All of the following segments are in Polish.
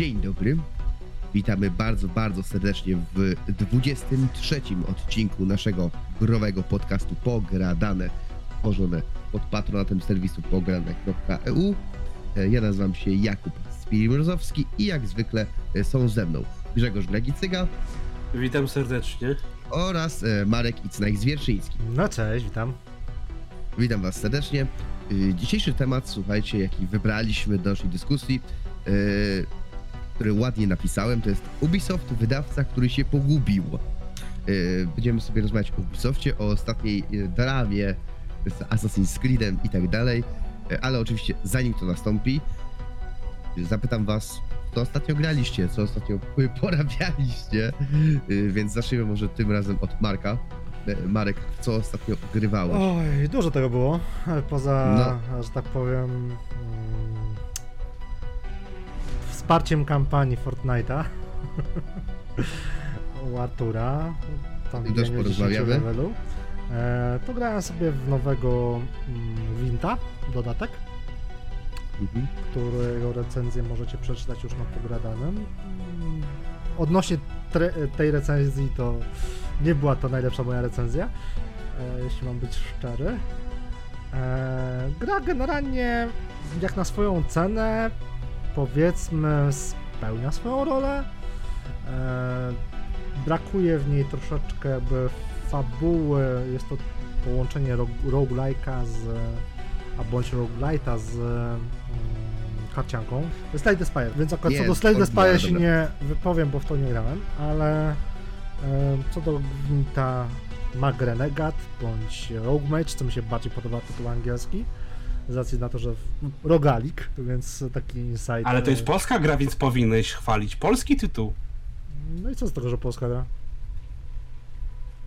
Dzień dobry. Witamy bardzo, bardzo serdecznie w 23 odcinku naszego growego podcastu Pogradane, tworzone pod patronatem serwisu pogradane.eu. E, Ja nazywam się Jakub Spirimrozowski i jak zwykle e, są ze mną Grzegorz Gragicyga Witam serdecznie. oraz e, Marek Icnajk-Zwierszyński. No cześć, witam. Witam Was serdecznie. Y, Dzisiejszy temat, słuchajcie, jaki wybraliśmy do naszej dyskusji, y, który ładnie napisałem, to jest Ubisoft, wydawca, który się pogubił. Y, Będziemy sobie rozmawiać o Ubisoftie, o ostatniej y, dramie z Assassin's Creedem i tak dalej, Y, ale oczywiście zanim to nastąpi, zapytam Was, co ostatnio graliście, co ostatnio porabialiście, więc zacznijmy może tym razem od Marka. Marek, co ostatnio grywałeś? Oj, dużo tego było. Poza, No. że tak powiem, wsparciem kampanii Fortnite'a u Artura. Tam Też bieganie porozmawiamy. 10 levelu. E, pograłem sobie w nowego mm, Winta, dodatek, Mhm. którego recenzję możecie przeczytać już na pogradanym. Mm, Odnośnie tre, tej recenzji to nie była to najlepsza moja recenzja, e, jeśli mam być szczery. E, gra generalnie jak na swoją cenę powiedzmy spełnia swoją rolę. E, brakuje w niej troszeczkę jakby fabuły, jest to połączenie rog- roguelike'a z a bądź roguelite'a z mm, karcianką. Slay the Spire, więc akurat co do Slay the Spire się nie wypowiem, bo w to nie grałem, ale e, co do Gwinta Mag Renegade bądź Rogue Mage, co mi się bardziej podoba tytuł angielski, z racji na to, że w- rogalik, więc taki insight. Ale to jest e, polska gra, więc powinieneś chwalić polski tytuł. No i co z tego, że polska gra?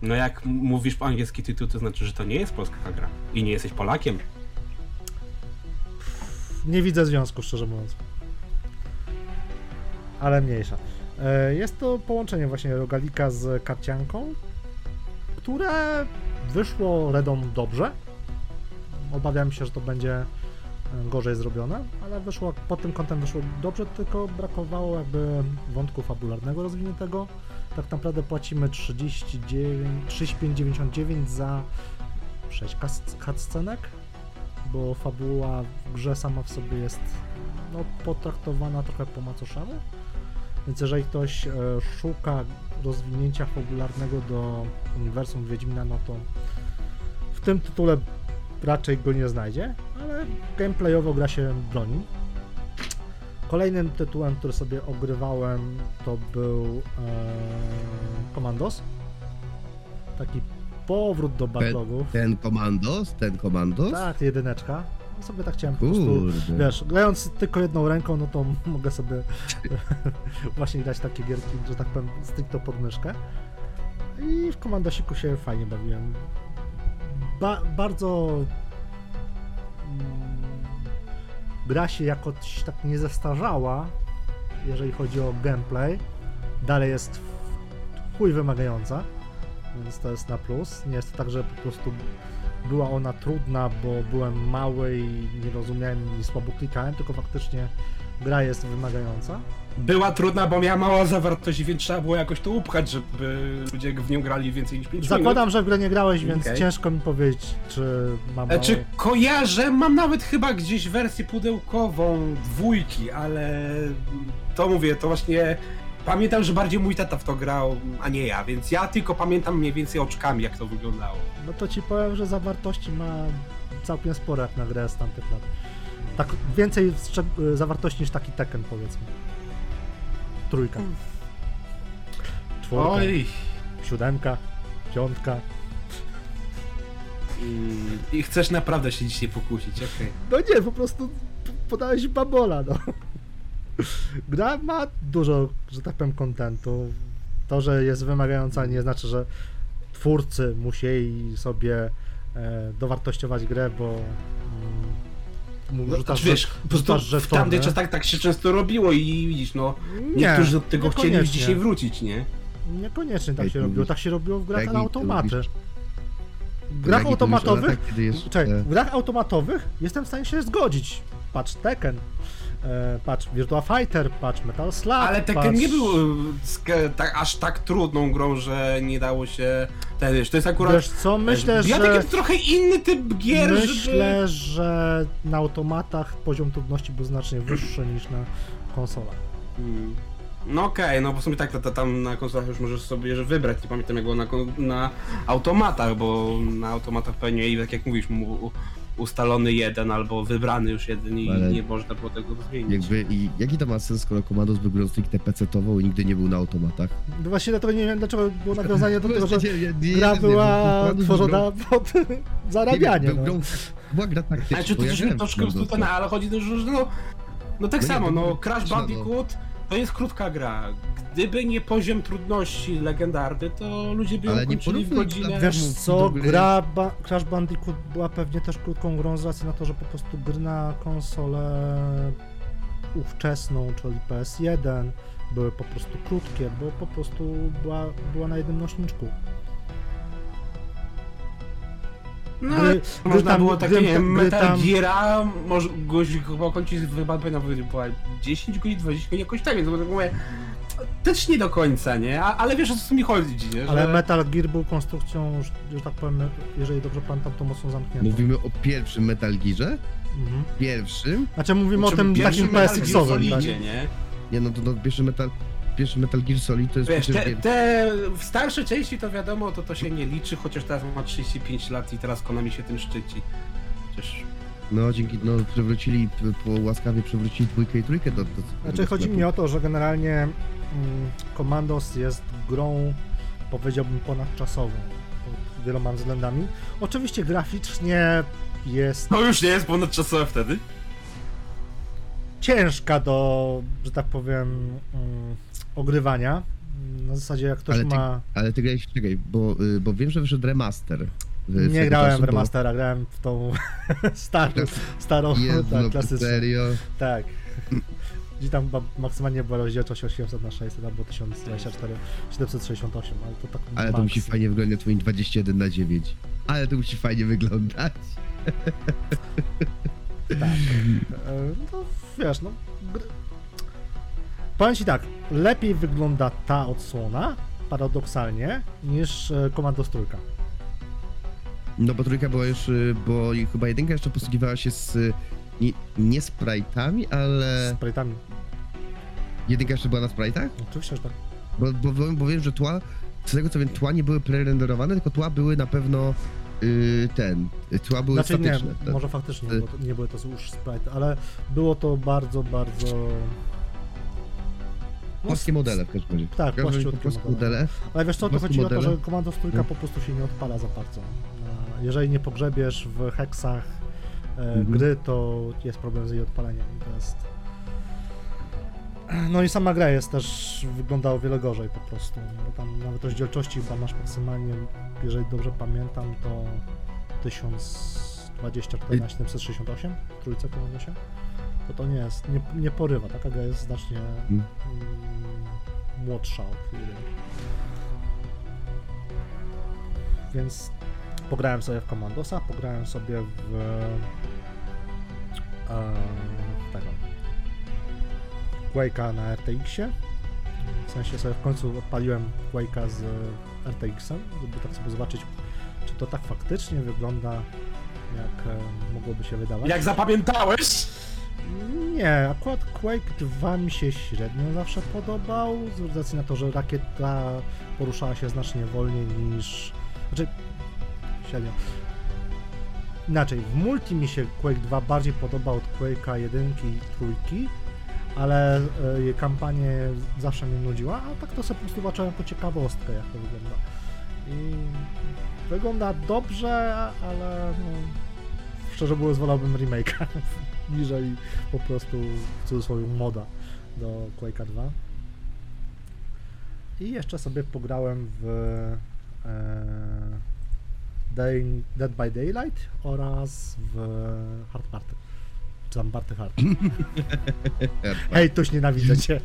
No jak mówisz po angielski tytuł, to znaczy, że to nie jest polska gra. I nie jesteś Polakiem. Nie widzę związku, szczerze mówiąc. Ale mniejsza. E, Jest to połączenie właśnie rogalika z karcianką, które wyszło Redom dobrze. Obawiam się, że to będzie e, gorzej zrobione, ale wyszło, pod tym kątem wyszło dobrze, tylko brakowało jakby wątku fabularnego rozwiniętego. Tak naprawdę płacimy 39, 35,99 za 6 kas- cutscenek, bo fabuła w grze sama w sobie jest no, potraktowana trochę po macoszemu. Więc jeżeli ktoś e, szuka rozwinięcia fabularnego do uniwersum Wiedźmina, no to w tym tytule raczej go nie znajdzie, ale gameplayowo gra się broni. Kolejnym tytułem, który sobie ogrywałem, to był e, Commandos. Taki powrót do backlogów. Ten komandos, ten komandos? Tak, jedyneczka. No sobie tak chciałem po prostu, Kurde. wiesz, grając tylko jedną ręką, no to mogę sobie właśnie grać takie gierki, że tak powiem, stricte pod myszkę. I w komandosiku się fajnie bawiłem. Ba bardzo mm, gra się jakoś tak nie zestarzała, jeżeli chodzi o gameplay. Dalej jest chuj wymagająca, więc to jest na plus. Nie jest to tak, że po prostu była ona trudna, bo byłem mały i nie rozumiałem i słabo klikałem, tylko faktycznie gra jest wymagająca. Była trudna, bo miała małą zawartość, więc trzeba było jakoś to upchać, żeby ludzie w nią grali więcej niż 5 Zakładam, że w grę nie grałeś, więc Okej. ciężko mi powiedzieć, czy mam E, mało... czy kojarzę? Mam nawet chyba gdzieś wersję pudełkową dwójki, ale to mówię, to właśnie pamiętam, że bardziej mój tata w to grał, a nie ja, więc ja tylko pamiętam mniej więcej oczkami, jak to wyglądało. No to ci powiem, że zawartości ma całkiem sporo jak na grę z tamtych lat. Tak więcej zawartości niż taki Tekken powiedzmy. Trójka. Czwórka, Oj. siódemka, piątka. Mm, I chcesz naprawdę się dzisiaj pokusić, okej. No nie, po prostu podałeś babola, no. Gra ma dużo, że tak powiem, kontentu. To, że jest wymagająca nie znaczy, że twórcy musieli sobie e, dowartościować grę, bo mm, No, rzucasz, znaczy, wiesz, po prostu rzucasz w żetony. tamtej czas tak, tak się często robiło i widzisz, no, Nie, niektórzy do tego chcieli już dzisiaj wrócić, nie? Niekoniecznie tak się robiło. Tak się robiło w grach na automaty. W grach automatowych Czekaj, e, w grach automatowych jestem w stanie się zgodzić. Patrz, Tekken. E, patrz, Virtua Fighter, patrz, Metal Slug, Ale Tekken patrz... nie był sk- tak, aż tak trudną grą, że nie dało się... Wiesz, to jest akurat... Wiesz co, myślę, ja że... jest trochę inny typ gier, żeby... Myślę, że na automatach poziom trudności był znacznie wyższy niż na konsolach. Hmm. No okej, no bo w sumie tak, to, to tam na konsolach już możesz sobie że wybrać, nie pamiętam jak było na, na automatach, bo na automatach pewnie, i tak jak mówisz, mu, ustalony jeden albo wybrany już jeden i Ale- nie można było tego zmienić. Jakby, i jaki to ma sens, skoro Komandos był grą stricte PC-tową i nigdy nie był na automatach? No Właśnie dlatego nie wiem, dlaczego było nawiązanie do tego, że Nie, nie, nie, gra nie, była Komandos był tworzona grą- pod nie wiem, zarabianie. był no. grą- Była gra taktyczna. Ale czy to bo ja też grałem w troszkę Kommandosa. ustalone, ale chodzi też, że no... No tak No nie, samo, to no było Crash taktyczne, no. Bandicoot to jest krótka gra. Gdyby nie poziom trudności legendarny, to ludzie by ją Ale nie kończyli w porównuj godzinę. dla- Wiesz co, gra ba Crash Bandicoot była pewnie też krótką grą z racji na to, że po prostu gry na konsolę ówczesną, czyli PS1 były po prostu krótkie, bo po prostu była, była na jednym nośniczku. No, ale Gry, gry Można tam- było takie, gry nie wiem, Metal tam- Geara, może gość chyba kończyć chyba była 10 godzin, 20 godzin, jakoś tak, więc tak mówię, też nie do końca, nie? A, ale wiesz o co mi chodzi, nie? Że... Ale Metal Gear był konstrukcją, że, tak powiem, jeżeli dobrze pamiętam, to mocno zamkniętą. Mówimy o pierwszym Metal Gearze? Mhm. Pierwszym? Znaczy mówimy o Czy tym takim PSX-owym, tak? Nie? Nie no, to no, pierwszy Metal, pierwszy Metal Gear Solid to jest Wiesz, te, te w starsze części to wiadomo, to to się nie liczy, chociaż teraz ma 35 lat i teraz Konami się tym szczyci. Chociaż... No, dzięki, no, przewrócili, p- po łaskawie przewrócili dwójkę i trójkę do... do Znaczy chodzi mi o to, że generalnie mm, Commandos jest grą, powiedziałbym, ponadczasową pod wieloma względami. Oczywiście graficznie jest No już nie jest ponadczasowe wtedy. ciężka do, że tak powiem, mm, ogrywania. Na zasadzie jak ktoś Ale ty- ma... Ale ty grałeś, czekaj, bo, y, bo wiem, że wyszedł remaster. Nie grałem czasu, w bo- remastera, grałem w tą starą, starą Jezu, tak, no, klasyczną. serio? Tak. Gdzie tam maksymalnie była rozdzielczość 800 na 600 albo 1024, 768, ale to tak Ale to musi fajnie wyglądać twoim 21 na 9. Ale to musi fajnie wyglądać. Tak. E, No wiesz, no. Powiem ci tak, lepiej wygląda ta odsłona, paradoksalnie, niż e, Commandos trójka. No bo trójka była już, y, bo chyba jedynka jeszcze posługiwała się z... y, Nie, nie sprite'ami, Z ale... sprite'ami. Jedynka jeszcze była na sprite'ach? Oczywiście, że tak. Bo, bo, bo, wiem, że tła, z tego co wiem, tła nie były prerenderowane, tylko tła były na pewno y, ten, tła były Znaczy nie, statyczne. tak? może faktycznie nie były to już sprite, ale było to bardzo, bardzo... Polskie modele w każdym razie. Tak, polskie modele. modele. Ale wiesz co, to chodzi o to, modele? że Commandos trójka No. po prostu się nie odpala za bardzo. E, Jeżeli nie pogrzebiesz w heksach e, Mhm. gry, to jest problem z jej odpaleniem. To jest... No i sama gra jest też, wygląda o wiele gorzej po prostu, bo tam nawet rozdzielczości chyba masz maksymalnie, jeżeli dobrze pamiętam, to 1024 na 768 w trójce Commandosie. To to nie jest, nie, nie porywa, taka gra jest znacznie mm, młodsza od jedynki. Więc pograłem sobie w Commandosa, pograłem sobie w e, tego Quake'a na RTX-ie. W sensie sobie w końcu odpaliłem Quake'a z RTX-em, żeby tak sobie zobaczyć, czy to tak faktycznie wygląda, jak e, mogłoby się wydawać. Jak zapamiętałeś? Nie, akurat Quake 2 mi się średnio zawsze podobał, z racji na to, że rakieta poruszała się znacznie wolniej niż... Znaczy, średnio. Inaczej, w multi mi się Quake 2 bardziej podobał od Quake'a 1 i 3, ale e, jej kampanię zawsze mnie nudziła, a tak to sobie po prostu zobaczyłem po ciekawostkę, jak to wygląda. I wygląda dobrze, ale no, szczerze mówiąc wolałbym remake'a niżeli po prostu w cudzysłowie moda do Quake'a 2. I jeszcze sobie pograłem w e, Day, Dead by Daylight oraz w Hard Party. Czy tam Party Hard. Hej, tuś nienawidzę cię.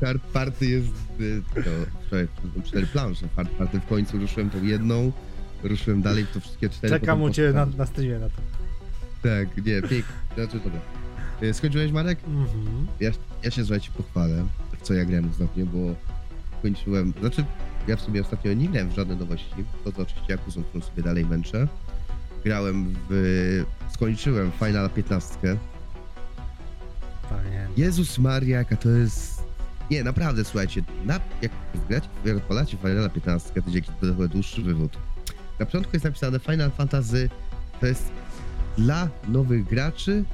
Hard Party jest, y, to przyszedłem cztery plansze, Hard Party w końcu ruszyłem tą jedną, ruszyłem dalej w to wszystkie cztery. Czekam u ciebie na, na streamie na to. Tak, nie, pięknie, znaczy dobra. Y, Skończyłeś, Marek? Mhm. Ja, ja się, słuchajcie, pochwalę, w co ja grałem ostatnio, bo kończyłem, znaczy, ja w sumie ostatnio nie grałem w żadne nowości, to oczywiście Jakuzą, którą sobie dalej męczę. Grałem w, skończyłem Final 15. Fajnie. Jezus Maria, jaka to jest... Nie, naprawdę, słuchajcie, na, jak gracie, jak odpalacie Final 15, to będzie jakiś trochę dłuższy wywód. Na początku jest napisane Final Fantasy, to jest dla nowych graczy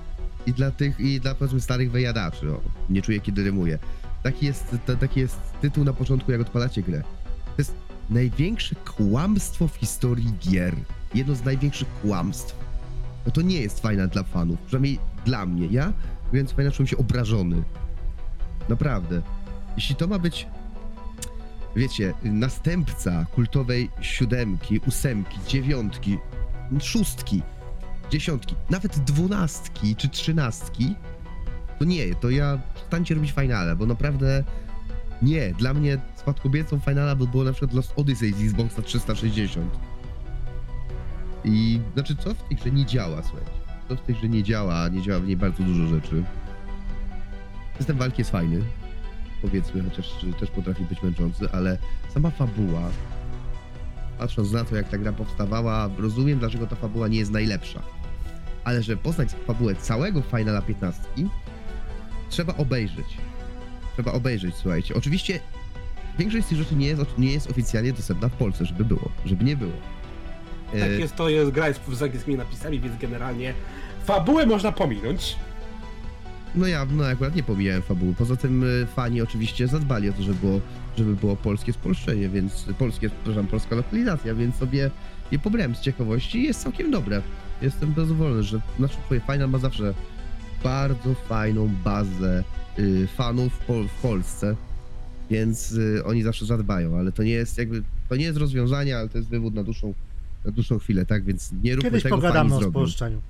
i dla tych, i dla powiedzmy starych wyjadaczy, o, nie czuję kiedy rymuję. Taki jest, taki jest tytuł na początku, jak odpalacie grę. To jest największe kłamstwo w historii gier. Jedno z największych kłamstw. No to nie jest Final dla fanów, przynajmniej dla mnie. Ja, więc Final czułem się obrażony. Naprawdę. Jeśli to ma być, wiecie, następca kultowej siódemki, ósemki, dziewiątki, szóstki, dziesiątki, nawet dwunastki czy trzynastki, to nie, to ja przestańcie robić finale, bo naprawdę nie, dla mnie spadkobiercą finala by było na przykład Lost Odyssey z Xboxa 360. I znaczy, co w tej grze nie działa, słuchajcie? Co w tej grze nie działa, nie działa w niej bardzo dużo rzeczy. System walki jest fajny, powiedzmy, chociaż też potrafi być męczący, ale sama fabuła, patrząc na to, jak ta gra powstawała, rozumiem, dlaczego ta fabuła nie jest najlepsza. Ale żeby poznać fabułę całego Finala 15, trzeba obejrzeć. Trzeba obejrzeć, słuchajcie. Oczywiście większość z tych rzeczy nie jest, nie jest oficjalnie dostępna w Polsce, żeby było, żeby nie było. Tak E, jest, to jest gra jest z angielskimi napisami, więc generalnie fabułę można pominąć. No ja no, akurat nie pomijałem fabuły. Poza tym y, fani oczywiście zadbali o to, żeby było, żeby było polskie spolszczenie, więc polskie, przepraszam, polska lokalizacja, więc sobie je pobrałem z ciekawości i jest całkiem dobre. Jestem zadowolony, że znaczy Final ma zawsze bardzo fajną bazę y, fanów w, Pol- w Polsce, więc y, oni zawsze zadbają, ale to nie jest jakby, to nie jest rozwiązanie, ale to jest wywód na dłuższą, na dłuższą chwilę, tak? Więc nie róbmy Kiedyś tego, pogadamy fani o zrobią. spolszczeniu.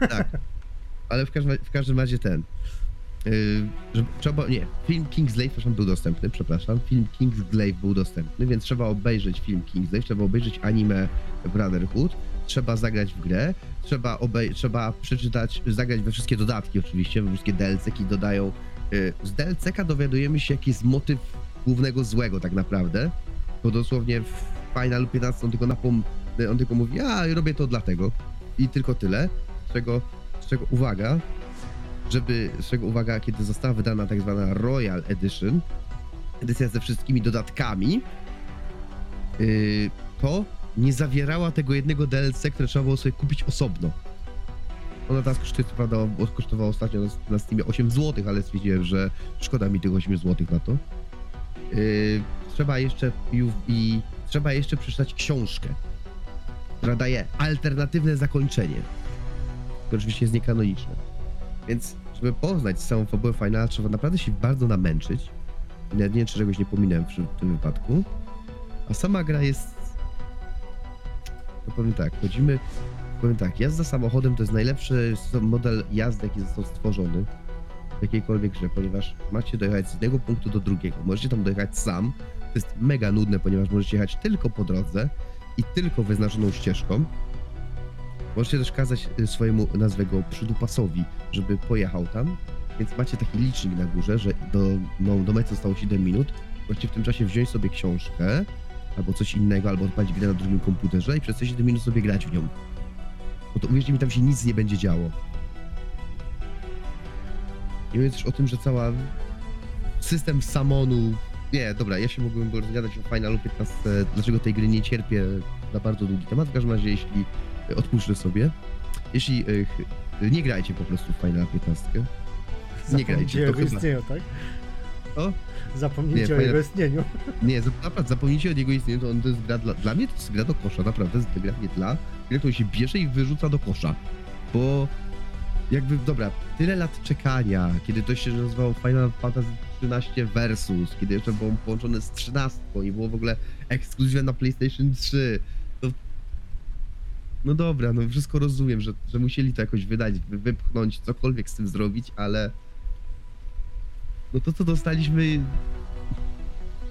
Tak. Ale w każdym, w każdym razie ten. Yy, że trzeba, nie, film Kingslave przepraszam, był dostępny, przepraszam. Film Kingsglaive był dostępny, więc trzeba obejrzeć film Kingsglaive, trzeba obejrzeć anime Brotherhood, trzeba zagrać w grę, trzeba, obej- trzeba przeczytać, zagrać we wszystkie dodatki oczywiście, we wszystkie DLC-ki dodają. Yy, z DLC-ka dowiadujemy się, jaki jest motyw głównego złego tak naprawdę, bo dosłownie w Final 15 on tylko, napom- on tylko mówi, a robię to dlatego i tylko tyle, z czego, z czego uwaga, żeby, z czego uwaga, kiedy została wydana tak zwana Royal Edition, edycja ze wszystkimi dodatkami, yy, to nie zawierała tego jednego DLC, które trzeba było sobie kupić osobno. Ona teraz kosztuje, co prawda, kosztowała ostatnio na, Steamie 8 zł, ale stwierdziłem, że szkoda mi tych 8 zł na to. Yy, trzeba jeszcze i, trzeba jeszcze przeczytać książkę, która daje alternatywne zakończenie, które oczywiście jest niekanoniczne. Więc, żeby poznać całą fabułę Finala, trzeba naprawdę się bardzo namęczyć. Nawet nie wiem, czy czegoś nie pominąłem przy tym wypadku. A sama gra jest... No powiem tak, chodzimy... Powiem tak, jazda samochodem to jest najlepszy model jazdy, jaki został stworzony w jakiejkolwiek grze, ponieważ macie dojechać z jednego punktu do drugiego. Możecie tam dojechać sam. To jest mega nudne, ponieważ możecie jechać tylko po drodze i tylko wyznaczoną ścieżką. Możecie też kazać y, swojemu, nazwę go, przydupasowi, żeby pojechał tam, więc macie taki licznik na górze, że do, no, do mety zostało 7 minut. Możecie w tym czasie wziąć sobie książkę, albo coś innego, albo odpalić grę na drugim komputerze i przez te 7 minut sobie grać w nią. Bo to uwierzcie mi, tam się nic nie będzie działo. Nie mówiąc też o tym, że cała system samonu... Nie, dobra, ja się mógłbym rozgadać o Finalu 15, dlaczego tej gry nie cierpię na bardzo długi temat. W każdym razie, jeśli e, odpuszczę sobie, jeśli e, nie grajcie po prostu w Final 15, Nie grajcie, to chyba. istnieniu, tak? O? Zapomnijcie Nie, o jego istnieniu. Nie, naprawdę zapomnijcie od niego istnienia, to on to jest gra dla, dla mnie to jest gra do kosza, naprawdę jest to gra nie dla, gra, którą się bierze i wyrzuca do kosza, bo jakby, dobra, tyle lat czekania, kiedy to się nazywało Final Fantasy 13 Versus, kiedy jeszcze było połączone z 13 i było w ogóle ekskluzywne na PlayStation 3, to no dobra, no wszystko rozumiem, że, że musieli to jakoś wydać, wy- wypchnąć, cokolwiek z tym zrobić, ale no to co dostaliśmy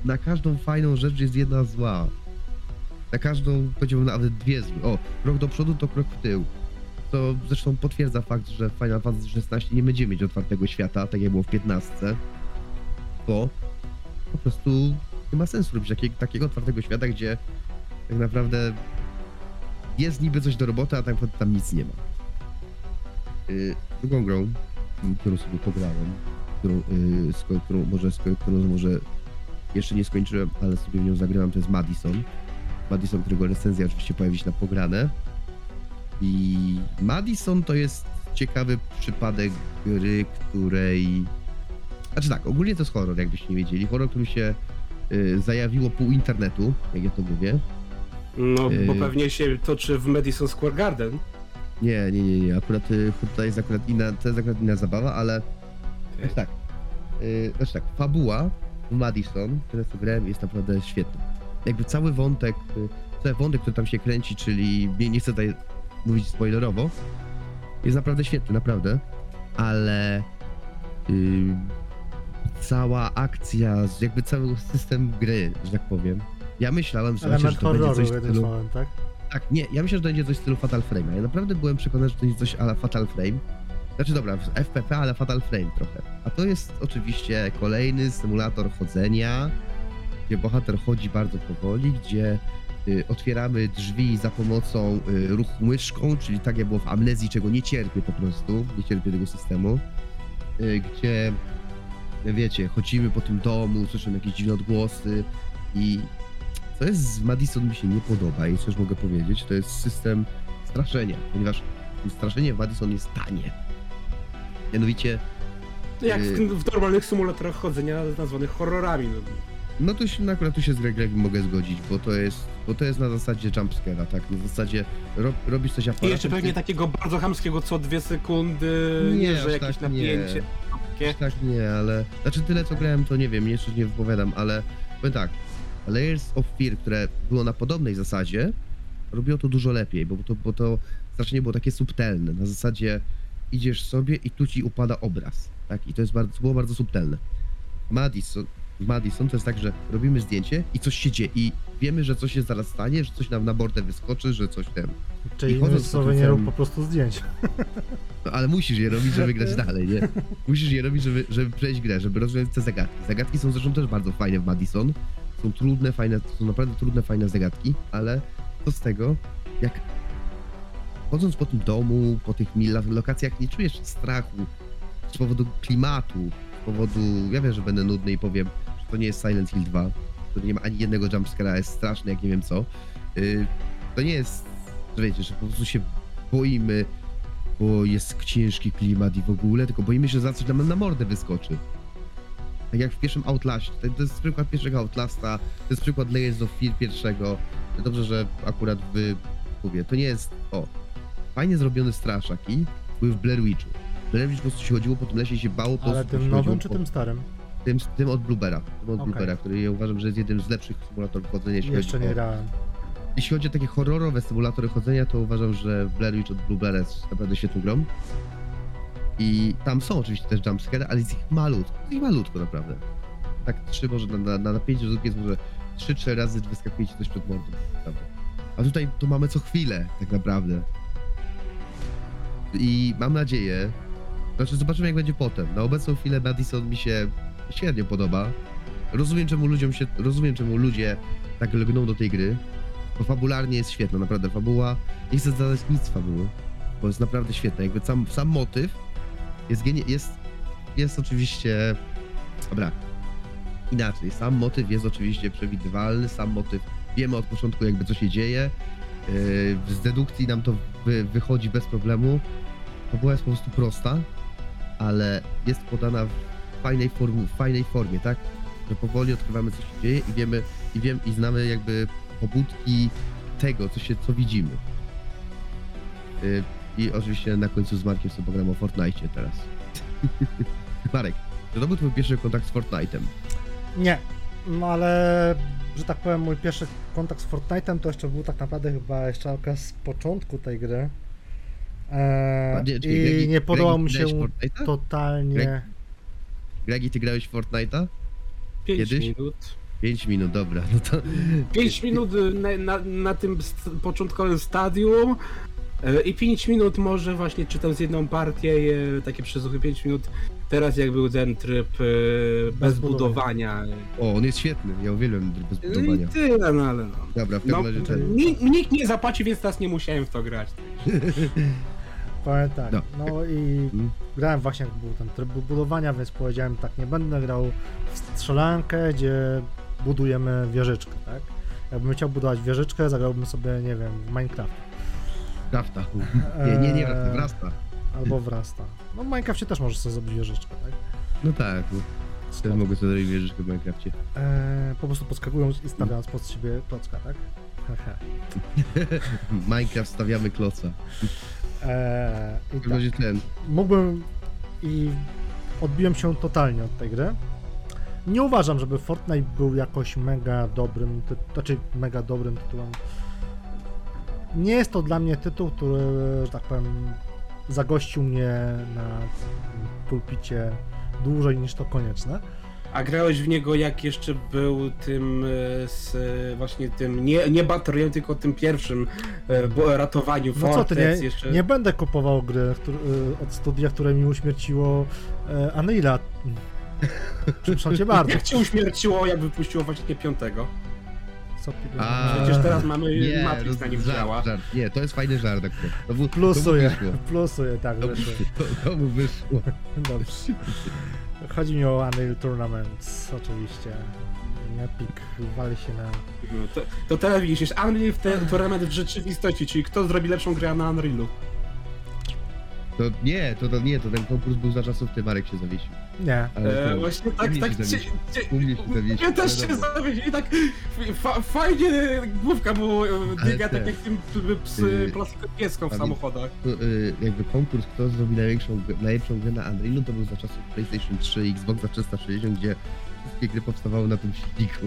na każdą fajną rzecz jest jedna zła. Na każdą, powiedziałbym nawet dwie złe. O, krok do przodu to krok w tył. To zresztą potwierdza fakt, że Final Fantasy XVI nie będziemy mieć otwartego świata, tak jak było w 15, bo po prostu nie ma sensu robić takiego, takiego otwartego świata, gdzie tak naprawdę jest niby coś do roboty, a tak naprawdę tam nic nie ma. Yy, drugą grą, którą sobie pograłem, którą, yy, którą, może, którą może jeszcze nie skończyłem, ale sobie w nią zagrałem, to jest Madison. Madison, którego recenzja oczywiście pojawi się na pograne. I Madison to jest ciekawy przypadek gry, której... Znaczy tak, ogólnie to jest horror, jakbyście nie wiedzieli. Horror, który się y, zajawiło pół internetu, jak ja to mówię. No, bo Yy. pewnie się toczy w Madison Square Garden. Nie, nie, nie, nie. Akurat y, to jest akurat inna, to jest akurat inna zabawa, ale znaczy tak. Yy, znaczy tak, fabuła Madison, które sobie grałem, jest naprawdę świetna. Jakby cały wątek, y, cały wątek, który tam się kręci, czyli nie, nie chcę tutaj mówić spoilerowo, jest naprawdę świetny, naprawdę, ale yy, cała akcja, jakby cały system gry, że tak powiem. Ja myślałem, że, Element że to będzie coś w stylu... słowem, tak? Tak, nie, ja myślę, że to będzie coś w stylu Fatal Frame. Ja naprawdę byłem przekonany, że to będzie coś ala Fatal Frame. Znaczy dobra, FPP, ale Fatal Frame trochę. A to jest oczywiście kolejny symulator chodzenia, gdzie bohater chodzi bardzo powoli, gdzie y, otwieramy drzwi za pomocą y, ruchu myszką, czyli tak jak było w Amnezji, czego nie cierpię po prostu, nie cierpię tego systemu, y, gdzie wiecie, chodzimy po tym domu, słyszymy jakieś dziwne odgłosy i co jest z Madison mi się nie podoba i coś mogę powiedzieć, to jest system straszenia, ponieważ straszenie w Madison jest tanie. Mianowicie, Jak w, tym, w normalnych symulatorach chodzenia nazwanych horrorami. No. no to się akurat tu się z Greg mogę zgodzić, bo to jest, bo to jest na zasadzie jumpscare'a, tak? Na zasadzie ro, robisz coś I aparatem. jeszcze pewnie takiego bardzo chamskiego co dwie sekundy, Nie, nie, że jakieś tak nie. napięcie. Takie. Tak, nie, ale. Znaczy tyle co grałem, to nie wiem, jeszcze nie wypowiadam, ale powiem tak. Layers of Fear, które było na podobnej zasadzie, robiło to dużo lepiej, bo to, bo to strasznie było takie subtelne. Na zasadzie idziesz sobie i tu ci upada obraz. Tak? I to jest bardzo, było bardzo subtelne. Madison, Madison to jest tak, że robimy zdjęcie i coś się dzieje i wiemy, że coś się zaraz stanie, że coś nam na bordę wyskoczy, że coś ten. Czyli innymi słowy nie rób po prostu zdjęć. No, ale musisz je robić, żeby grać dalej, nie? Musisz je robić, żeby, żeby przejść grę, żeby rozwiązać te zagadki. Zagadki są zresztą też bardzo fajne w Madison. Są trudne, fajne, są naprawdę trudne, fajne zagadki, ale co z tego, jak chodząc po tym domu, po tych mil- lokacjach, nie czujesz strachu z powodu klimatu, z powodu, ja wiem, że będę nudny i powiem, że to nie jest Silent Hill 2, to nie ma ani jednego jumpscare'a, jest straszny, jak nie wiem co. Yy, to nie jest, że wiecie, że po prostu się boimy, bo jest ciężki klimat i w ogóle, tylko boimy się, że za coś nam na mordę wyskoczy. Tak jak w pierwszym Outlaście. To jest przykład pierwszego Outlasta, to jest przykład Layers of Fear pierwszego. Dobrze, że akurat wy, mówię, to nie jest, o, fajnie zrobiony straszaki były w Blair Witchu. Blair Witch po prostu się chodziło po tym lesie i się bało, po Ale tym nowym czy po- tym starym? tym, tym od Bluebera, tym od Okej. Bluebera, który ja uważam, że jest jednym z lepszych symulatorów chodzenia, jeśli Jeszcze chodzi nie o grałem. jeśli chodzi o takie horrorowe symulatory chodzenia, to uważam, że Blair Witch od Blueberry jest naprawdę świetną grą. I tam są oczywiście też jumpscare, ale jest ich malutko. Jest ich malutko naprawdę. Tak trzy może na, na, na napięcie rzutki jest może 3-4 razy wyskakuje ci coś przed mordą. Naprawdę. A tutaj to mamy co chwilę tak naprawdę. I mam nadzieję, znaczy zobaczymy jak będzie potem. Na obecną chwilę Madison mi się średnio podoba. Rozumiem czemu ludziom się, rozumiem czemu ludzie tak lgną do tej gry, bo fabularnie jest świetna, naprawdę. Fabuła, nie chcę zadać nic fabuły, bo jest naprawdę świetna, jakby sam, sam motyw jest, genie, jest, jest oczywiście, dobra, inaczej, sam motyw jest oczywiście przewidywalny, sam motyw, wiemy od początku jakby co się dzieje, yy, z dedukcji nam to wy, wychodzi bez problemu, fabuła jest po prostu prosta, ale jest podana w fajnej, w fajnej formie, tak? Że powoli odkrywamy, co się dzieje i wiemy, i wiem, i znamy jakby pobudki tego, co się, co widzimy. Y, I oczywiście na końcu z Markiem sobie pogram o Fortnite teraz. Marek, czy to był twój pierwszy kontakt z Fortnite'em? Nie, no ale, że tak powiem, mój pierwszy kontakt z Fortnite'em to jeszcze był tak naprawdę chyba jeszcze okres z początku tej gry. Eee, I Gregi- nie podobał Gregi, mi się totalnie. Greg- Gregi, ty grałeś w Fortnite'a? Pięć Kiedyś? minut. 5 minut, dobra, no to... Pięć minut na, na, na tym st- początkowym stadium E, I 5 minut może właśnie czytam z jedną partię, e, takie przesłuchy 5 minut. Teraz jak był ten tryb e, bez budowania. O, on jest świetny, ja uwielbiam bez No i budowania. tyle, no ale no. Dobra, w każdym No, razie ten... Nikt, nie zapłaci, więc teraz nie musiałem w to grać. Powiem tak, No. no i Mm. grałem właśnie jak był ten tryb budowania, więc powiedziałem tak, nie będę grał w strzelankę, gdzie budujemy wieżyczkę, tak? Jakbym chciał budować wieżyczkę, zagrałbym sobie, nie wiem, w Minecraft. Rafta. Nie, nie, nie, Rasta. Albo w Rasta. No w Minecrafcie też możesz sobie zrobić wieżyczkę, tak? No tak, no. Też mogę sobie zrobić wieżyczkę w Minecrafcie. Eee, po prostu podskakując i stawiając pod siebie klocka, tak? Minecraft stawiamy kloca. Eee, I tak, ten... mógłbym i odbiłem się totalnie od tej gry. Nie uważam, żeby Fortnite był jakoś mega dobrym, ty- znaczy mega dobrym tytułem. Nie jest to dla mnie tytuł, który, że tak powiem, zagościł mnie na pulpicie dłużej niż to konieczne. A grałeś w niego jak jeszcze był tym e, z e, właśnie tym nie, nie Royale, tylko tym pierwszym e, bo, ratowaniu No co ty, nie, jeszcze. nie będę kupował gry który, od studia, które mi uśmierciło Unreal'a. Przepraszam cię bardzo. Jak cię uśmierciło, jak wypuściło właśnie piątego? Co, pi- A, Przecież teraz mamy Nie, Matrix na nim żart, działa. żart. Nie, to jest fajny żart akurat. To, mu- Plusuję, To mu wyszło. plusuję, tak, To, mu- wyszło. to, to mu wyszło. Dobrze. Chodzi mi o Unreal Tournament, oczywiście. Epic wali się na... No, to, to teraz widzisz, jest Unreal w ten tournament w rzeczywistości, czyli kto zrobi lepszą grę na Unrealu. To nie, to, to nie, to ten konkurs był za czasów, ty Marek się zawiesił. Nie. Ale E, to, właśnie tak, tak. się zawiesił. cie, U mnie się zawiesił, ja też się dobra. zawiesił i tak fa, fajnie główka mu e, te- tak jak tym psy y, plastiką pieską w samochodach. to, y, jakby konkurs, kto zrobi największą, najlepszą grę na Unrealu, to był za czasów PlayStation 3 i Xboxa 360, gdzie wszystkie gry powstawały na tym silniku.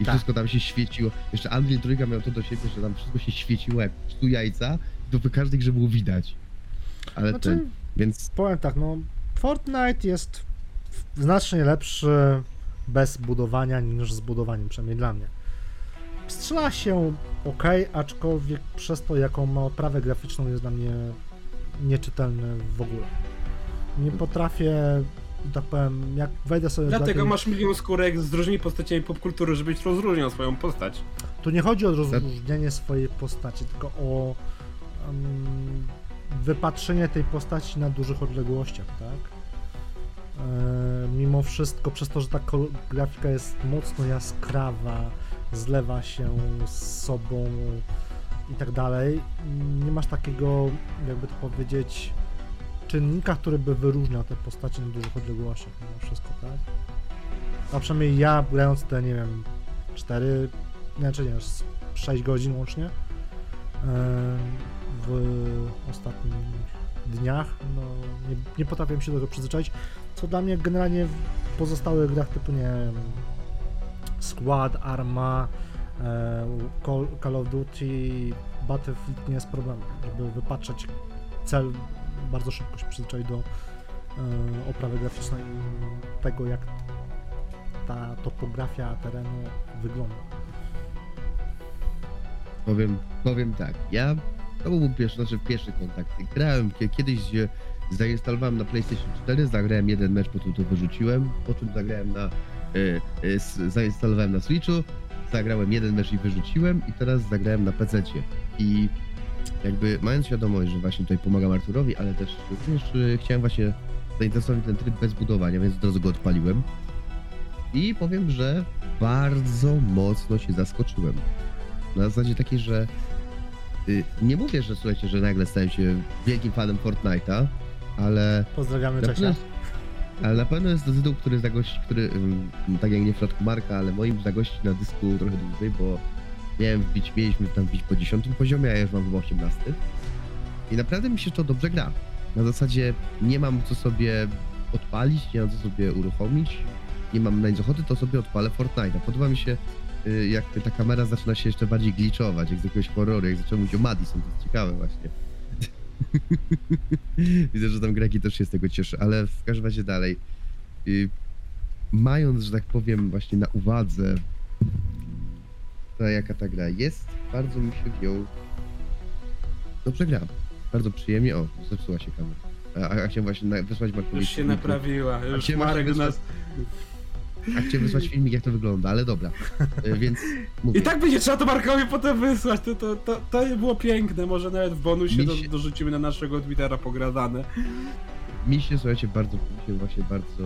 I Tak. wszystko tam się świeciło. Jeszcze Unreal Trójka miał to do siebie, że tam wszystko się świeciło jak tu jajca, to w każdej grze było widać. Ale Znaczy, ten, więc powiem tak, no Fortnite jest znacznie lepszy bez budowania niż z budowaniem, przynajmniej dla mnie. Strzela się ok, aczkolwiek przez to, jaką ma oprawę graficzną, jest dla mnie nieczytelny w ogóle. Nie potrafię, tak powiem, jak wejdę sobie Dlatego takiej- masz milion skórek z różnymi postaciami popkultury, żebyś rozróżniał swoją postać. Tu nie chodzi o rozróżnienie swojej postaci, tylko o em, wypatrzenie tej postaci na dużych odległościach, tak? E, mimo wszystko, przez to, że ta grafika jest mocno jaskrawa, zlewa się z sobą i tak dalej, nie masz takiego, jakby to powiedzieć, czynnika, który by wyróżniał te postacie na dużych odległościach, mimo wszystko, tak? A przynajmniej ja, grając te, nie wiem, 4, znaczy nie, z 6 godzin łącznie em, w ostatnich dniach, no nie, nie się do tego przyzwyczaić, co dla mnie generalnie w pozostałych grach typu, nie wiem, Squad, Arma, e, Call, Call of Duty, Battlefield nie jest problemem, żeby wypatrzeć cel, bardzo szybko się przyzwyczaić do e, oprawy graficznej i tego, jak ta topografia terenu wygląda. powiem, powiem tak, ja, to był pierwszy, znaczy pierwszy kontakt. Grałem kie- kiedyś, zainstalowałem na PlayStation 4, zagrałem jeden mecz, potem to wyrzuciłem, po czym zagrałem na, e, e, zainstalowałem na Switchu, zagrałem jeden mecz i wyrzuciłem i teraz zagrałem na PC. I jakby mając świadomość, że właśnie tutaj pomagam Arturowi, ale też również e, chciałem właśnie zainteresować ten tryb bez budowania, więc od razu go odpaliłem. I powiem, że bardzo mocno się zaskoczyłem. Na zasadzie takiej, że nie mówię, że słuchajcie, że nagle stałem się wielkim fanem Fortnite'a, ale Pozdrawiamy jest, ale na pewno jest to tytuł, który zagości, który tak jak nie w przypadku Marka, ale moim zagości na dysku trochę dłużej, bo miałem wbić, mieliśmy tam wbić po 10 poziomie, a ja już mam chyba 18. I naprawdę mi się to dobrze gra. Na zasadzie nie mam co sobie odpalić, nie mam co sobie uruchomić, nie mam na nic ochoty, to sobie odpalę Fortnite'a. Podoba mi się, y, jak ta kamera zaczyna się jeszcze bardziej gliczować, jak z jakiegoś horroru, jak zacząłem mówić o Madison, to jest ciekawe właśnie. Widzę, że tam Gregi też się z tego cieszy, ale w każdym razie dalej. Y, mając, że tak powiem, właśnie na uwadze to jaka ta gra jest, bardzo mi się w nią dobrze gra. bardzo przyjemnie. O, zepsuła się kamera. A, a chciałem właśnie na, wysłać Markowi Już się naprawiła, już Marek nas... A chciałem wysłać filmik, jak to wygląda, ale dobra. E, Więc mówię. I tak będzie trzeba to Markowi potem wysłać, to, to, to, to było piękne, może nawet w bonusie do, się- dorzucimy na naszego Twittera pogradane. Mi się, słuchajcie, bardzo, mi się właśnie bardzo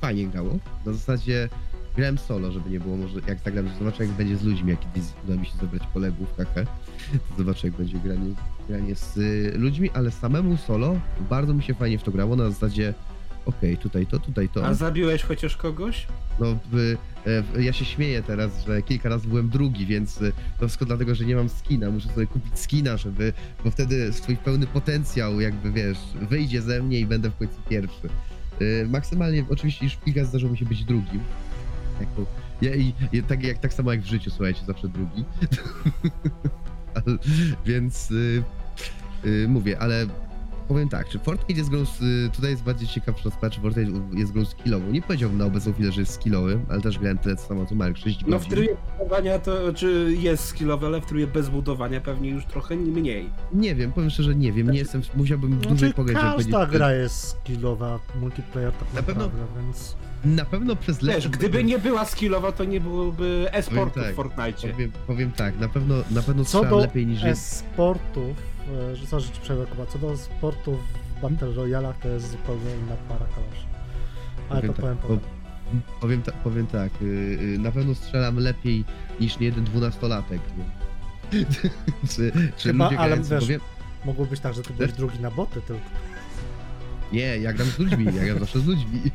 fajnie grało. Na zasadzie grałem solo, żeby nie było może, jak zagram, zobaczę jak będzie z ludźmi, jak kiedyś uda mi się zebrać kolegów, hehe. To zobaczę jak będzie granie, granie z y, ludźmi, ale samemu solo bardzo mi się fajnie w to grało, na zasadzie okej, tutaj to, tutaj to. A zabiłeś chociaż kogoś? No, w, e, w, ja się śmieję teraz, że kilka razy byłem drugi, więc e, to wszystko dlatego, że nie mam skina. Muszę sobie kupić skina, żeby, bo wtedy swój pełny potencjał, jakby wiesz, wyjdzie ze mnie i będę w końcu pierwszy. E, Maksymalnie, oczywiście już kilka razy zdarzyło mi się być drugim. Jak to, ja, i, i, tak, jak, tak samo jak w życiu, słuchajcie, zawsze drugi. Ale- więc y, y, mówię, ale powiem tak, czy Fortnite jest grą, z, y, tutaj jest bardziej ciekawsza sprawa, czy Fortnite jest grą skillową. Nie powiedziałbym na obecną chwilę, że jest skillowy, ale też grałem tyle samo co Mark, 6 No w trybie budowania to, czy jest skillowy, ale w trybie bez budowania pewnie już trochę mniej. Nie wiem, powiem szczerze, nie wiem, nie jestem, musiałbym dłużej Znaczy, pograć, żeby każda powiedzieć, gra jest skillowa, multiplayer tak Na pewno- więc... Na pewno przez Wiesz, lepsze... gdyby nie była skillowa, to nie byłoby e-sportu tak, w Fortnite. Powiem, powiem tak, na pewno, na pewno Co do lepiej niż... e-sportów, e, że że ci przerwę, Kuba, co do sportów w Battle Royalach to jest zupełnie inna para kaloszy. Ale Powiem to tak, powiem bo- potem. Powiem, ta, powiem tak, y, y, na pewno strzelam lepiej niż nie jeden dwunastolatek. czy, czy Chyba, ludzie ale wiesz- bo wiem, Mogło być tak, że ty byłeś drugi na boty tylko. Nie, ja gram z ludźmi, ja gram zawsze z ludźmi.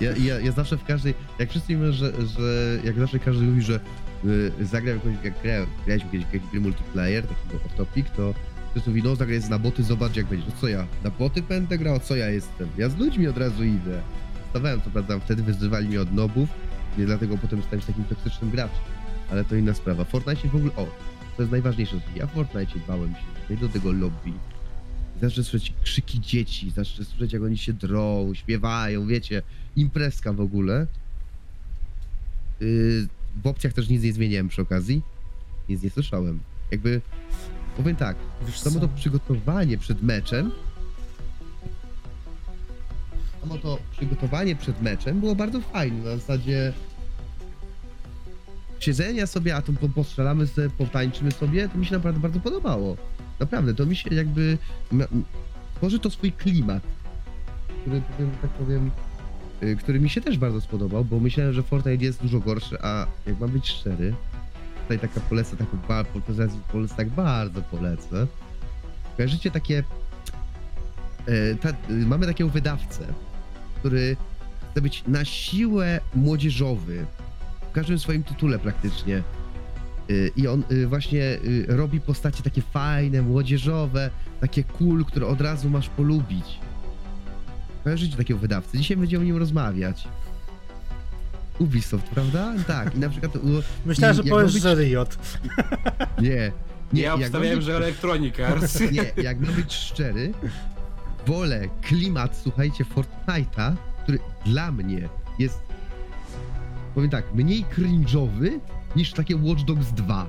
Ja, ja, ja, zawsze w każdej, jak wszyscy mówią, że, że jak zawsze każdy mówi, że y, zagram jakąś, jak grałem, graliśmy kiedyś w jakiś multiplayer, takiego off-topic, to wszyscy mówi, no zagraj na boty, zobacz jak będzie. Co ja, na boty będę grał, co ja jestem? Ja z ludźmi od razu idę. Stawałem, co prawda, wtedy wyzywali mnie od nobów, nie dlatego potem stałem się takim toksycznym graczem. Ale to inna sprawa. W Fortnite w ogóle, o, to jest najważniejsze. Ja w Fortnite bałem się, wejdę do tego lobby, zacznę słyszeć krzyki dzieci, zacznę słyszeć jak oni się drą, śpiewają, wiecie, imprezka w ogóle. Yy, w opcjach też nic nie zmieniałem przy okazji, nic nie słyszałem. Jakby, powiem tak, Wiesz samo co? to przygotowanie przed meczem, samo to przygotowanie przed meczem było bardzo fajne, na zasadzie siedzenia sobie, a to po- postrzelamy sobie, potańczymy sobie, to mi się naprawdę bardzo podobało. Naprawdę, to mi się jakby ma- m- tworzy to swój klimat, który powiem, tak powiem, y, który mi się też bardzo spodobał, bo myślałem, że Fortnite jest dużo gorszy, a jak mam być szczery, tutaj taka polecę, taką polecę, tak bardzo polecę. Kojarzycie takie, e, ta, mamy takiego wydawcę, który chce być na siłę młodzieżowy, w każdym swoim tytule praktycznie. Y, I on y, właśnie robi postacie takie fajne, młodzieżowe, takie cool, które od razu masz polubić. Kojarzycie takiego wydawcę? Dzisiaj będziemy o nim rozmawiać. Ubisoft, prawda? Tak, i na przykład... u- Myślałem, i że powiesz, być- że Riot. Nie, nie, ja obstawiałem, być- że Electronic Arts. nie, jak ma być szczery, wolę klimat, słuchajcie, Fortnite'a, który dla mnie jest, powiem tak, mniej cringe'owy niż takie Watch Dogs 2.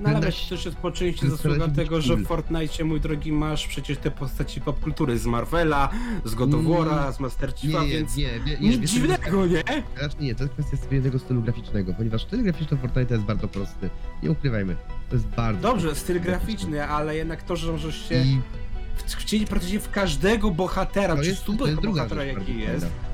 No ale Na- wiesz, to też jest po części to zasługa tego, że w Fortnite, mój drogi, masz przecież te postaci popkultury z Marvela, z God of Mm. War'a, z Master Chiefa, nie, więc nie, nie, nie, nic dziwnego, nie? Raczej nie, to jest kwestia jednego stylu graficznego, ponieważ styl graficzny Fortnite jest bardzo prosty. Nie ukrywajmy, to jest bardzo Dobrze, styl graficzny, ale jednak to, że możesz się I w- chcieli praktycznie w każdego bohatera, to czy jest, to super jest druga bohatera jaki jest, fajna.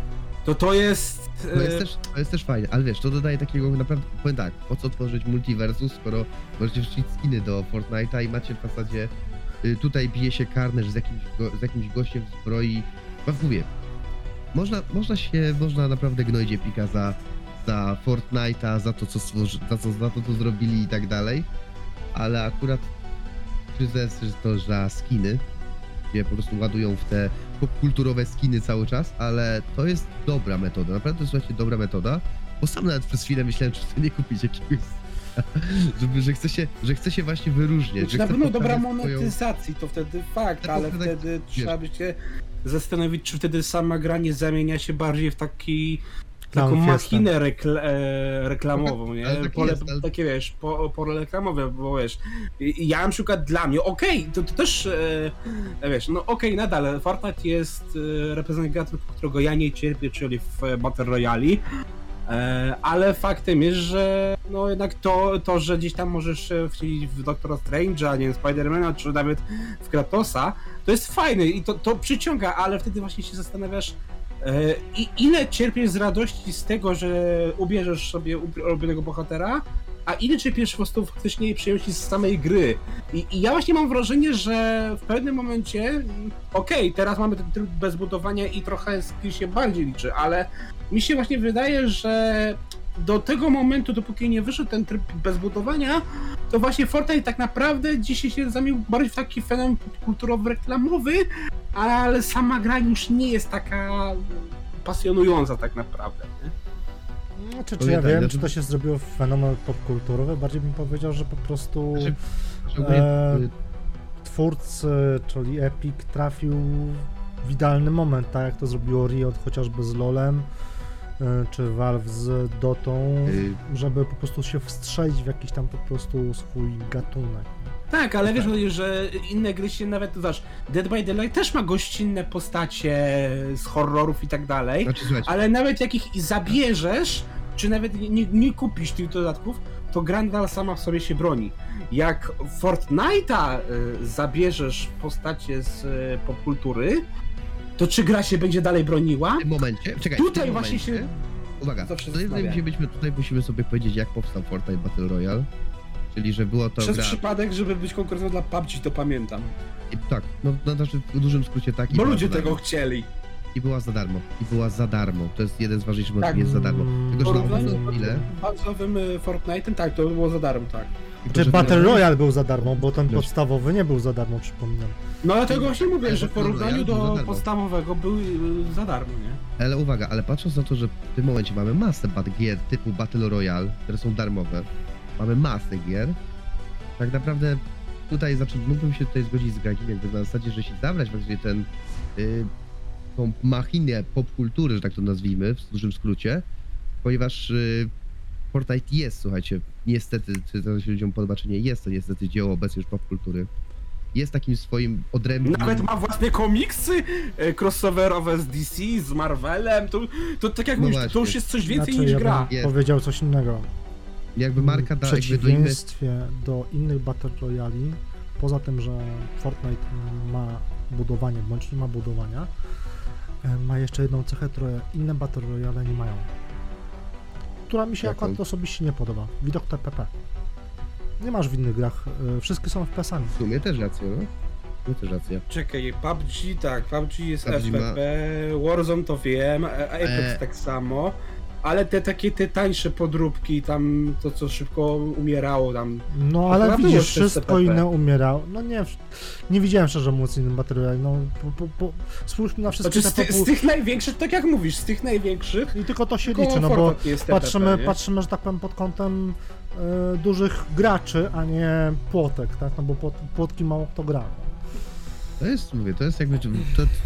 To to jest... To jest, e, też, to jest też fajne, ale wiesz, to dodaje takiego naprawdę, powiem tak, po co tworzyć multiversus, skoro możecie wrzucić skiny do Fortnite'a i macie w zasadzie, y, tutaj bije się Carnage z jakimś, go, z jakimś gościem w zbroi, no mówię, można, można się, można naprawdę gnoić Epika za, za Fortnite'a, za to, co stworzy, za, co, za to, co zrobili i tak dalej, ale akurat że to za skiny, po prostu ładują w te popkulturowe skiny cały czas, ale to jest dobra metoda, naprawdę to jest słuchajcie dobra metoda, bo sam nawet przez chwilę myślałem, czy sobie nie kupić jakiegoś żeby, że chce się, że chce się właśnie wyróżniać. Znaczy na pewno dobra pokazać swoją- monetyzacji, to wtedy fakt, Tylko ale wtedy, trzeba by się zastanowić, czy wtedy sama gra nie zamienia się bardziej w taki taką machinę rekl e, reklamową, nie? Ale tak Pole, jest, ale- Takie wiesz, po, pole reklamowe, bo wiesz, ja na przykład dla mnie, okej, to, to też, e, wiesz, no okej, nadal Fortnite jest e, reprezentantem, którego ja nie cierpię, czyli w e, Battle Royale, e, ale faktem jest, że no jednak to, to że gdzieś tam możesz e, wcielić w Doctora Strange'a, nie wiem, Spidermana, czy nawet w Kratosa, to jest fajne i to, to przyciąga, ale wtedy właśnie się zastanawiasz, E, I ile cierpiesz z radości z tego, że ubierzesz sobie ulubionego bohatera, a ile cierpiesz po prostu faktycznie przyjemności z samej gry. I, I ja właśnie mam wrażenie, że w pewnym momencie, okej, teraz mamy ten tryb bez budowania i trochę skill się bardziej liczy, ale mi się właśnie wydaje, że do tego momentu, dopóki nie wyszedł ten tryb bez budowania, to właśnie Fortnite tak naprawdę dzisiaj się zamienił bardziej w taki fenomen kulturowy, reklamowy, ale sama gra już nie jest taka pasjonująca tak naprawdę. Nie? Znaczy, czy ja tak, wiem, znaczy- czy to się zrobiło fenomen popkulturowy? Bardziej bym powiedział, że po prostu Znaczy, E, y, twórcy, czyli Epic, trafił w idealny moment, tak jak to zrobiło Riot chociażby z LoLem, czy Valve z Dotą, y, żeby po prostu się wstrzelić w jakiś tam po prostu swój gatunek. Tak, ale wiesz, Tak. że inne gry się nawet, zobacz, Dead by Daylight też ma gościnne postacie z horrorów i tak dalej, Znaczy, ale nawet jak ich zabierzesz, czy nawet nie, nie, kupisz tych dodatków, to gra nadal sama w sobie się broni. Jak Fortnite'a y, zabierzesz postacie z y, popkultury, to czy gra się będzie dalej broniła? w tym momencie, czekaj, Tutaj tym właśnie momencie, się Uwaga, musimy, tutaj musimy sobie powiedzieć, jak powstał Fortnite Battle Royale. Czyli, że było to Przez gra... przypadek, żeby być konkurencją dla PUBG, to pamiętam. I, tak, no, no znaczy w dużym skrócie tak. Bo ludzie tego chcieli. I była za darmo. I była za darmo. To jest jeden z ważniejszych momentów, Tak. jest za darmo. Tylko, że na z bazowym y, Fortnite'em, tak, to było za darmo, tak. Czy Battle Royale był za darmo, bo ten Wiesz. podstawowy nie był za darmo, przypominam. No dlatego właśnie mówię, Ale że w porównaniu do podstawowego był y, za darmo, nie? Ale uwaga, ale patrząc na to, że w tym momencie mamy masę gier typu Battle Royale, które są darmowe, mamy masę gier, tak naprawdę tutaj znaczy, mógłbym się tutaj zgodzić z Gagim, jakby na zasadzie, że się zabrać właśnie ten, y, tą machinę popkultury, że tak to nazwijmy, w dużym skrócie, ponieważ y, Fortnite jest, słuchajcie, niestety, czy to się ludziom podoba, czy nie, jest to niestety dzieło obecnie już popkultury. Jest takim swoim odrębnym... Nawet ma własne komiksy y, crossoverowe z DC, z Marvelem, to, to tak jak No mówisz, to właśnie. już jest coś więcej znaczy, niż ja gra. bym Jest. powiedział coś innego. Jakby marka da, W jakby do przeciwieństwie do innych Battle Royali, poza tym, że Fortnite ma budowanie, bądź nie ma budowania, e, ma jeszcze jedną cechę, które inne Battle Royale nie mają. Która mi się Jaką? akurat osobiście nie podoba. Widok TPP. Nie masz w innych grach, e, wszystkie są FPS-ami. W sumie też rację, no. No też racja. Czekaj, PUBG tak, PUBG jest PUBG ma- FPP, Warzone to wiem, a- Apex E. tak samo, ale te takie te tańsze podróbki, tam to co szybko umierało, tam No ale widzisz, wszystko inne umierało. No nie, nie widziałem szczerze mówiąc innym Royale. No, po, po, spójrzmy na wszystkie Znaczy z, te ty, z tych największych, tak jak mówisz, z tych największych, I tylko to się tylko liczy, no bo TPP, patrzymy, nie? patrzymy, że tak powiem, pod kątem e, dużych graczy, a nie płotek, tak? No bo płot, płotki mało kto gra. To jest, mówię, to jest jakby, to,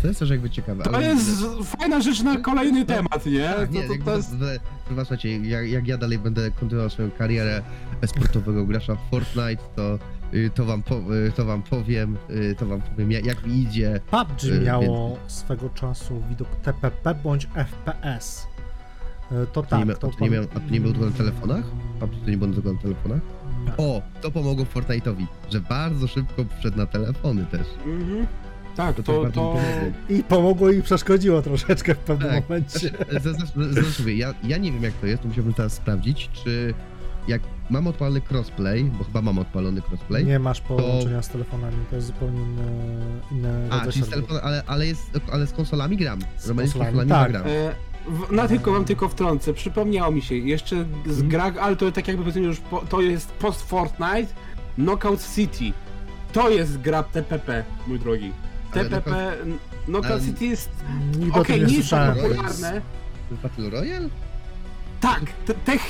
to jest też jakby ciekawe. To ale- jest fajna rzecz na kolejny temat, nie? Tak, nie, to, to, to to, jest... to, to, słuchajcie, jak, jak ja dalej będę kontynuował swoją karierę sportowego gracza w Fortnite, to, y, to, wam, po, y, to wam powiem, y, to wam powiem, jak, mi idzie. PUBG miało swego czasu widok TPP bądź FPS. To To tak, nie, to to, nie, miał, a to nie było tylko na telefonach? A to nie było tylko na telefonach? O, to pomogło Fortnite'owi, że bardzo szybko wszedł na telefony też. Mhm. Tak, To, to, to. I pomogło i przeszkodziło troszeczkę w pewnym Tak. momencie. Znaczy sobie, ja, ja nie wiem jak to jest, to musiałbym teraz sprawdzić, czy jak mam odpalony crossplay, bo chyba mam odpalony crossplay. Nie masz połączenia z telefonami, to jest zupełnie inne, inne A, rodzaj czyli z telefonu, ale, ale, jest, ale z konsolami gram. Z Normalnie z konsolami, konsolami tak. gram. E, w, na tylko wam tylko wtrącę, przypomniało mi się, jeszcze z Mhm. gra, ale to tak jakby powiedzmy już, po, to jest post Fortnite, Knockout City. To jest gra TPP, mój drogi. Ale TPP, Knockout ale- City jest, Nigdy o okej, tym nie nie jest słyszałem. popularne. Battle Royale? Tak, te, tech,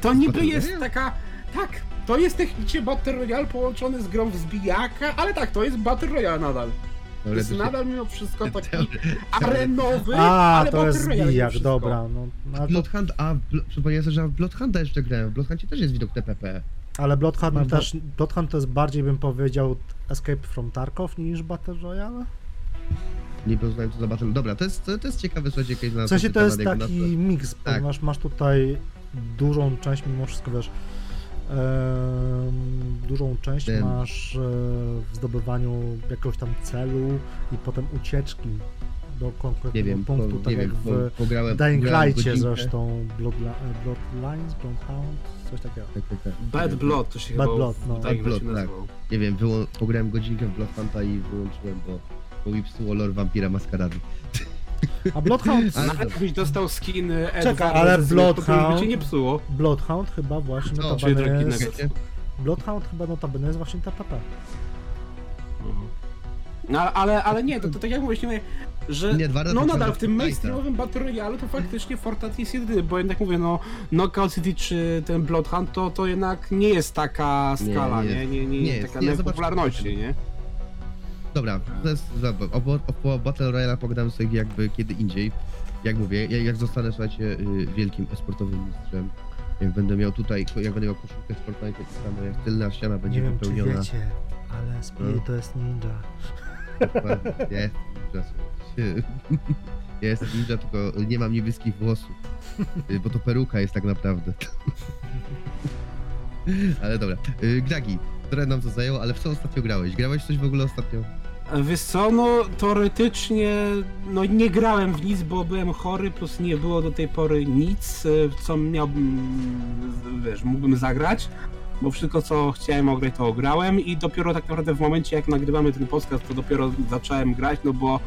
to niby Battle jest Royale? taka, tak, to jest technicznie Battle Royale połączony z grą w zbijaka, ale tak, to jest Battle Royale nadal. Jest Teoretycznie- nadal mimo wszystko taki arenowy, A, ale to jest zbijak, dobra. No, no, to, Bloodhunt, a w- przypomniałem sobie, że w Bloodhunta jeszcze grałem. W Bloodhuncie też jest widok TPP. ale Bloodhunt Mam- też, Bloodhunt to jest bardziej, bym powiedział, Escape from Tarkov niż Battle Royale. Nie poznałem co za battle. Dobra, to jest, to, to jest ciekawe, słuchajcie, jakieś na W sensie to jest taki miks, Tak. ponieważ masz tutaj dużą część, mimo wszystko wiesz, dużą część Ten- masz e, w zdobywaniu jakiegoś tam celu i potem ucieczki do konkretnego Nie wiem, punktu, po, tak nie jak wiem, w po, pograłem... Dying Light'cie zresztą, Bloodla- e, Bloodlines, Bloodhound, coś takiego. Tak, tak, tak. Bad Blood to się Bad chyba Blood, no. Bad Blood, tak. Nie wiem, wyłą- pograłem godzinkę w Bloodhunta i wyłączyłem, bo, bo mi psuło lore Vampira Maskarady. A Bloodhound, Ale- Nawet byś dostał skin Czekaj, ale Bloodhound- by cię nie psuło. Bloodhound chyba właśnie No, notabene jest, nugget. Bloodhound chyba notabene jest właśnie TPP. No, ale, ale nie, to, to tak jak mówisz, nie, że Nie, no trzeba nadal w tym mainstreamowym Battle Royale to faktycznie Fortnite jest jedyny, bo jednak mówię, no Knockout City czy ten Bloodhunt to, to jednak nie jest taka Nie, skala, nie nie, jest. nie, nie, Nie jest. taka Nie, nie, popularności, nie? Dobra, to jest dobra, o, o, o Battle Royale pogadamy sobie jakby kiedy indziej. Jak mówię, jak, jak zostanę, słuchajcie, y, wielkim esportowym mistrzem, jak będę miał tutaj, jak będę miał koszulkę z Fortnite, to samo jak tylna ściana będzie Nie wiem czy wypełniona. wiecie, ale SPA No. to jest ninja. Jest ninja, słuchajcie. Jest ninja, tylko nie mam niebieskich włosów. Y, Bo to peruka jest tak naprawdę. Ale dobra. Y, Gragi, trochę nam to zajęło, ale w co ostatnio grałeś? Grałeś coś w ogóle ostatnio? Wiesz co, no teoretycznie no nie grałem w nic, bo byłem chory, plus nie było do tej pory nic, e, co miałbym, wiesz, mógłbym zagrać, bo wszystko co chciałem ograć to ograłem i dopiero tak naprawdę w momencie jak nagrywamy ten podcast to dopiero zacząłem grać, no bo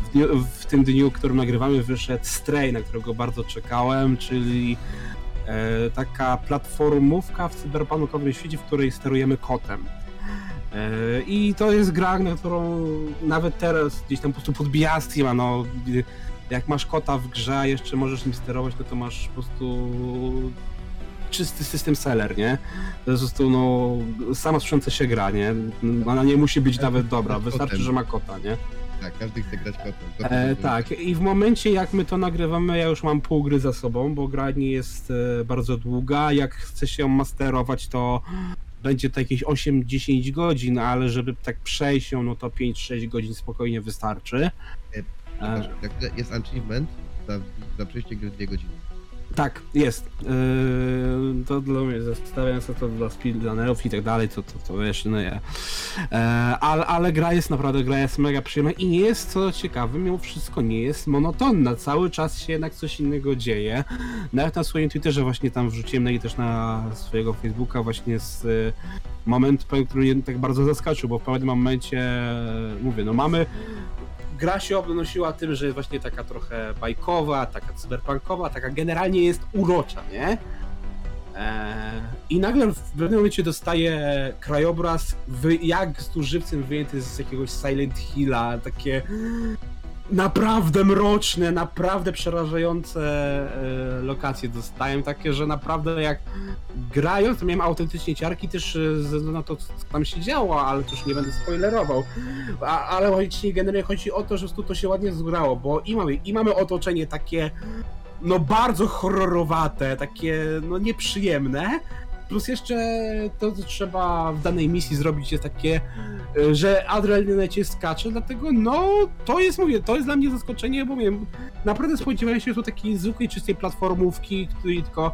w, dniu, w tym dniu, w którym nagrywamy wyszedł Stray, na którego bardzo czekałem, czyli e, taka platformówka w cyberpunkowym świecie, w której sterujemy kotem. E, I to jest gra, na którą nawet teraz gdzieś tam po prostu podbija Steama, no jak masz kota w grze, a jeszcze możesz nim sterować, no to masz po prostu czysty system seller, nie? To jest po prostu no sama sprząta się gra, nie? Ona nie musi być nawet dobra, wystarczy, że ma kota, nie? Tak, każdy chce grać kotem. Kotem E, tak, i w momencie jak my to nagrywamy, ja już mam pół gry za sobą, bo gra nie jest e, bardzo długa. Jak chce się ją masterować, to będzie to jakieś 8-10 godzin, ale żeby tak przejść ją, no to 5-6 godzin spokojnie wystarczy. E, Przepraszam, jak jest achievement za, za przejście gry dwie godziny. Tak, jest. E, to dla mnie, zostawiam sobie to dla speedrunnerów i tak dalej, to, to, to wiesz, no nie. E, ale, ale gra jest naprawdę, gra jest mega przyjemna i nie jest, co ciekawe, mimo wszystko nie jest monotonna. Cały czas się jednak coś innego dzieje. Nawet na swoim Twitterze właśnie tam wrzuciłem, no i też na swojego Facebooka właśnie z y, moment, który mnie tak bardzo zaskoczył, bo w pewnym momencie, mówię, no mamy gra się obnosiła tym, że jest właśnie taka trochę bajkowa, taka cyberpunkowa, taka generalnie jest urocza, nie? Eee, I nagle w pewnym momencie dostaje krajobraz jak z tu żywcem wyjęty z jakiegoś Silent Hilla, takie naprawdę mroczne, naprawdę przerażające e, lokacje dostałem, takie, że naprawdę jak grając, to miałem autentycznie ciarki też e, ze względu na to, co tam się działo, ale to już nie będę spoilerował. A, ale właśnie generalnie chodzi o to, że tu to się ładnie zgrało, bo i mamy, i mamy otoczenie takie no bardzo horrorowate, takie no nieprzyjemne, plus jeszcze to, co trzeba w danej misji zrobić jest takie, y, że adrenalina cię skacze, dlatego no to jest, mówię, to jest dla mnie zaskoczenie, bo wiem, naprawdę spodziewałem się tu takiej zwykłej, czystej platformówki, której tylko,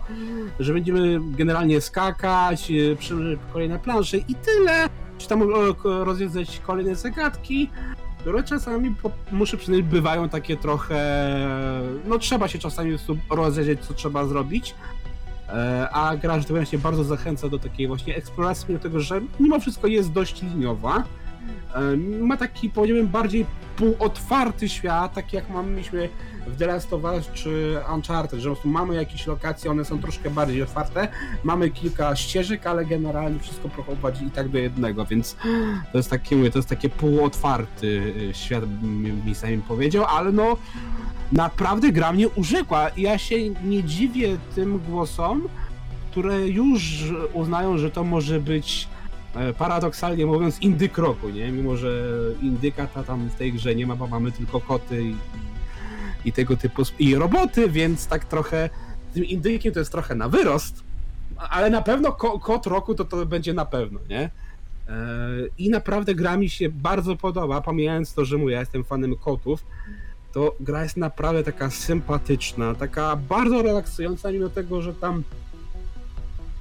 że będziemy generalnie skakać, y, kolejne plansze i tyle, czy tam rozwiązać kolejne zagadki, które czasami, muszę przyznać, bywają takie trochę, no trzeba się czasami rozejrzeć, co trzeba zrobić, a gra rzeczywiście bardzo zachęca do takiej właśnie eksploracji, mimo tego, że mimo wszystko jest dość liniowa. E, Ma taki, powiedziałbym, bardziej półotwarty świat, tak jak mieliśmy w The Last of Us czy Uncharted, że mamy jakieś lokacje, one są troszkę bardziej otwarte, mamy kilka ścieżek, ale generalnie wszystko prowadzi i tak do jednego, więc to jest takie, mówię, to jest takie półotwarty y, świat, bym mi samym powiedział, ale no naprawdę gra mnie urzekła. Ja się nie dziwię tym głosom, które już uznają, że to może być e, paradoksalnie mówiąc, indyk roku, nie? Mimo, że indyka ta tam w tej grze nie ma, bo mamy tylko koty i, i tego typu i roboty, więc tak trochę tym indykiem to jest trochę na wyrost, ale na pewno ko kot roku to to będzie na pewno, nie? E, I naprawdę gra mi się bardzo podoba, pomijając to, że mówię, ja jestem fanem kotów, to gra jest naprawdę taka sympatyczna, taka bardzo relaksująca, mimo tego, że tam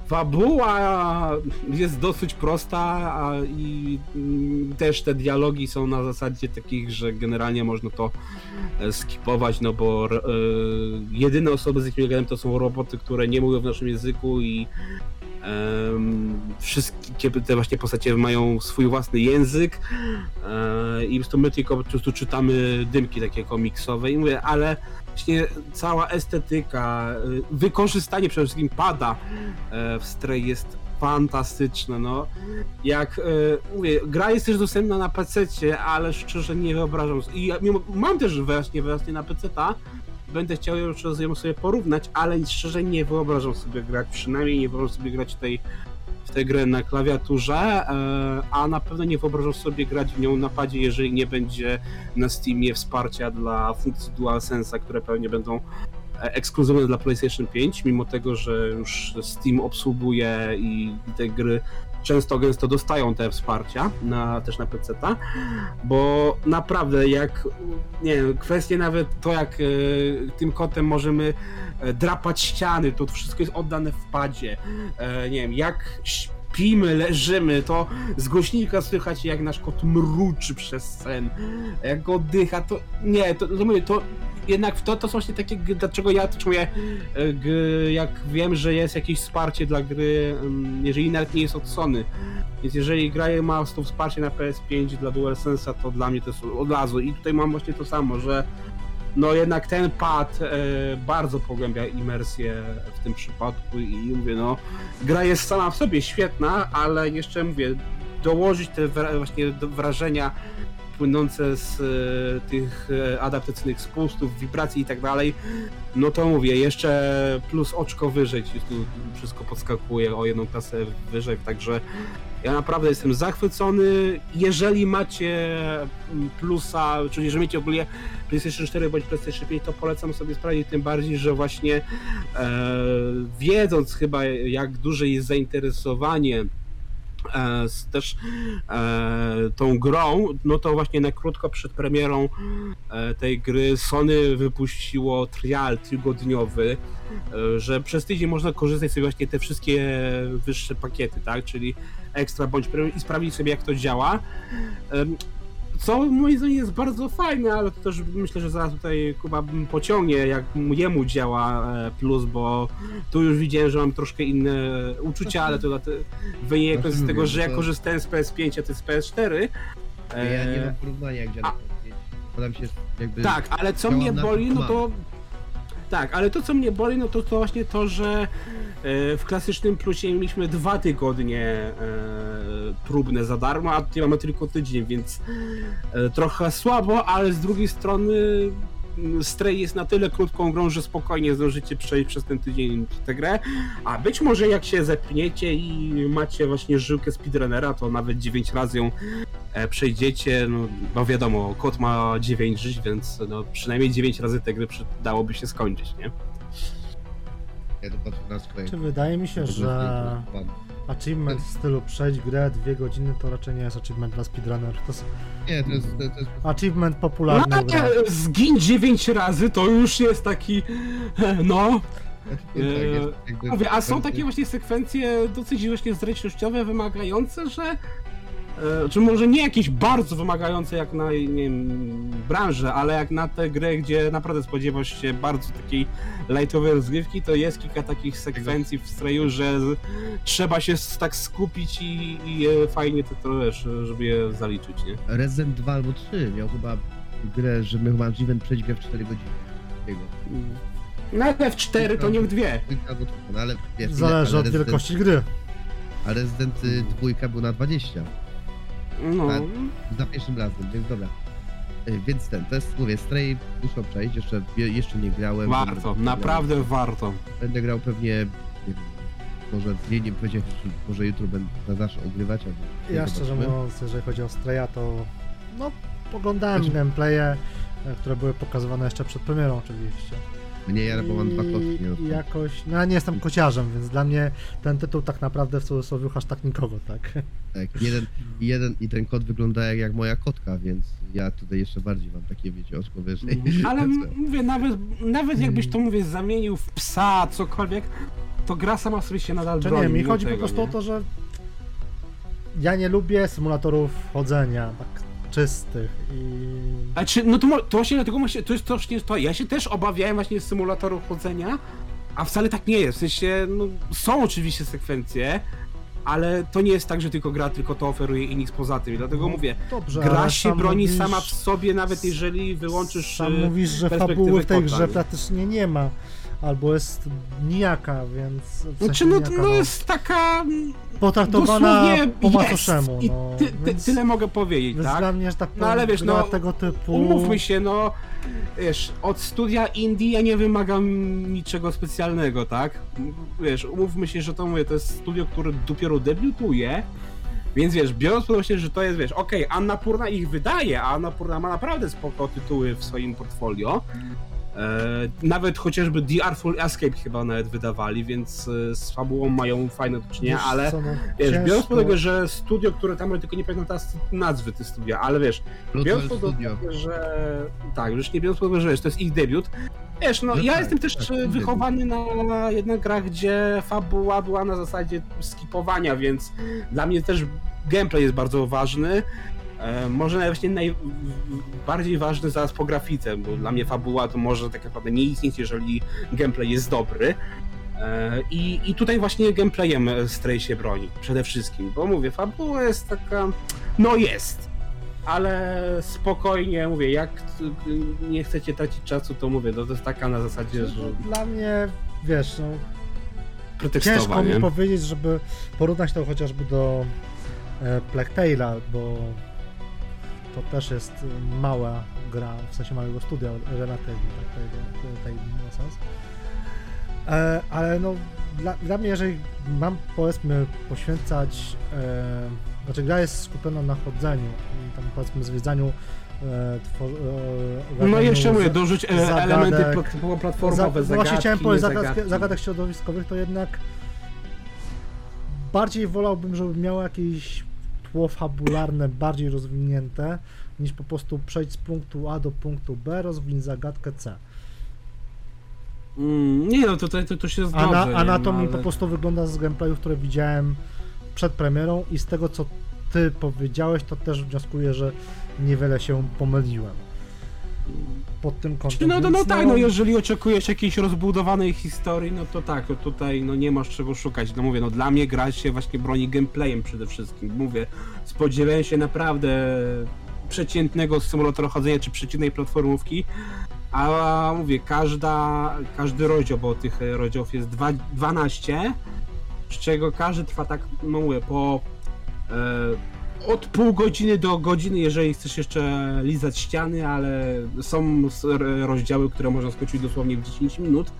fabuła jest dosyć prosta i mm, też te dialogi są na zasadzie takich, że generalnie można to e, skipować, no bo e, jedyne osoby z jakimi gadam to są roboty, które nie mówią w naszym języku i wszystkie te właśnie postacie mają swój własny język e, i po prostu my tylko po prostu czytamy dymki takie komiksowe i mówię, ale właśnie cała estetyka, y, wykorzystanie przede wszystkim pada e, w Stray jest fantastyczne, no. Jak, e, mówię, gra jest też dostępna na PC, ale szczerze nie wyobrażam. I ja mimo, mam też właśnie wersję na PC, będę chciał ją ją sobie porównać, ale szczerze nie wyobrażam sobie grać, przynajmniej nie wyobrażam sobie grać tej tę grę na klawiaturze, e, a na pewno nie wyobrażam sobie grać w nią na padzie, jeżeli nie będzie na Steamie wsparcia dla funkcji DualSense'a, które pewnie będą e, ekskluzywne dla PlayStation 5, mimo tego, że już Steam obsługuje i te gry często gęsto dostają te wsparcia na, też na PC, bo naprawdę jak nie wiem, kwestie nawet to jak e, tym kotem możemy e, drapać ściany, to wszystko jest oddane w padzie. E, nie wiem, jak śpimy, leżymy, to z głośnika słychać jak nasz kot mruczy przez sen, jak go oddycha, to nie, to, to mówię, to jednak to, to są właśnie takie, dlaczego ja to czuję, e, jak wiem, że jest jakieś wsparcie dla gry, mm, jeżeli nawet nie jest od Sony, więc jeżeli gra ma to wsparcie na PS5 dla DualSense'a, to dla mnie to jest od razu. I tutaj mam właśnie to samo, że no jednak ten pad e, bardzo pogłębia imersję w tym przypadku i mówię, no gra jest sama w sobie świetna, ale jeszcze mówię, dołożyć te właśnie wrażenia płynące z e, tych e, adaptacyjnych spustów, wibracji i tak dalej, no to mówię, jeszcze plus oczko wyżej, tu wszystko podskakuje o jedną klasę wyżej, także ja naprawdę jestem zachwycony. Jeżeli macie plusa, czyli jeżeli macie ogólnie PlayStation 4 bądź PlayStation 5, to polecam sobie sprawdzić, tym bardziej, że właśnie e, wiedząc chyba jak duże jest zainteresowanie z też e, tą grą, no to właśnie na krótko przed premierą e, tej gry Sony wypuściło trial tygodniowy, e, że przez tydzień można korzystać sobie właśnie te wszystkie wyższe pakiety, tak, czyli ekstra bądź premium i sprawdzić sobie jak to działa. Co moim zdaniem jest bardzo fajne, ale to też myślę, że zaraz tutaj Kuba pociągnie, jak mu- jemu działa e, plus, bo tu już widziałem, że mam troszkę inne uczucia, ale to wynika z tego, że ja korzystałem z PS5, a ty z PS4. Ja nie E, mam porównania jak działa. Podam się jakby... tak, ale co mnie boli, no to. Tak, ale to co mnie boli, no to, to właśnie to, że e, w klasycznym plusie mieliśmy dwa tygodnie e, próbne za darmo, a tutaj mamy tylko tydzień, więc e, trochę słabo, ale z drugiej strony Stray jest na tyle krótką grą, że spokojnie zdążycie przejść przez ten tydzień tę grę, a być może jak się zepniecie i macie właśnie żyłkę speedrunnera, to nawet 9 razy ją e, przejdziecie, no, no wiadomo, kot ma 9 żyć, więc no, przynajmniej 9 razy te gry przydałoby się skończyć, nie? Ja to patrzę na swoje. Czy wydaje mi się, że achievement w stylu przejść grę dwie godziny to raczej nie jest achievement dla speedrunnerów. To jest Nie, to jest... To, jest achievement No, popularny grach. ale zgin 9 razy to już jest taki, no, jest jakby- mówię, a są takie właśnie sekwencje dosyć właśnie zręcznościowe, wymagające, że e, czy może nie jakieś bardzo wymagające jak na nie wiem, branżę, ale jak na tę grę, gdzie naprawdę spodziewasz się bardzo takiej lightowej rozgrywki, to jest kilka takich sekwencji w stroju, że trzeba się tak skupić i, i e, fajnie to, to wiesz, żeby je zaliczyć, nie? Resident 2 albo 3 miał chyba grę, że my chyba Achievement przejść grę w 4 godziny. No ale w 4 to nie w dwie. Dwójka albo trójka, No ale wiesz, Zależy ale od Resident- wielkości gry. A Resident y, dwójka był na 20 No, Tak. za pierwszym razem, więc dobra. Y, Więc ten, to jest, mówię, Stray muszę przejść, jeszcze, je- jeszcze nie grałem. warto, Będę- naprawdę warto. Będę grał pewnie, nie wiem, może nie, nie powiedzieć, że może jutro będę na zawsze ogrywać, albo Ja szczerze zobaczymy. mówiąc, jeżeli chodzi o Straya, to no, oglądałem Znaczy- gameplaye, e, które były pokazywane jeszcze przed premierą oczywiście. Mnie bo mam dwa kotki. Nie i jakoś, no ja nie jestem kociarzem, więc dla mnie ten tytuł tak naprawdę w cudzysłowie hashtag nikogo, tak? Tak, jeden, i jeden i ten kot wygląda jak, jak moja kotka, więc ja tutaj jeszcze bardziej mam takie, wiecie, oczko wyżej. Ale m- mówię, nawet, nawet jakbyś to mówię zamienił w psa, cokolwiek, to gra sama sobie się nadal Czy broni. nie, mi mimo chodzi po tego, prostu nie? o to, że ja nie lubię symulatorów chodzenia, tak czystych i... A czy, no to, to właśnie dlatego właśnie, to jest właśnie to. Ja się też obawiałem właśnie symulatorów chodzenia, a wcale tak nie jest. W sensie, no, są oczywiście sekwencje, ale to nie jest tak, że tylko gra tylko to oferuje i nic poza tym. I dlatego No, mówię, Dobrze, gra się broni mówisz- sama w sobie, nawet jeżeli wyłączysz. Sam y, mówisz, że fabuły w tej grze nie? praktycznie nie ma, albo jest nijaka, więc... W sensie Znaczy, no, nijaka, no jest taka. mm, potraktowana po macoszemu, no, ty, ty, więc- tyle mogę powiedzieć, tak? dla mnie, że tak No, ale wiesz, no, tego typu... Umówmy się, no wiesz, od studia Indie ja nie wymagam niczego specjalnego, tak? Wiesz, umówmy się, że to mówię, to jest studio, które dopiero debiutuje, więc wiesz, biorąc pod uwagę, że to jest, wiesz, okej, Anna Purna ich wydaje, a Anna Purna ma naprawdę spoko tytuły w swoim portfolio. E, nawet chociażby The Artful Escape chyba nawet wydawali, więc e, z fabułą mają fajne do czynienia, Wiesz ale co, no, wiesz, ciężko- biorąc pod uwagę, że studio, które tam, tylko nie pamiętam teraz nazwy tych studia, ale wiesz, Biorąc pod uwagę, że tak, już nie biorąc pod uwagę, że wiesz, to jest ich debiut. Wiesz, no, No ja tak, jestem też tak, e, wychowany na jednak grach, gdzie fabuła była na zasadzie skipowania, więc dla mnie też gameplay jest bardzo ważny. E, może właśnie najbardziej ważny zaraz po grafice, bo dla mnie fabuła to może tak naprawdę nie istnieć, jeżeli gameplay jest dobry. E, I, I tutaj właśnie gameplayem Stray się broni przede wszystkim, bo mówię, fabuła jest taka, no jest, ale spokojnie, mówię, jak nie chcecie tracić czasu, to mówię, to, to jest taka na zasadzie, że No, Dla mnie, wiesz, no, ciężko mi powiedzieć, żeby porównać to chociażby do e, Plague Tale'a, bo to też jest mała gra, w sensie małego studia relatywnie, tak, Tale ma sens. E, ale no, dla, dla mnie, jeżeli mam, powiedzmy, poświęcać, e, znaczy gra jest skupiona na chodzeniu tam, powiedzmy, zwiedzaniu e, twor, e, No jeszcze mówię, dorzuć e, zagadek. elementy plat- platformowe, Za- no Właśnie chciałem powiedzieć, zagadki. zagadek środowiskowych to jednak bardziej wolałbym, żeby miało jakieś tło fabularne bardziej rozwinięte, niż po prostu przejść z punktu A do punktu B, rozwinąć zagadkę C. Mm, nie no, tutaj to, to się A, zgodzę, na, nie? a na to no, mi ale- po prostu wygląda z gameplayów, które widziałem przed premierą i z tego, co ty powiedziałeś, to też wnioskuję, że niewiele się pomyliłem. Pod tym kątem. No, no, no tak, no jeżeli oczekujesz jakiejś rozbudowanej historii, no to tak, to tutaj no nie masz czego szukać. No mówię, no dla mnie gra się właśnie broni gameplayem przede wszystkim. Mówię, spodziewałem się naprawdę przeciętnego symulatora chodzenia czy przeciętnej platformówki, a mówię, każda, każdy rozdział, bo tych rozdziałów jest dwa, 12, z czego każdy trwa tak, no mówię, po e, od pół godziny do godziny, jeżeli chcesz jeszcze lizać ściany, ale są rozdziały, które można skończyć dosłownie w 10 minut.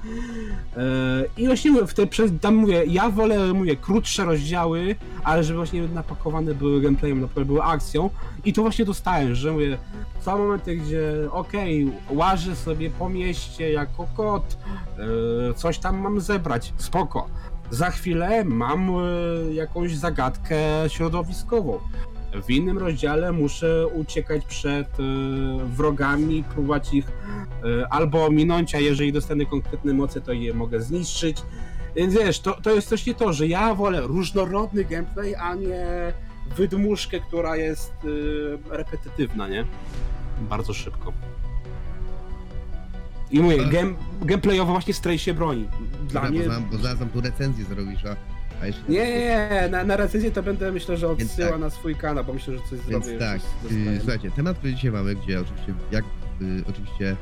E, I właśnie w te, tam mówię, ja wolę, mówię, krótsze rozdziały, ale żeby właśnie napakowane były gameplayem, na były akcją. I to właśnie dostałem, że mówię, są momenty, gdzie okej, łażę sobie po mieście jako kot, e, coś tam mam zebrać, spoko. Za chwilę mam e, jakąś zagadkę środowiskową. W innym rozdziale muszę uciekać przed e, wrogami, próbować ich e, albo minąć, a jeżeli dostanę konkretne moce, to je mogę zniszczyć. Więc wiesz, to, to jest też nie to, że ja wolę różnorodny gameplay, a nie wydmuszkę, która jest repetytywna, nie? Bardzo szybko. I mówię, game, gameplayowo właśnie Stray się broni. Dla Dobra, mnie... bo, znam, bo zaraz nam tu recenzję zrobisz, a, a jeszcze... Nie, nie, nie, na, na recenzję to będę myślę, że odsyła tak. na swój kanał, bo myślę, że coś Więc zrobię. tak, y, z- słuchajcie, temat, który dzisiaj mamy, gdzie oczywiście, jak y, oczywiście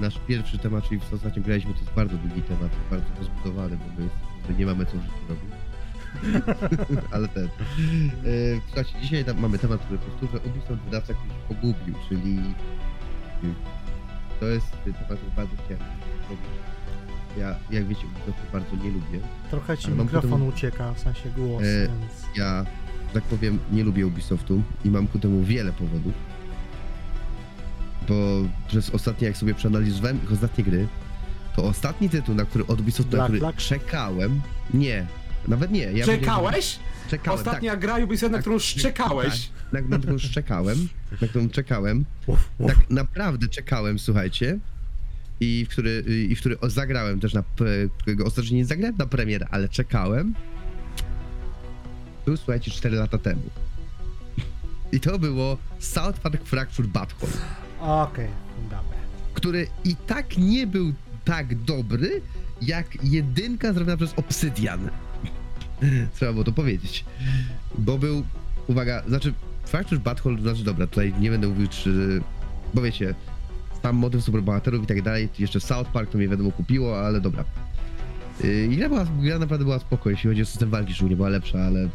nasz pierwszy temat, czyli w co ostatnio graliśmy, to jest bardzo długi temat, bardzo rozbudowany, bo my, my nie mamy co w życiu robić. Ale ten. Y, słuchajcie, dzisiaj mamy temat, który powtórzę, Ubisoft wydawca, który się pogubił, czyli to jest temat, bardzo zrobić. Ja, jak wiecie, Ubisoftu bardzo nie lubię. Trochę ci mikrofon potem- ucieka, w sensie głos, E, więc... Ja, tak powiem, nie lubię Ubisoftu i mam ku temu wiele powodów. Bo przez ostatnie, jak sobie przeanalizowałem ich ostatnie gry, to ostatni tytuł, na który od Ubisoftu, na Black który Flag? czekałem, nie, nawet nie. Ja Czekałeś? Czekałem, Ostatnia tak, gra Ubisoft, na Tak, którą tak, szczekałeś. na, na którą czekałem, na którą czekałem, Uf, uf. tak naprawdę czekałem, słuchajcie, i w który, i w który zagrałem też na, p- którego ostatecznie nie zagrałem na premierę, ale czekałem, był, słuchajcie, 4 lata temu. I to było South Park Fracture Butthole, Okej, dobra. który i tak nie był tak dobry, jak jedynka zrobiona przez Obsidian. Trzeba było to powiedzieć. Bo był, uwaga, znaczy Fracture Butthole, znaczy dobra, tutaj nie będę mówił, czy, bo wiecie, tam motyw superbohaterów i tak dalej, jeszcze South Park to mnie wiadomo kupiło, ale dobra. Yy, I gra, była, gra naprawdę była spoko, jeśli chodzi o system walki, szczególnie była lepsza, ale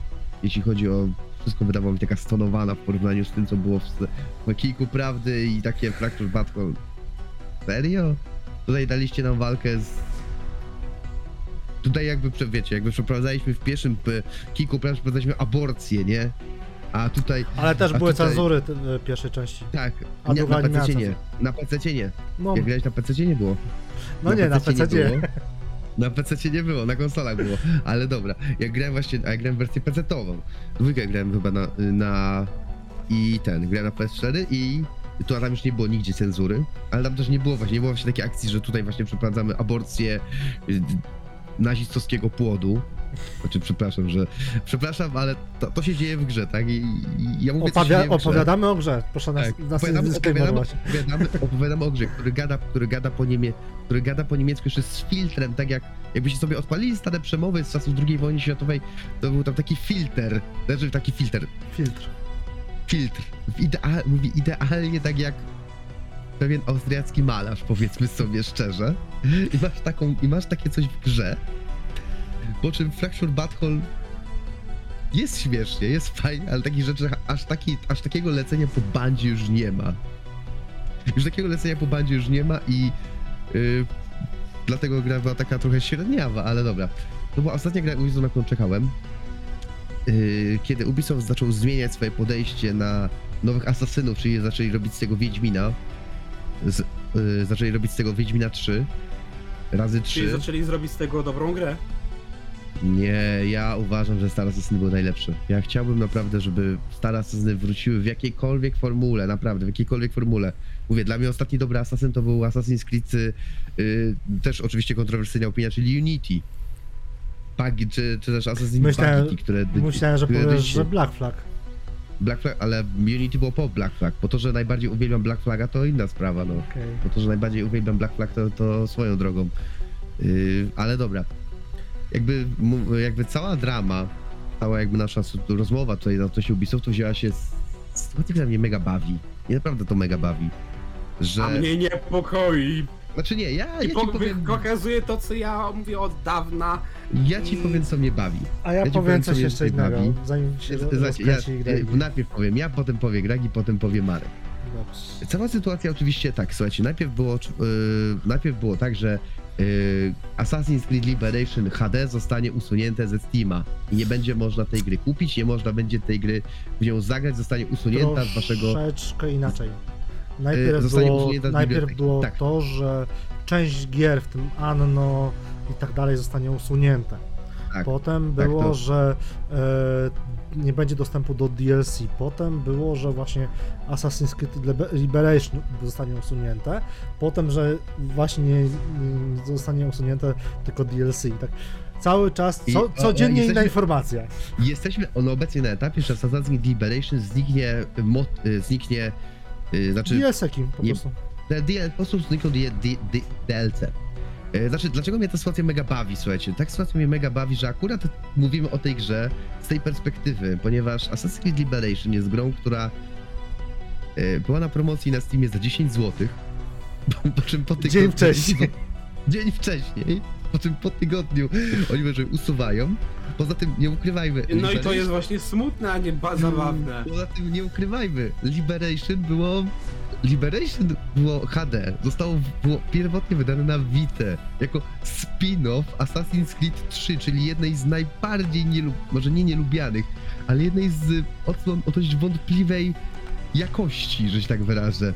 jeśli chodzi o wszystko wydawało mi taka stonowana w porównaniu z tym, co było w, w Kiku Prawdy i takie Fracture Butthole. Serio? Tutaj daliście nam walkę z... Tutaj jakby, wiecie, jakby przeprowadzaliśmy w pierwszym Kiku przeprowadzaliśmy aborcję, nie? A tutaj, Ale też były tutaj- cenzury te, e, pierwszej części. tak, A nie, na PC nie, na PC nie. No, Jak grałeś na PC nie było. no nie, na PC nie. było. Na PC nie było, na konsolach było, ale dobra. Jak grałem właśnie, a ja grałem wersję PC-tową. Dwójkę grałem chyba na, na i ten, grałem na PS4 i tu tam już nie było nigdzie cenzury, ale tam też nie było właśnie, nie było właśnie takiej akcji, że tutaj właśnie przeprowadzamy aborcję nazistowskiego płodu. Znaczy, przepraszam, że. Przepraszam, ale to, to się dzieje w grze, tak? I, i ja mówię, Opawia, opowiadamy o grze, proszę nas, Tak, nas opowiadamy, opowiadamy, opowiadamy, opowiadamy o grze, który gada, który gada po niemie, który gada po niemiecku jeszcze z filtrem, tak jak jakbyście sobie odpalili stare przemowy z czasów II wojny światowej, to był tam taki filtr, znaczy taki filtr, Filtr. filtr, idea- mówi idealnie tak jak pewien austriacki malarz, powiedzmy sobie szczerze, i masz taką, i masz takie coś w grze, po czym Fracture Butthole jest śmiesznie, jest fajnie, ale takich rzeczy, aż, taki, aż takiego lecenia po bandzie już nie ma. Już takiego lecenia po bandzie już nie ma i yy, dlatego gra była taka trochę średniawa, ale dobra. To była ostatnia gra Ubisoft, na którą czekałem. Yy, kiedy Ubisoft zaczął zmieniać swoje podejście na nowych asasynów, czyli zaczęli robić z tego Wiedźmina, z, yy, zaczęli robić z tego Wiedźmina 3, razy 3. Czyli zaczęli zrobić z tego dobrą grę. Nie, ja uważam, że Star Assassiny był najlepszy. Ja chciałbym naprawdę, żeby Star Assassiny wróciły w jakiejkolwiek formule, naprawdę, w jakiejkolwiek formule. Mówię, dla mnie ostatni dobry Assassin to był Assassin's Creed, y, y, też oczywiście kontrowersyjna opinia, czyli Unity. Pagi, czy, czy też Assassin's Myślałem- Creed, które... Myślałem, że które powiesz, że Black Flag. Black Flag, ale Unity było po Black Flag. Po to, że najbardziej uwielbiam Black Flaga, to inna sprawa, no. Okej. Po to, że najbardziej uwielbiam Black Flag, to, to swoją drogą. Yy, ale dobra. Jakby, jakby cała drama, cała jakby nasza rozmowa tutaj na to się Ubisoftu wzięła się z sytuacji, która mnie mega bawi. Nie naprawdę to mega bawi. Że... A mnie niepokoi. Znaczy nie, ja, I ja po, ci powiem... pokazuje to, co ja mówię od dawna. Ja ci powiem, co mnie bawi. A ja, Ja ci powiem powiem, coś jeszcze innego, bawi. zanim się Znaczy, ja, grę. ja najpierw powiem ja, potem powie Greg i potem powie Marek. Dobrze. Cała sytuacja oczywiście tak, słuchajcie, najpierw było, yy, najpierw było tak, że yy, Assassin's Creed Liberation HD zostanie usunięte ze Steama i nie będzie można tej gry kupić, nie można będzie tej gry w nią zagrać, zostanie usunięta z waszego... Troszeczkę inaczej. Najpierw zostanie było, usunięta z najpierw było Tak. to, że część gier, w tym Anno i tak dalej, zostanie usunięte. Tak, Potem tak, było, to- że e, nie będzie dostępu do DLC. Potem było, że właśnie Assassin's Creed Liber- Liberation zostanie usunięte. Potem, że właśnie nie, nie zostanie usunięte tylko DLC. Tak cały czas, co, codziennie o, inna jesteśmy- informacja. Jesteśmy obecnie na etapie, że Assassin's Creed Liberation zniknie, yy, zniknie, yy, znaczy... DLC-ki po prostu. DL, po prostu znikną D- D- D- DLC. E, Znaczy, dlaczego mnie ta sytuacja mega bawi, słuchajcie? Tak sytuacja mnie mega bawi, że akurat mówimy o tej grze z tej perspektywy, ponieważ Assassin's Creed Liberation jest grą, która e, była na promocji na Steamie za 10 zł, po, czym po tygodniu... Dzień wcześniej. Dzień wcześniej, po czym po tygodniu oni może usuwają. Poza tym nie ukrywajmy. No i to jest właśnie smutne, a nie ba- zabawne. Poza tym nie ukrywajmy, Liberation było Liberation było HD, zostało było pierwotnie wydane na Vita jako spin-off Assassin's Creed 3, czyli jednej z najbardziej nielub, może nie nielubianych, ale jednej z odsłon o dość wątpliwej jakości, że się tak wyrażę.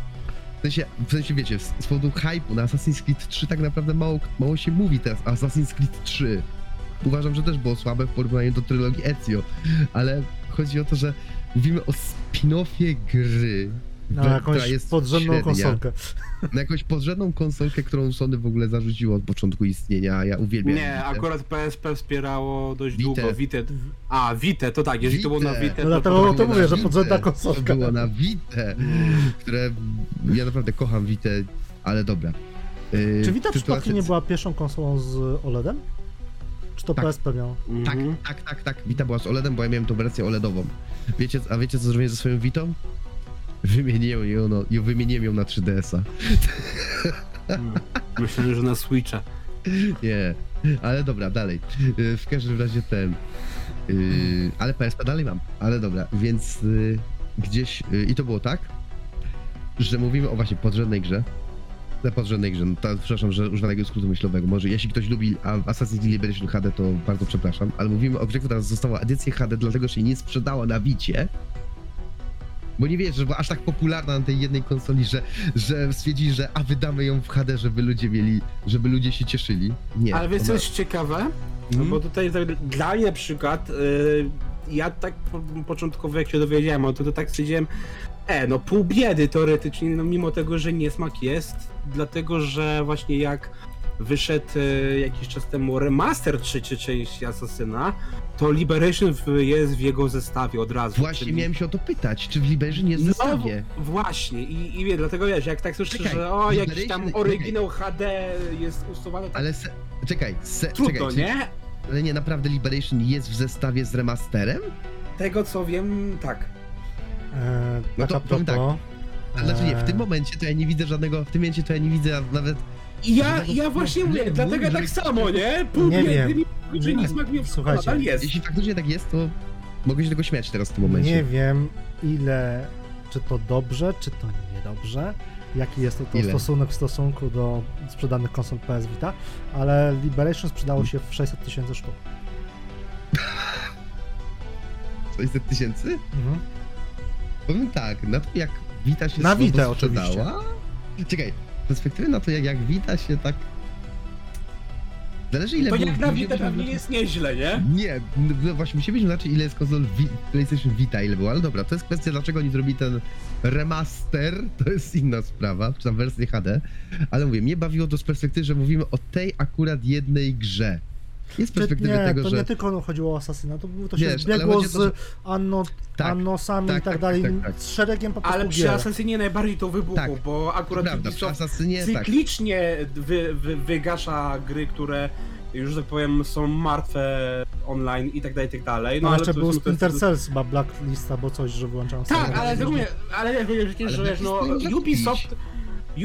W sensie, w sensie wiecie, z, z powodu hype'u na Assassin's Creed 3 tak naprawdę mało, mało się mówi teraz o Assassin's Creed 3. Uważam, że też było słabe w porównaniu do trylogii Ezio, ale chodzi o to, że mówimy o spin-offie gry, Na która jakąś jest podrzędną średnia. konsolkę. na jakąś podrzędną konsolkę, którą Sony w ogóle zarzuciło od początku istnienia, a ja uwielbiam. Nie, akurat PSP wspierało dość Vita. długo. Vita. A, Vita, to tak, jeżeli to było na. Vita, No to, dlatego to o tym było mówię, że podrzędna konsolka. To było na Vita, które ja naprawdę kocham Vita, ale dobra. Yy, Czy Vita sytuacja- przypadkiem nie była pierwszą konsolą z OLEDem? Czy to Tak. PSP miał? Tak, Mhm. tak, tak, tak. Vita była z OLEDem, bo ja miałem tą wersję OLEDową. Wiecie, a wiecie co zrobiłem ze swoją Vitą? Wymieniłem ją, no, i wymieniłem ją na 3DS-a. Mm. Myślałem, że na Switcha. Nie, ale dobra, dalej. Yy, W każdym razie ten. Yy, ale PSP dalej mam, ale dobra, więc yy, gdzieś. Yy, I to było tak, że mówimy o właśnie podrzędnej grze. Na podrzędnej grze, no to, przepraszam, że używam takiego skrótu myślowego. Może jeśli ktoś lubi Assassin's Creed Liberation HD, to bardzo przepraszam, ale mówimy o grze, która została edycją HD, dlatego że się nie sprzedała na Wicie. Bo nie wiesz, że była aż tak popularna na tej jednej konsoli, że, że stwierdzili, że a wydamy ją w HD, żeby ludzie mieli, żeby ludzie się cieszyli. Nie. Ale wiesz co ona- jest ciekawe? Mhm. Bo tutaj tak, dla mnie przykład, y, ja tak po, początkowo jak się dowiedziałem o to, to tak stwierdziłem, e, no pół biedy teoretycznie, no mimo tego, że niesmak jest, dlatego, że właśnie jak wyszedł y, jakiś czas temu remaster trzeciej części Asasyna, to Liberation w, jest w jego zestawie od razu. Właśnie czyli- miałem się o to pytać, czy w Liberation jest w No, zestawie? w- właśnie, i, i wie, dlatego wiesz, jak tak słyszę, Czekaj, że o, jakiś tam oryginał HD jest usuwany, tak Ale se... czekaj, se... trudno, czekaj, nie? ale nie, naprawdę Liberation jest w zestawie z remasterem? Tego co wiem, tak. Eee, No to powiem propos, A Znaczy nie, w tym eee, momencie to ja nie widzę żadnego, w tym momencie to ja nie widzę nawet... I ja, ja właśnie mówię, dlatego tak samo, nie? Pół Nie wiem. mimo że nie smak mi Słuchajcie, jest. Jeśli faktycznie tak jest, to mogę się tego śmiać teraz w tym momencie. Nie wiem ile, czy to dobrze, czy to niedobrze, jaki jest to, to stosunek w stosunku do sprzedanych konsol PS Vita, ale Liberation sprzedało się w 600 tysięcy sztuk. 600 tysięcy? Mhm. Powiem tak, na to jak Vita się Na Vitę sprzedała... Czekaj, z perspektywy na to jak, jak Vita się tak... Zależy ile To było jak na którzy- pewnie jest nieźle, nie? Nie, no właśnie musimy zobaczyć ile jest konsol Vi- PlayStation Vita, ile było, ale dobra, to jest kwestia dlaczego oni zrobili ten remaster, to jest inna sprawa, czy tam wersję HD, ale mówię, mnie bawiło to z perspektywy, że mówimy o tej akurat jednej grze. Z perspektywy nie, tego, to że... nie tylko chodziło o Assassina, to, było- to się Wiesz, ale zbiegło chodzi o to, z anno, Tak, annosami tak, i tak, tak, dalej, tak, tak. z szeregiem po prostu Ale przy gier. Assassinie najbardziej to wybuchło, Tak, bo akurat prawda, przy tak. cyklicznie wy, wy, wygasza gry, które już tak powiem są martwe online i tak dalej, i tak dalej. No, ale jeszcze to był Splinter Cells, chyba Blacklist albo coś, że wyłączałem Tak, ale tak mówię, ale jak mówię, Ale że wiesz, no Blacklist to Ubisoft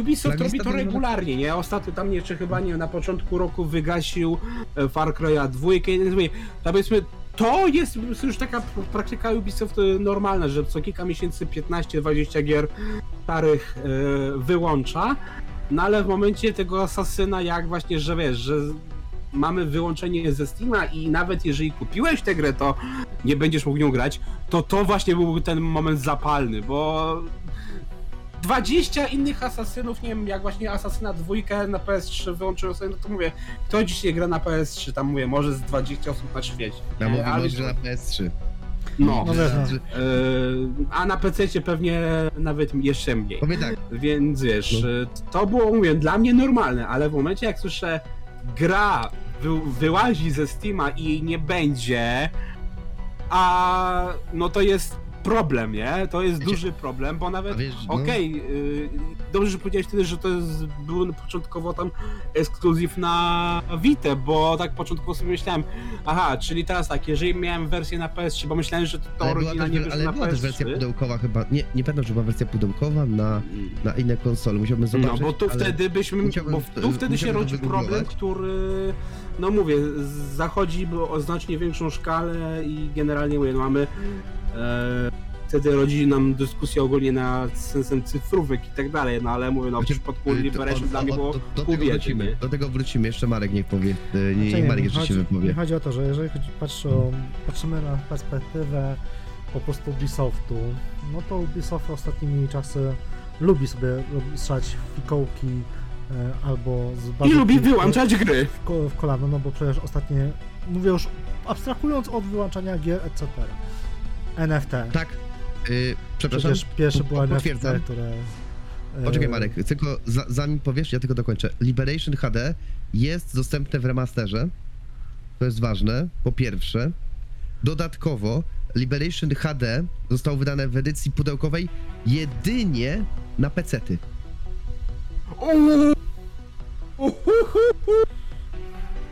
Ubisoft robi to regularnie, nie? Ostatnio tam jeszcze chyba nie na początku roku wygasił e, Far Cry'a 2 i tak mówię, to powiedzmy to jest już taka praktyka Ubisoft e, normalna, że co kilka miesięcy 15-20 gier starych e, wyłącza, no ale w momencie tego Asasyna jak właśnie, że wiesz, że mamy wyłączenie ze Steama i nawet jeżeli kupiłeś tę grę, to nie będziesz mógł nią grać, to to właśnie był ten moment zapalny, bo 20 innych asasynów, nie wiem, jak właśnie Asasyna dwójkę na PS3 wyłączyłem sobie, no to mówię, kto dzisiaj gra na PS3, tam mówię, może z 20 osób na świecie. Ja nie? mówię, Ale- może na PS3. No, No no. Że- Yy, a na PC pewnie nawet jeszcze mniej. Powiem tak, Więc wiesz, No. y, to było, mówię, dla mnie normalne, ale w momencie jak słyszę gra wy, wyłazi ze Steama i jej nie będzie, a no to jest problem, nie? To jest Wiecie, duży problem, bo nawet no, Okej, y, dobrze, że powiedziałeś wtedy, że to jest, był początkowo tam ekskluzyw na Vita, bo tak początkowo sobie myślałem, aha, czyli teraz tak, jeżeli miałem wersję na PS3, bo myślałem, że to, to oryginalnie wyszło ale na była też wersja PS3. pudełkowa chyba, nie, nie pamiętam, czy była wersja pudełkowa na, na inne konsole, musiałbym No, zobaczyć, bo tu wtedy byśmy, bo tu wtedy się rodzi problem, który, no mówię, zachodzi o znacznie większą skalę i generalnie mówię, no mamy wtedy rodzi nam dyskusja ogólnie na sensem cyfrówek i tak dalej, no ale mówię, no w Znaczy, przypadku y, to- Liberation dla mnie było do, do tego wrócimy, do tego wrócimy, jeszcze Marek niech powie, y, nie, Znaczy, niech Marek nie jeszcze się chodzi, nie wypowie. chodzi o to, że jeżeli chodzi, patrzę patrzymy na perspektywę po prostu Ubisoftu, no to Ubisoft ostatnimi czasy lubi sobie strzelać fikołki e, albo z I lubi w- wyłączać gry. w, w kolano, no bo przecież ostatnie, mówię już abstrahując od wyłączania gier, etc. NFT. Tak, y, przepraszam, Przecież pierwsze po- było NFT, które... e, Poczekaj Marek, tylko za, zanim powiesz, ja tylko dokończę. Liberation HD jest dostępne w remasterze. To jest ważne, po pierwsze. Dodatkowo Liberation HD zostało wydane w edycji pudełkowej jedynie na pecety.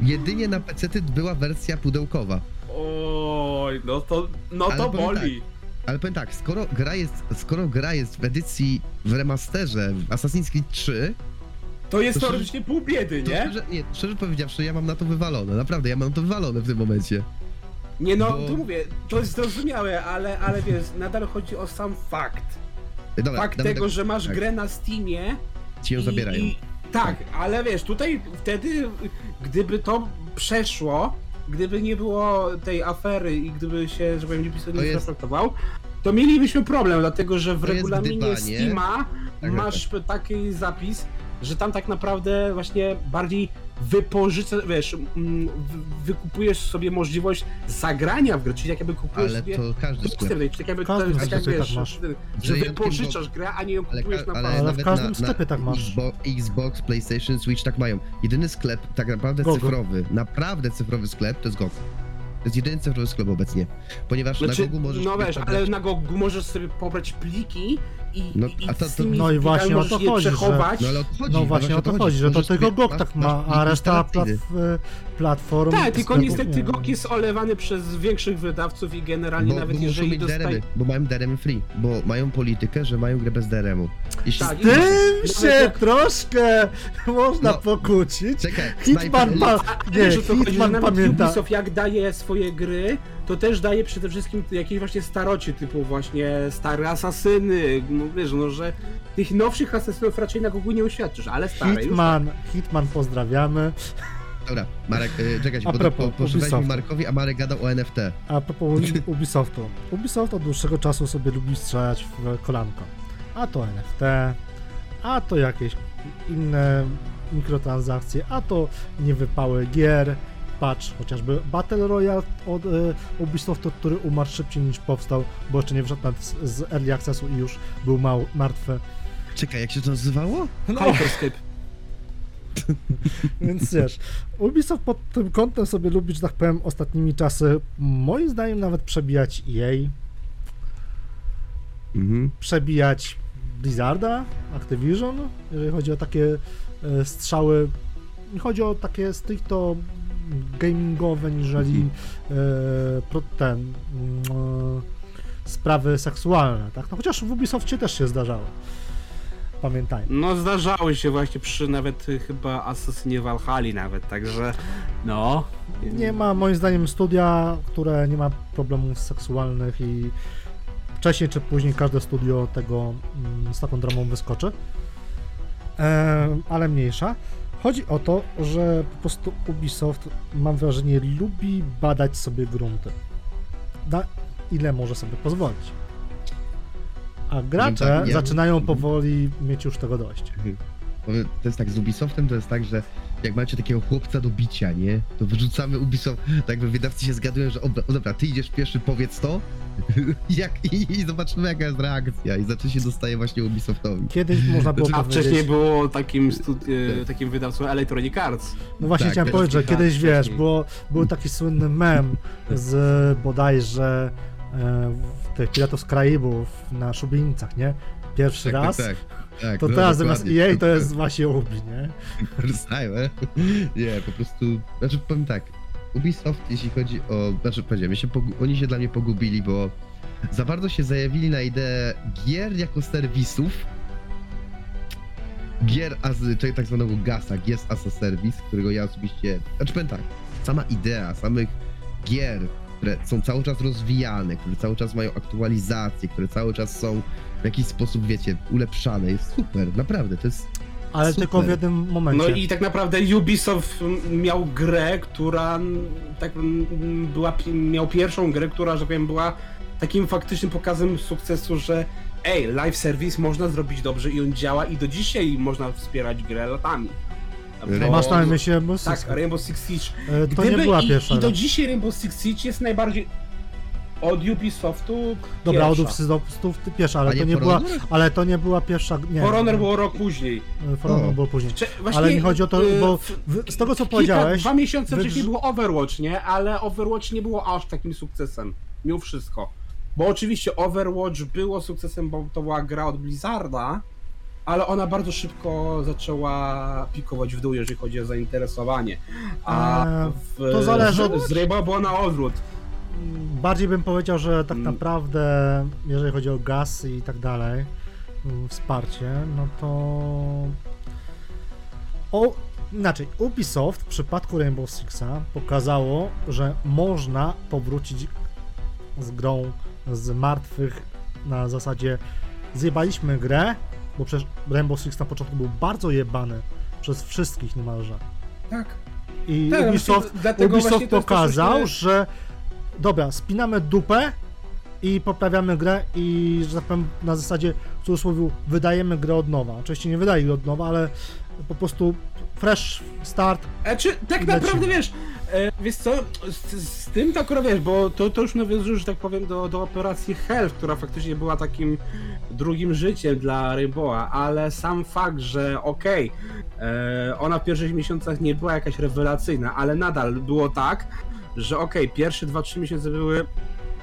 Jedynie na pecety była wersja pudełkowa. Oj, no to, no Ale to boli. Ale powiem tak, skoro gra jest, skoro gra jest w edycji w remasterze w Assassin's Creed 3, To jest To teoretycznie pół biedy, to nie? szczerze, nie, szczerze powiedziawszy, ja mam na to wywalone. Naprawdę, ja mam to wywalone w tym momencie. Nie no, Bo- tu mówię, to jest zrozumiałe, ale, ale wiesz, nadal chodzi o sam fakt. Dobra, Fakt tego, tak, że masz tak. grę na Steamie ci ją i- zabierają. I, tak, ale wiesz, tutaj wtedy, gdyby to przeszło, gdyby nie było tej afery i gdyby się, że powiem, Ubisoft nie jest- to mielibyśmy problem, dlatego że w To regulaminie. Steama Tak, masz taki zapis, że tam tak naprawdę właśnie bardziej wypożycza, wiesz, mm, wy- wykupujesz sobie możliwość zagrania w grę, czyli jak jakby kupujesz Ale sobie to każdy sklep. Czyli tak jakby, W każdym tak sklepie wiesz, tak masz. że wyjątkiem, wypożyczasz grę, a nie ją Ale, kupujesz ka- na ale. Ale w każdym na, sklepie na tak masz. Xbox, PlayStation, Switch tak mają. Jedyny sklep, tak naprawdę Gogo. cyfrowy, naprawdę cyfrowy sklep, to jest GOG. To jest jedyny cyfrowy sklep obecnie. Ponieważ na Znaczy, GOGu możesz no wiesz, pobrać- ale na Gogu możesz sobie pobrać pliki i, No, i, a to- z to- No i właśnie o to chodzi, że- przechować. No ale chodzi. No właśnie o to chodzi, że to tylko GOG tak ma, a reszta plat, instalacyjny. platform... Tak, tylko niestety nie. GOG jest olewany przez większych wydawców i generalnie Bo, nawet bo jeżeli dostaje... DRM, bo mają DRM free, bo mają politykę, że mają grę bez DRM-u. Jeśli Tak, Tym się troszkę można No. pokłócić. Czekaj, Hitman, pa, nie, że Hitman pamięta. Ubisoft jak daje swoje gry, to też daje przede wszystkim jakieś właśnie starocie, typu właśnie stare asasyny, no wiesz, no że tych nowszych asasynów raczej na Gogu nie uświadczysz, ale stare już Hitman, Hitman pozdrawiamy. Dobra, Marek, y, czekaj, A bo propos, po. Markowi, a Marek gadał o NFT. A propos Ubisoftu. Ubisoft od dłuższego czasu sobie lubi strzelać w kolanko. A to NFT, a to jakieś inne mikrotransakcje, a to niewypały gier. Patrz, chociażby Battle Royale od e, Ubisoftu, który umarł szybciej niż powstał, bo jeszcze nie wszedł nawet z, z Early Accessu i już był mał, martwy. Czekaj, jak się to nazywało? No, Hyperscape. Więc wiesz, Ubisoft pod tym kątem sobie lubi, że tak powiem, ostatnimi czasy, moim zdaniem nawet przebijać EA, Mhm. przebijać Blizzarda, Activision, jeżeli chodzi o takie e, strzały, chodzi o takie stricto gamingowe, niżeli e, pro, ten mm, e, sprawy seksualne, tak? No chociaż w Ubisoftie też się zdarzało. Pamiętaj. No zdarzały się właśnie przy nawet y, chyba Assassinie Valhalla nawet, także no. Nie ma moim zdaniem studia, które nie ma problemów seksualnych i wcześniej czy później każde studio tego mm, z taką dramą wyskoczy. E, ale mniejsza. Chodzi o to, że po prostu Ubisoft, mam wrażenie, lubi badać sobie grunty. Na ile może sobie pozwolić. A gracze tak, ja- zaczynają powoli mieć już tego dość. To jest tak, z Ubisoftem to jest tak, że jak macie takiego chłopca do bicia, nie? To wyrzucamy Ubisoft, tak jakby wydawcy się zgadują, że dobra, o dobra ty idziesz pierwszy, powiedz to jak, i, i zobaczymy jaka jest reakcja i zacznie się dostaje właśnie Ubisoftowi. Kiedyś można było A powiedzieć... wcześniej było takim, studi- y, takim wydawcą Electronic Arts. No właśnie Tak, chciałem też powiedzieć, że kilka kiedyś lat wiesz, było, był taki słynny mem z bodajże e, w tych Piratów z Karaibów na szubienicach, nie? Pierwszy Tak, raz, tak, tak, to no, teraz zamiast. EA to jest właśnie Ubi, nie? Style. Nie, po prostu, znaczy powiem tak, Ubisoft, jeśli chodzi o, znaczy powiedziałem, się oni się dla mnie pogubili, bo za bardzo się zajawili na ideę gier jako serwisów, gier as, czyli tak zwanego GASA, Giers as a Service, którego ja osobiście, znaczy powiem tak, sama idea samych gier które są cały czas rozwijane, które cały czas mają aktualizacje, które cały czas są w jakiś sposób, wiecie, ulepszane. Jest super, naprawdę, to jest Ale Super. tylko w jednym momencie. No i tak naprawdę Ubisoft miał grę, która tak była, miał pierwszą grę, która, że tak powiem, była takim faktycznym pokazem sukcesu, że ej, live service można zrobić dobrze i on działa i do dzisiaj można wspierać grę latami. Rainbow- Masz na myśli Rainbow Six. Tak, Rainbow Six Siege. E, To Gdyby nie była i, pierwsza. I do dzisiaj Rainbow Six Siege jest najbardziej od Ubisoftu Dobra, od pierwsza. Ty pierwsza, ale to nie nie była, ale to nie była pierwsza, nie. For Honor było rok później. E, For Honor O. było później. Cze- właśnie, Ale mi chodzi o to, bo w- w, z tego co Kilka, powiedziałeś, dwa miesiące wydrz- wcześniej było Overwatch, nie? Ale Overwatch nie było aż takim sukcesem. Mimo wszystko. Bo oczywiście Overwatch było sukcesem, bo to była gra od Blizzarda, ale ona bardzo szybko zaczęła pikować w dół, jeżeli chodzi o zainteresowanie. A Eee, w, to zależy od- z, z Rainbow było na odwrót. Bardziej bym powiedział, że tak Mm. naprawdę, jeżeli chodzi o gaz i tak dalej, mm, wsparcie, no to... O, inaczej, Ubisoft w przypadku Rainbow Sixa pokazało, że można powrócić z grą z martwych na zasadzie zjebaliśmy grę, bo przecież Rainbow Six na początku był bardzo jebany przez wszystkich niemalże. Tak. I Tak, Ubisoft, Ubisoft właśnie to jest to, pokazał, że dobra, spinamy dupę i poprawiamy grę i, że tak powiem, na zasadzie, w cudzysłowie, wydajemy grę od nowa. Oczywiście nie wydaje gry od nowa, ale po prostu fresh start. E, czy tak naprawdę wiesz, e, wiesz co, z, z tym tak akurat wiesz, bo to, to już nawiązuje, że tak powiem, do, do operacji Health, która faktycznie była takim drugim życiem dla Rainbowa, ale sam fakt, że okej, e, ona w pierwszych miesiącach nie była jakaś rewelacyjna, ale nadal było tak, że okej, pierwsze 2-3 miesiące były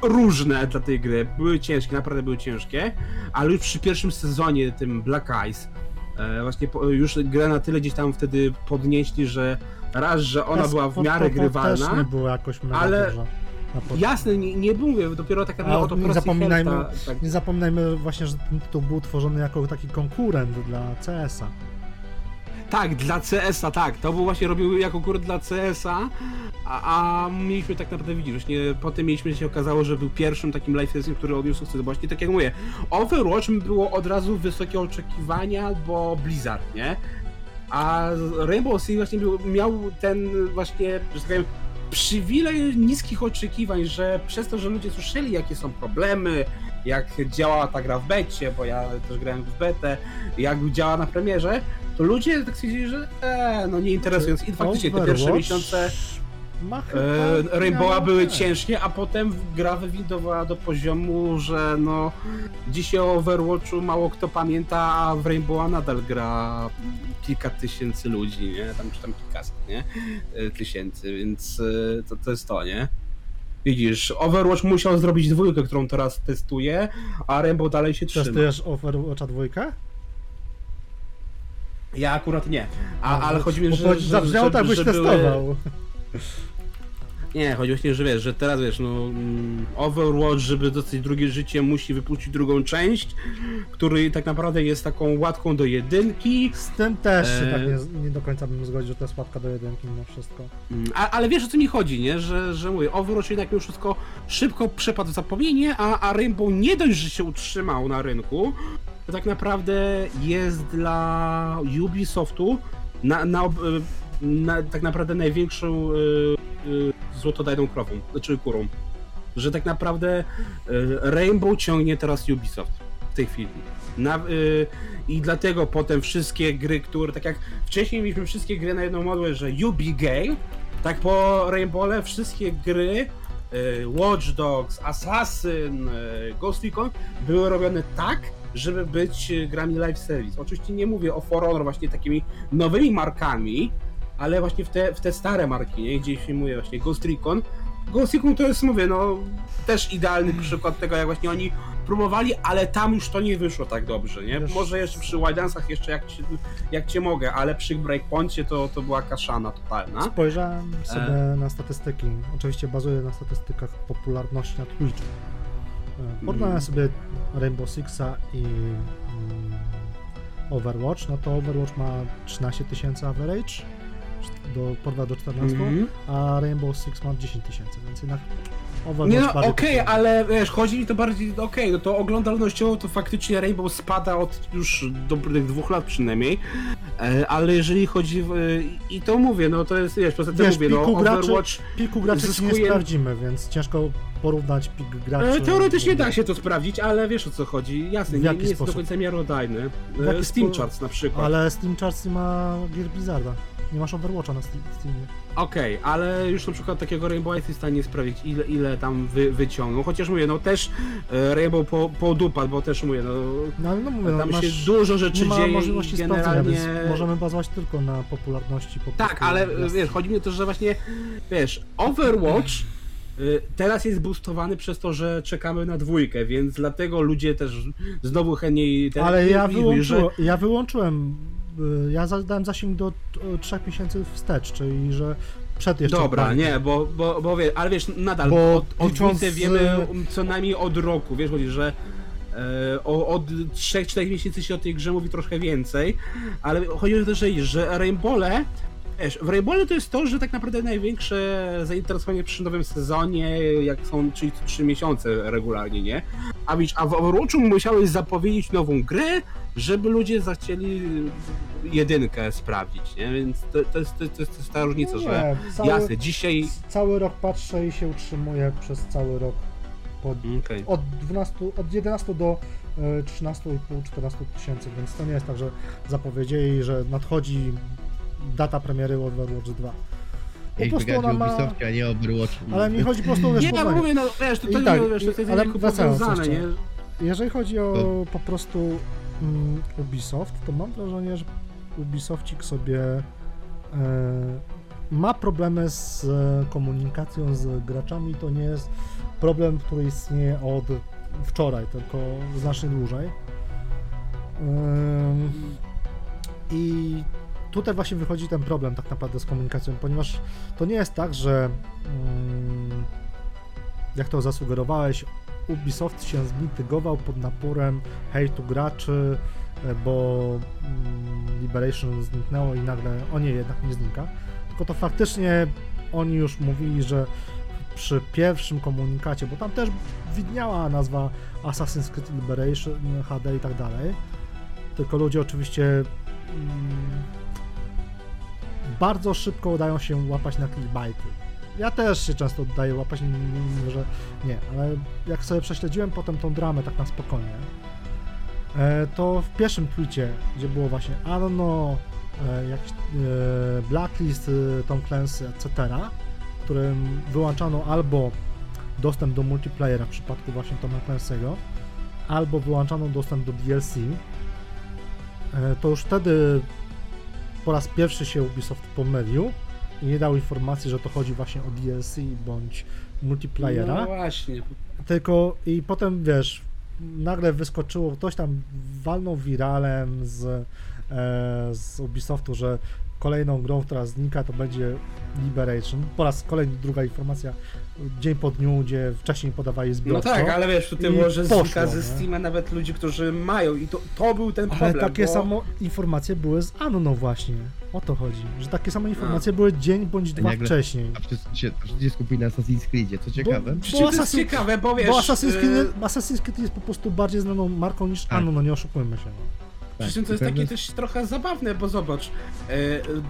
różne dla tej gry, były ciężkie, naprawdę były ciężkie, ale już przy pierwszym sezonie, tym Black Eyes, e, właśnie już grę na tyle gdzieś tam wtedy podnieśli, że raz, że ona była w miarę po- Też grywalna, nie było jakoś mega ale- duża jasne, nie, nie mówię, dopiero tak naprawdę od nie operacji zapominajmy- tak, Nie zapominajmy właśnie, że ten tytuł był tworzony jako taki konkurent dla CS-a. Tak, dla CS-a, tak. To był właśnie robił jako kurt dla CS-a, a, a mieliśmy tak naprawdę widzieć, właśnie potem mieliśmy się okazało, że był pierwszym takim live session, który odniósł sukces. Właśnie tak jak mówię, Overwatch było od razu wysokie oczekiwania, bo Blizzard, nie? A Rainbow Six właśnie był, miał ten właśnie, że tak powiem, przywilej niskich oczekiwań, że przez to, że ludzie słyszeli jakie są problemy, jak działa ta gra w becie, bo ja też grałem w betę, jak działa na premierze, to ludzie tak stwierdzili, że e, no nie interesując. I faktycznie te pierwsze miesiące e, Rainbowa były ciężkie, a potem gra wywindowała do poziomu, że no dzisiaj o Overwatchu mało kto pamięta, a w Rainbowa nadal gra kilka tysięcy ludzi, nie? Tam czy tam kilkaset, nie? E, Tysięcy, więc e, to, to jest to, nie? Widzisz, Overwatch musiał zrobić dwójkę, którą teraz testuje, a Rainbow dalej się trzyma. Testujesz Overwatcha dwójkę? Ja akurat nie. A, ale chodzi mi, że, Zabrzmiało tak, byś że były- testował. Nie, chodzi właśnie, że wiesz, że teraz wiesz, no mm, Overwatch, żeby dostać drugie życie, musi wypuścić drugą część, który tak naprawdę jest taką łatką do jedynki. Z tym też się E, tak nie, nie do końca bym zgodził, że to jest łapka do jedynki mimo wszystko. Mm, A, ale wiesz o co mi chodzi, nie? Że, że mówię, Overwatch jednak mimo wszystko szybko przepadł w zapomnienie, a, a Rainbow nie dość, że się utrzymał na rynku, to tak naprawdę jest dla Ubisoftu na, na, na, tak naprawdę największą y, y, złotodajną krową, znaczy kurą. Że tak naprawdę y, Rainbow ciągnie teraz Ubisoft w tej chwili. Na, I dlatego potem wszystkie gry, które, tak jak wcześniej mieliśmy wszystkie gry na jedną modłę, że Ubi Game, tak po Rainbowle wszystkie gry Watch Dogs, Assassin, Ghost Recon były robione tak, żeby być grami live service. Oczywiście nie mówię o For Honor właśnie takimi nowymi markami, ale właśnie w te, w te stare marki, nie? gdzie mówię właśnie Ghost Recon. Ghost Recon to jest, mówię, no też idealny przykład tego, jak właśnie oni próbowali, ale tam już to nie wyszło tak dobrze, nie? Wiesz- Może jeszcze przy Wideansach jeszcze jak cię, jak cię mogę, ale przy Breakpoincie to, to była kaszana totalna. Spojrzałem sobie E. na statystyki. Oczywiście bazuję na statystykach popularności na Twitchu. E, Porównałem Mhm. sobie Rainbow Sixa i mm, Overwatch, no to Overwatch ma 13 tysięcy average do, porwa do 14, Mhm. a Rainbow Six ma 10 tysięcy, więc jednak Overwatch Nie no, okej, popularny. ale wiesz, chodzi mi to bardziej, okej, no to oglądalnościowo to faktycznie Rainbow spada od już dobrych dwóch lat przynajmniej, e, ale jeżeli chodzi, w, i to mówię, no to jest, wiesz, poza tym Wiesz, mówię, no piku graczy- Overwatch, Piku graczy ci nie zyskuje- sprawdzimy, więc ciężko porównać pik graczy. e, teoretycznie da się to sprawdzić, ale wiesz o co chodzi, jasne, W nie, jaki nie jest sposób? do końca miarodajny. W E, Steam spo- Charts na przykład. Ale Steam Charts nie ma gier Blizzarda. Nie masz Overwatcha na Steam- Steamie. Okej, ale już na przykład takiego Rainbow jesteś w stanie sprawdzić, ile, ile tam wy, wyciągnął. Chociaż mówię, no też e, Rainbow po, podupadł, bo też mówię, no No no mówię, no, tam masz, się dużo rzeczy nie ma dzieje możliwości generalnie... więc możemy bazować tylko na popularności po Tak, ale wiesz, chodzi mi o to, że właśnie, wiesz, Overwatch teraz jest boostowany przez to, że czekamy na dwójkę, więc dlatego ludzie też znowu chętniej... Ten, Ale ja, mówili, że- ja wyłączyłem, y, ja zadałem zasięg do 3 miesięcy wstecz, czyli że przed jeszcze Dobra, bajką. nie, bo, bo, bo wie, ale wiesz, nadal Bo od, od licząc wiemy co najmniej od roku, wiesz, chodzi, że e, o, od 3-4 miesięcy się o tej grze mówi trochę więcej, ale chodzi o to, że, że Rainbowle, wiesz, w to jest to, że tak naprawdę największe zainteresowanie przy nowym sezonie, jak są, czyli 3 miesiące regularnie, nie? A widzisz, a w Overwatchu musiałeś zapowiedzieć nową grę, żeby ludzie zachcieli jedynkę sprawdzić, nie? Więc to, to, jest, to, jest, to jest ta różnica, No Nie, że cały, jasne, dzisiaj... cały rok patrzę i się utrzymuję przez cały rok. Po, Okej. od 12, od 11 do e, 13,5-14 tysięcy, więc to nie jest tak, że zapowiedzieli, że nadchodzi data premiery Overwatch 2. Po Ej, prostu ona o ma... Ubisoftie, a nie o Overwatchu. Ale mi chodzi po prostu wiesz, Nie, ja mówię, no wiesz, to, to, I tak, wiesz, to jest ale wracając jeszcze. nie? Jeżeli chodzi o To- po prostu mm, Ubisoft, to mam wrażenie, że Ubisofcik sobie e, ma problemy z komunikacją z graczami. To nie jest problem, który istnieje od wczoraj, tylko znacznie dłużej. I tutaj właśnie wychodzi ten problem tak naprawdę z komunikacją, ponieważ to nie jest tak, że mm, jak to zasugerowałeś, Ubisoft się zmitygował pod naporem hejtu graczy, e, bo mm, Liberation zniknęło i nagle o nie jednak nie znika. Tylko to faktycznie oni już mówili, że przy pierwszym komunikacie, bo tam też widniała nazwa Assassin's Creed Liberation HD i tak dalej. Tylko ludzie oczywiście mm, bardzo szybko dają się łapać na clickbaity. Ja też się często daję łapać, że nie, ale jak sobie prześledziłem potem tą dramę tak na spokojnie, e, to w pierwszym tweetie, gdzie było właśnie Anno, e, jakiś e, Blacklist, Tom Clancy, etc., którym wyłączano albo dostęp do multiplayera w przypadku właśnie Toma Clancy'ego, albo wyłączano dostęp do DLC, to już wtedy po raz pierwszy się Ubisoft pomylił i nie dał informacji, że to chodzi właśnie o DLC bądź multiplayera. No właśnie. Tylko i potem wiesz, nagle wyskoczyło, ktoś tam walnął wiralem z, e, z Ubisoftu, że kolejną grą, która znika, to będzie Liberation. Po raz kolejny druga informacja, dzień po dniu, gdzie wcześniej podawali No zbiorczo. tak, ale wiesz, tutaj może poszło, znika ze? Steama nawet ludzi, którzy mają i to, to był ten Ale problem. takie bo... samo informacje były z Anno właśnie. O to chodzi, że takie same informacje były dzień bądź dwa nagle- wcześniej. A wszyscy się, się skupili na Assassin's Creedzie, co ciekawe. Bo- to Assassin- ciekawe, bo wiesz... Bo Assassin's y, Creed, Assassin's Creed jest po prostu bardziej znaną marką niż Tak. Anno, no nie oszukujmy się. No. Przy czym to jest takie też trochę zabawne, bo zobacz, e,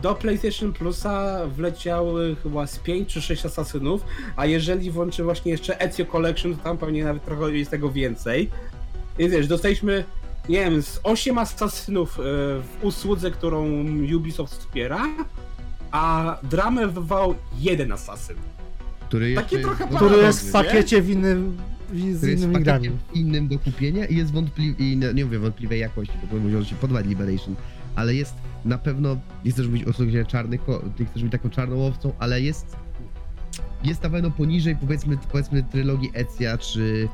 do PlayStation Plusa wleciały chyba z 5 czy 6 asasynów, a jeżeli włączy właśnie jeszcze Ezio Collection, to tam pewnie nawet trochę jest tego więcej. I wiesz, dostaliśmy, nie wiem, z 8 asasynów e, w usłudze, którą Ubisoft wspiera, a dramę wywołał jeden asasyn. Który Taki trochę jest paradoks, Który jest w nie? pakiecie w innym, w- z innymi grami. pakietem innym do kupienia i jest wątpliwy, i no, nie mówię wątpliwej jakości, bo może się podobać Liberation, ale jest na pewno, nie chcesz mówić o sobie czarnych, ko- ty chcesz być taką czarną owcą, ale jest jest na pewno poniżej powiedzmy, powiedzmy trylogii Ezia, czy,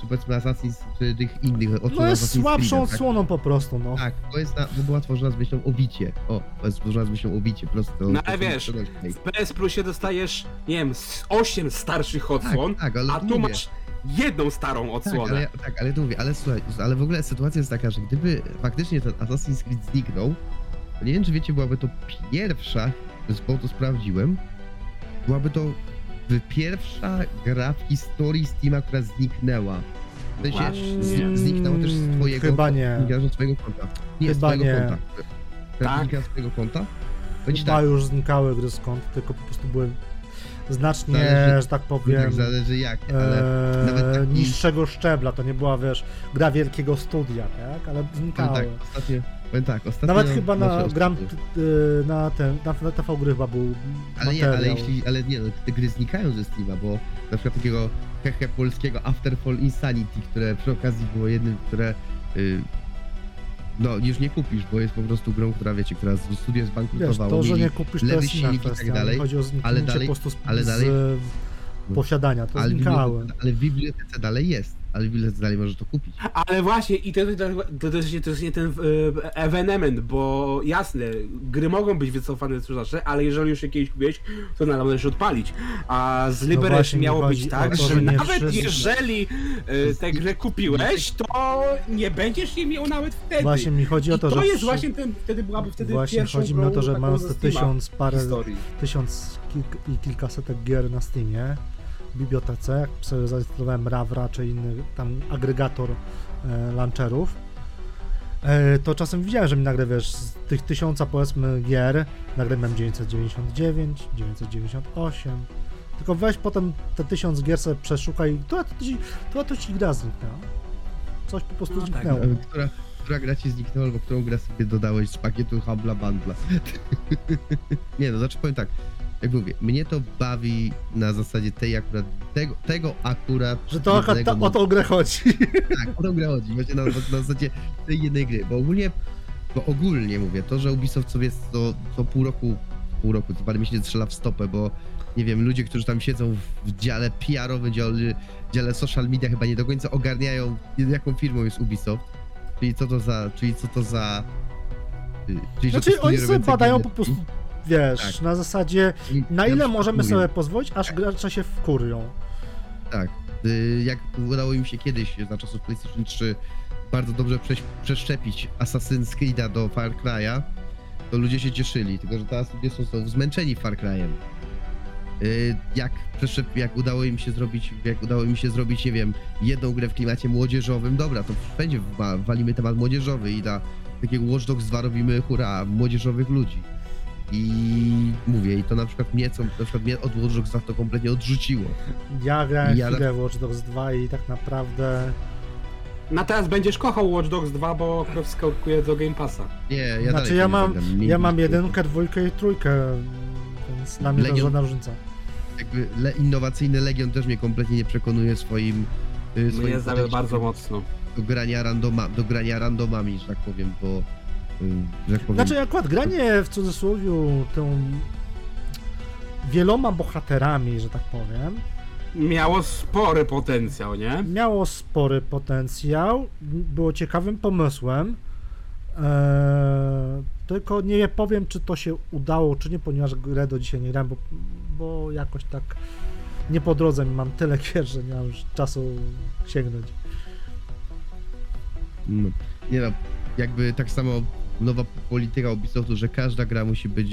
czy powiedzmy Assassin's, czy tych innych odsłon No jest Assassin's słabszą Creed'a, tak? odsłoną po prostu, no. Tak, to jest na, to była tworzona z myślą o bicie. O, to jest tworzona z myślą o bicie, prosto. No, ale wiesz, W PS Plusie dostajesz, nie wiem, z 8 starszych odsłon, tak, tak, ale a tu mówię. masz jedną starą Tak, odsłonę. ale, ja- tak, ale to mówię, ale słuchaj, ale w ogóle sytuacja jest taka, że gdyby faktycznie ten Assassin's Creed zniknął, to nie wiem, czy wiecie, byłaby to pierwsza bo to sprawdziłem, byłaby to pierwsza gra w historii Steama, która zniknęła. W sensie Właśnie. z, zniknęła też z twojego Chyba nie. Ze swojego konta. Nie, z Chyba twojego nie. konta. Tak? znika z twojego konta? Będzie Chyba tak, już znikały gry z kont, tylko po prostu były znacznie, Zależy- że tak tak powiem, zależy jak, ale e, nawet taki- niższego szczebla. To nie była, wiesz, gra wielkiego studia, tak? Ale znikały. tak, ostatnio, tak, ostatnio... Nawet chyba na znaczy gram y, na ten, na, na TV gry chyba był Ale nie, materiał. ale jeśli, ale nie, no, te gry znikają ze Steama, bo na przykład takiego hehe polskiego Afterfall Insanity, które przy okazji było jednym, które y, no już nie kupisz, bo jest po prostu grą, która wiecie, która z studio Wiesz, to, że nie kupisz, to lewy jest inna silnik i tak dalej, Chodzi o ale dalej- po prostu z, ale dalej- z posiadania, to ale, w bibliotece, ale w bibliotece dalej jest, ale bibliotece dalej możesz to kupić. Ale właśnie, i to, to, to, to, jest, nie- to ten e, ewenement, bo jasne, gry mogą być wycofane z ale jeżeli już je kiedyś kupiłeś, to nadal możesz odpalić. A z Liberation No miało być tak, to, że nawet wszyscy- jeżeli e, tę grę kupiłeś, to nie będziesz jej miał nawet wtedy. Właśnie mi chodzi o I to, to że jest właśnie ten, wtedy byłaby wtedy Właśnie pierwszą chodzi mi o to, że mając te tysiąc parę, historii. tysiąc kilk, i kilkasetek gier na Steamie bibliotece, zainstalowałem Ravra czy inny tam agregator e, launcherów, e, to czasem widziałem, że mi nagle, wiesz, z tych tysiąca powiedzmy gier, nagle miałem 999, 998, tylko weź potem te tysiąc gier sobie przeszukaj, która to ci, która to ci gra zniknęła. Coś po prostu No tak. zniknęło. E, Która, która gra ci zniknęła, albo którą grę sobie dodałeś z pakietu Habla Bandla. nie no, znaczy powiem tak, jak mówię, mnie to bawi na zasadzie tej akurat, tego, tego akurat... Że to akurat ta, o tą grę chodzi. Tak, o tą grę chodzi, właśnie na, na zasadzie tej jednej gry, bo ogólnie, bo ogólnie mówię, to, że Ubisoft sobie co, co pół roku, pół roku, co parę miesięcy strzela w stopę, bo nie wiem, ludzie, którzy tam siedzą w dziale PR-owym, dziale, dziale social media chyba nie do końca ogarniają, jaką firmą jest Ubisoft, czyli co to za, czyli co to za... y, Czyli Znaczy oni sobie badają po prostu, wiesz, Tak. na zasadzie na ile możemy sobie pozwolić, aż gracze się wkurwią. Tak. Y, Jak udało im się kiedyś, za czasów PlayStation 3, bardzo dobrze przeszczepić Assassin's Creed'a do Far Cry'a, to ludzie się cieszyli, tylko że teraz ludzie są znowu zmęczeni Far Cry'em. Y, Jak, jak udało im się zrobić, jak udało im się zrobić, nie wiem, jedną grę w klimacie młodzieżowym, dobra, to wszędzie wa- walimy temat młodzieżowy i na takiego Watch Dogs 2 robimy hurra, młodzieżowych ludzi. I mówię, i to na przykład mnie, co, na przykład mnie od Watch Dogs 2 to kompletnie odrzuciło. Ja grałem Ja chwilę w Watch Dogs 2 i tak naprawdę Na teraz będziesz kochał Watch Dogs 2, bo wskakuje do Game Passa. Nie, ja Znaczy, dalej ja nie mam-. Nie ja mam jedynkę, dwójkę i trójkę, więc dla mnie to Legion- żadna różnica. Jakby le, innowacyjny Legion też mnie kompletnie nie przekonuje swoim, y, swoim Mnie zawiódł podejściem bardzo mocno. do grania, randoma, do grania randomami, że tak powiem, bo że tak powiem, Znaczy akurat granie w cudzysłowie tą wieloma bohaterami, że tak powiem, Miało spory potencjał, nie? miało spory potencjał, było ciekawym pomysłem. Eee, tylko nie powiem, czy to się udało, czy nie, ponieważ grę do dzisiaj nie grałem, bo, bo jakoś tak nie po drodze mi mam tyle gier, że nie mam już czasu sięgnąć. no, nie no, jakby tak samo nowa polityka Ubisoftu, że każda gra musi być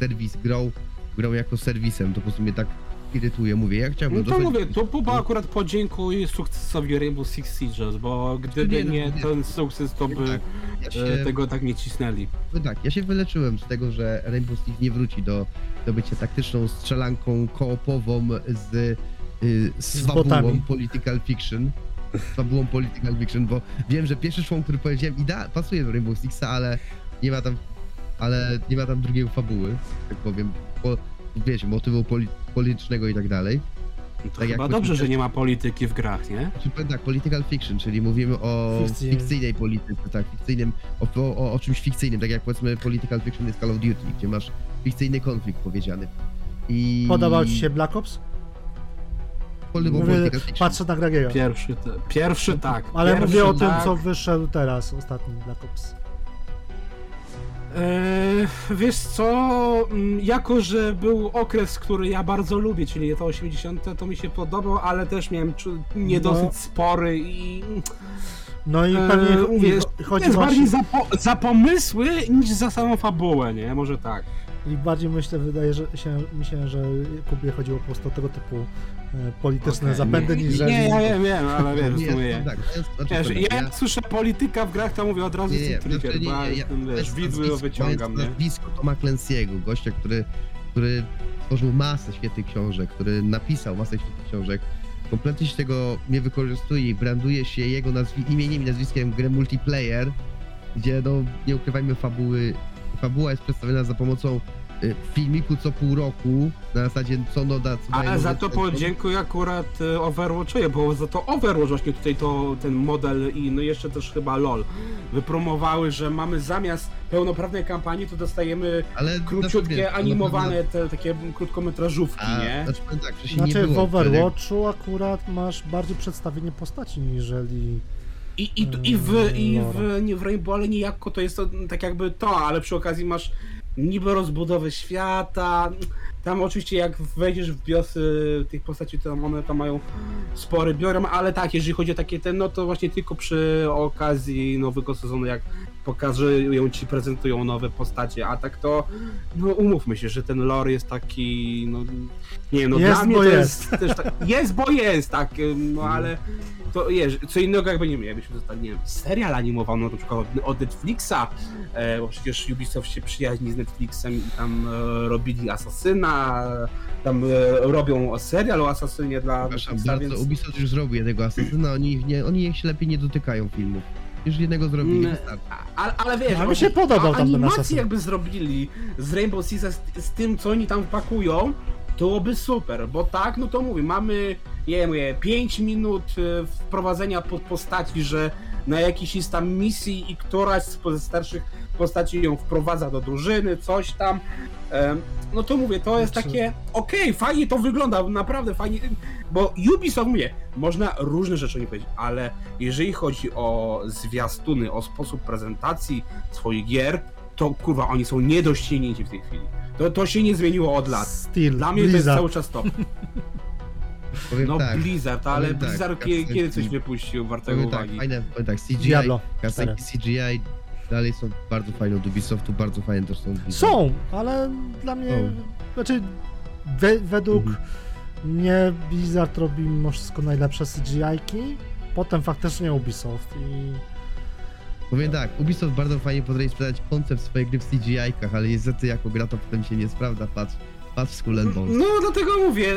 serwis grą, grą jako serwisem, to po prostu mnie tak irytuje, mówię, ja chciałbym No to dostać- mówię, to Buba akurat podziękuj sukcesowi Rainbow Six Sieges, bo gdyby Nie, no, nie nie. ten sukces, to by Tak, ja się, e, tego tak nie cisnęli. No tak, ja się wyleczyłem z tego, że Rainbow Six nie wróci do, do bycia taktyczną strzelanką koopową z, y, z, Z fabułą botami. Political Fiction. Z fabułą Political Fiction, bo wiem, że pierwszy człon, który powiedziałem, idea pasuje do Rainbow Sixa, ale nie ma tam, ale nie ma tam drugiej fabuły, tak powiem, bo wiecie, motywu poli politycznego i tak dalej. To Tak chyba dobrze, że nie ma polityki w grach, nie? Czy powiem tak, political fiction, czyli mówimy o fikcyjnej polityce, tak, fikcyjnym, o, o, o czymś fikcyjnym, tak jak powiedzmy political fiction jest Call of Duty, gdzie masz fikcyjny konflikt powiedziany. I... Podobał ci się Black Ops? Podobał Mówię, patrzę na Gragiego. Pierwszy, te, pierwszy tak. Ale pierwszy mówię o tym, tak. co wyszedł teraz, ostatni Black Ops. Eee, wiesz co, mm, jako że był okres, który ja bardzo lubię, czyli lata 80., to mi się podobał, ale też miałem czu- niedosyt No. spory i No i Eee, pewnie mówię, i chodzi jest bardziej za, po, za pomysły niż za samą fabułę, nie? Może tak. I bardziej myślę, wydaje że się, mi się, że Kubie chodziło po prostu o tego typu e, polityczne Okej. zapędy, nie, niżeli... nie, ja wiem, wiem, ale wiesz, Nie, sumie... tak, to jest, znaczy, Wiesz, powiem, ja jak słyszę polityka w grach, to mówię od razu Nie, nie, Citriker, znaczy, nie, bo ja nie, jestem, to wiesz, wyciągam, to jest nie? nazwisko Toma Clancy'ego, gościa, który, który stworzył masę świetnych książek, który napisał masę świetnych książek. Kompletnie się tego nie wykorzystuje i branduje się jego nazwi- imieniem i nazwiskiem grę multiplayer, gdzie, no, nie ukrywajmy fabuły, fabuła jest przedstawiona za pomocą filmiku co pół roku, na zasadzie co noda, co Ale za to podziękuję akurat e, Overwatchuję, bo za to Overwatch właśnie tutaj to, ten model i no jeszcze też chyba LOL wypromowały, że mamy zamiast pełnoprawnej kampanii, to dostajemy Ale króciutkie, animowane te takie krótkometrażówki, A, nie? Znaczy, powiem tak, wcześniej Znaczy nie w było. Overwatchu akurat masz bardziej przedstawienie postaci, niżeli... I, i, i, w, i w, nie w Rainbow, ale niejako to jest to tak jakby to, ale przy okazji masz niby rozbudowę świata. Tam oczywiście jak wejdziesz w biosy tych postaci, to one tam mają spory biorą, ale tak, jeżeli chodzi o takie ten, no to właśnie tylko przy okazji nowego sezonu, jak pokazują ci, prezentują nowe postacie, a tak to, no umówmy się, że ten lore jest taki, no nie wiem, no Jest, dla mnie bo to jest. jest, też tak, jest, bo jest, tak, no ale to jest, co innego jakby nie wiem, jakbyśmy dostali, nie wiem, serial animowany, na przykład od, od Netflixa, e, bo przecież Ubisoft się przyjaźni z Netflixem i tam e, robili Asasyna, tam e, robią serial o Asasynie dla Netflixa, bardzo, więc... Ubisoft już zrobił jednego asesyna, oni, ich nie, oni się lepiej nie dotykają filmów. Już jednego zrobili, Mm. Ale, ale wiesz, Ale mi oni- się podobał a tamten animację jakby zrobili z Rainbow Six z, z tym, co oni tam wpakują, to byłoby super, bo tak, no to mówię, mamy, nie wiem, mówię, 5 minut e, wprowadzenia pod postaci, że na jakiejś jest tam misji i któraś z starszych postaci ją wprowadza do drużyny, coś tam. No to mówię, to jest Znaczy- takie, okej, fajnie to wygląda, naprawdę fajnie, bo Ubisoft, mówię, można różne rzeczy o nim powiedzieć, ale jeżeli chodzi o zwiastuny, o sposób prezentacji swoich gier, to kurwa, oni są niedoścignięci w tej chwili. To, to się nie zmieniło od lat. Steel, Dla mnie to jest Blizzard. cały czas to. Powiem No tak, Blizzard, ale powiem tak, Blizzard kiedy, coś wypuścił wartego powiem tak, uwagi. fajne, powiem tak, CGI, Diablo CGI dalej są bardzo fajne od Ubisoftu, bardzo fajne też są od Blizzarda. Są, ale dla mnie, Są. znaczy we, według Mhm. mnie Blizzard robi mimo wszystko najlepsze CGI-ki, potem faktycznie Ubisoft i Powiem tak, Ubisoft bardzo fajnie potrafi sprzedać koncept swojej gry w CGI-kach, ale niestety jako gra to potem się nie sprawdza, patrz, patrz w Skull and Bones. No dlatego mówię,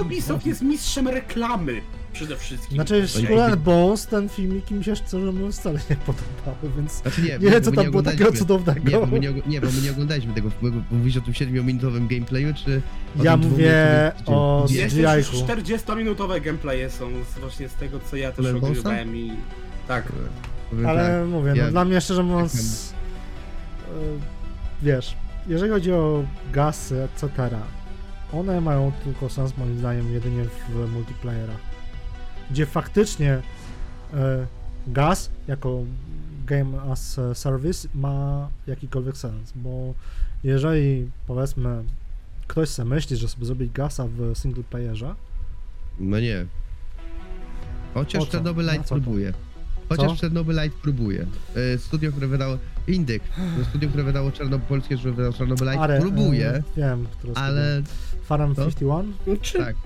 Ubisoft jest mistrzem reklamy przede wszystkim. znaczy Skull and Bones, ten filmiki mi się szczerze mówiąc wcale nie podobały, więc Znaczy nie, nie bo wiem co tam było takiego cudownego. Nie bo, my nie, nie, bo my nie oglądaliśmy tego, bo, bo mówisz o tym 7-minutowym gameplayu, czy... Ja mówię o CGI-ku. już 40-minutowe gameplaye są właśnie z tego, co ja też oglądałem i... Tak. Ale tak, mówię, ja- no dla mnie szczerze mówiąc, y, wiesz, jeżeli chodzi o gasy, etc., one mają tylko sens moim zdaniem jedynie w multiplayerach, gdzie faktycznie y, gas jako game as service ma jakikolwiek sens, bo jeżeli powiedzmy ktoś sobie myśli, że sobie zrobić gasa w single playerze, No nie. Chociaż? Chernobyl Na Light próbuje. Chociaż Co? Chernobyl Light próbuje. E, Studio, które wydało... Indyk. Studio, które wydało Czernobyl, polskie, które wydało Chernobyl Light, ale próbuje, y, wiem, które ale Farm Co? 51, Czy tak,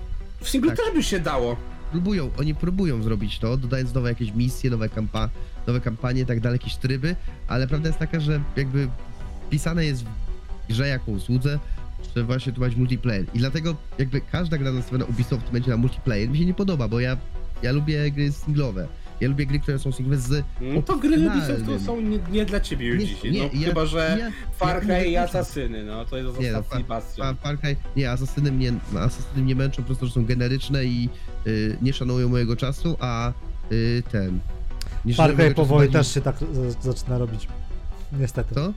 w singlu tak. też by się dało. próbują, oni próbują zrobić to, dodając nowe jakieś misje, nowe, kampa nowe kampanie i tak dalej, jakieś tryby, ale prawda jest taka, że jakby pisane jest w grze jako usłudze, że właśnie tu masz multiplayer i dlatego jakby każda gra nastawiona Ubisoft będzie na multiplayer mi się nie podoba, bo ja, ja lubię gry singlowe. Ja lubię gry, które są singlowe z No to gry. Ubisoftu są nie, nie dla ciebie już Nie, dzisiaj, nie, no ja- chyba, że ja- Far ja- Cry i ja- Asasyny, no to jest no, Far- Bastion. Far, Far Cry, nie, asasyny mnie, asasyny mnie męczą, po prostu, że są generyczne i y, nie szanują mojego czasu, a y, ten... Nie Far Cry powoli też się tak z- zaczyna robić. Niestety. Co?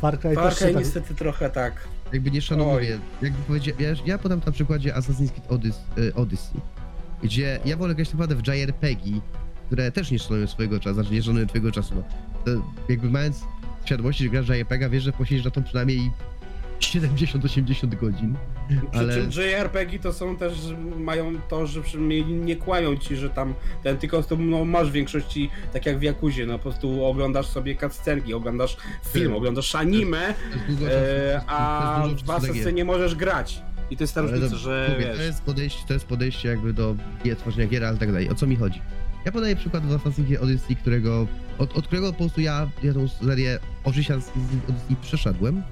Far Cry Far też się Cry tak... niestety trochę tak. Jakby nie Oj. szanuję, jakby powiedział, ja, ja podam na przykładzie Assassin's Creed Odys, y, Odyssey, gdzie ja wolę grać naprawdę w JRPG, które też nie szanują swojego czasu, znaczy nie szanują twojego czasu, no. To jakby mając świadomości, że grasz JRPG, wiesz, że posiedzisz na tą przynajmniej 70-80 godzin. Ale... Przy czym JRPG to są też, mają to, że przynajmniej nie kłamią ci, że tam ten tylko to, no, masz w większości, tak jak w Jakuzie, no po prostu oglądasz sobie cutscenki, oglądasz film, Tak. oglądasz anime, To to e, to a w gier. nie możesz grać. I to jest ta różnica, to- że mówię, to wiesz, jest podejście, to jest podejście jakby do tworzenia gier, ale tak dalej. O co mi chodzi? Ja podaję przykład w Assassin's Creed Odyssey, którego, od, od którego po prostu ja, ja tą serię Odyssey Odyssey przeszedłem,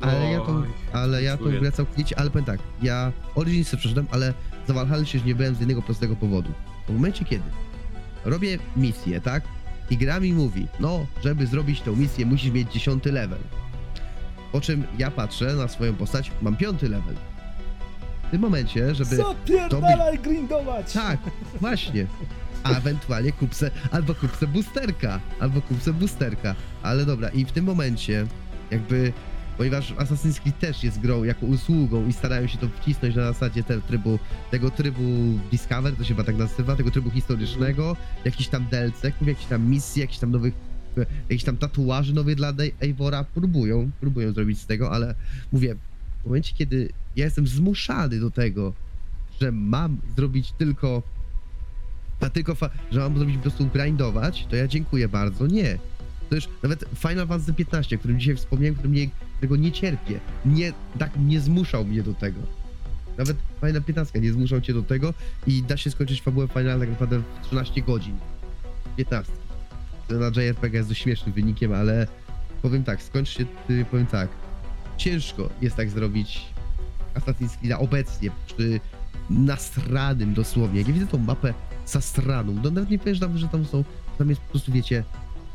ale ja tą, Oj, ale ja tą czuję. grę całkowicie, ale powiem tak, ja Origins sobie przeszedłem, ale za Valhalla się nie byłem z jednego prostego powodu. W momencie kiedy robię misję, tak? I gra mi mówi, no, żeby zrobić tą misję musisz mieć dziesiąty level. Po czym ja patrzę na swoją postać, mam piąty level. W tym momencie, żeby... Zapierdalaj grindować! Tak, właśnie. A ewentualnie kupce, albo kupce boosterka, albo kupce boosterka. Ale dobra, i w tym momencie, jakby, ponieważ Assassin's Creed też jest grą jako usługą i starają się to wcisnąć na zasadzie te, trybu, tego trybu Discover, to się chyba tak nazywa, tego trybu historycznego, jakichś tam DLC-ków, jakichś tam misji, jakichś tam nowych, jakichś tam tatuaży nowych dla Eivora, próbują, próbują zrobić z tego, ale mówię, w momencie, kiedy ja jestem zmuszany do tego, że mam zrobić tylko. A tylko, że mam zrobić po prostu grindować, to ja dziękuję bardzo. Nie. To już nawet Final Fantasy 15, o którym dzisiaj wspomniałem, który mnie tego nie cierpię. Nie, tak nie zmuszał mnie do tego. Nawet Final 15 nie zmuszał cię do tego i da się skończyć fabułę Final tak naprawdę w 13 godzin. 15. To na JRPG jest dość śmiesznym wynikiem, ale powiem tak, skończ się, y, powiem tak. Ciężko jest tak zrobić Assassin's Creed'a obecnie przy nastranym dosłownie. Jak ja widzę tą mapę zastraną, no nawet nie powiem, że tam, że tam są, tam jest po prostu, wiecie,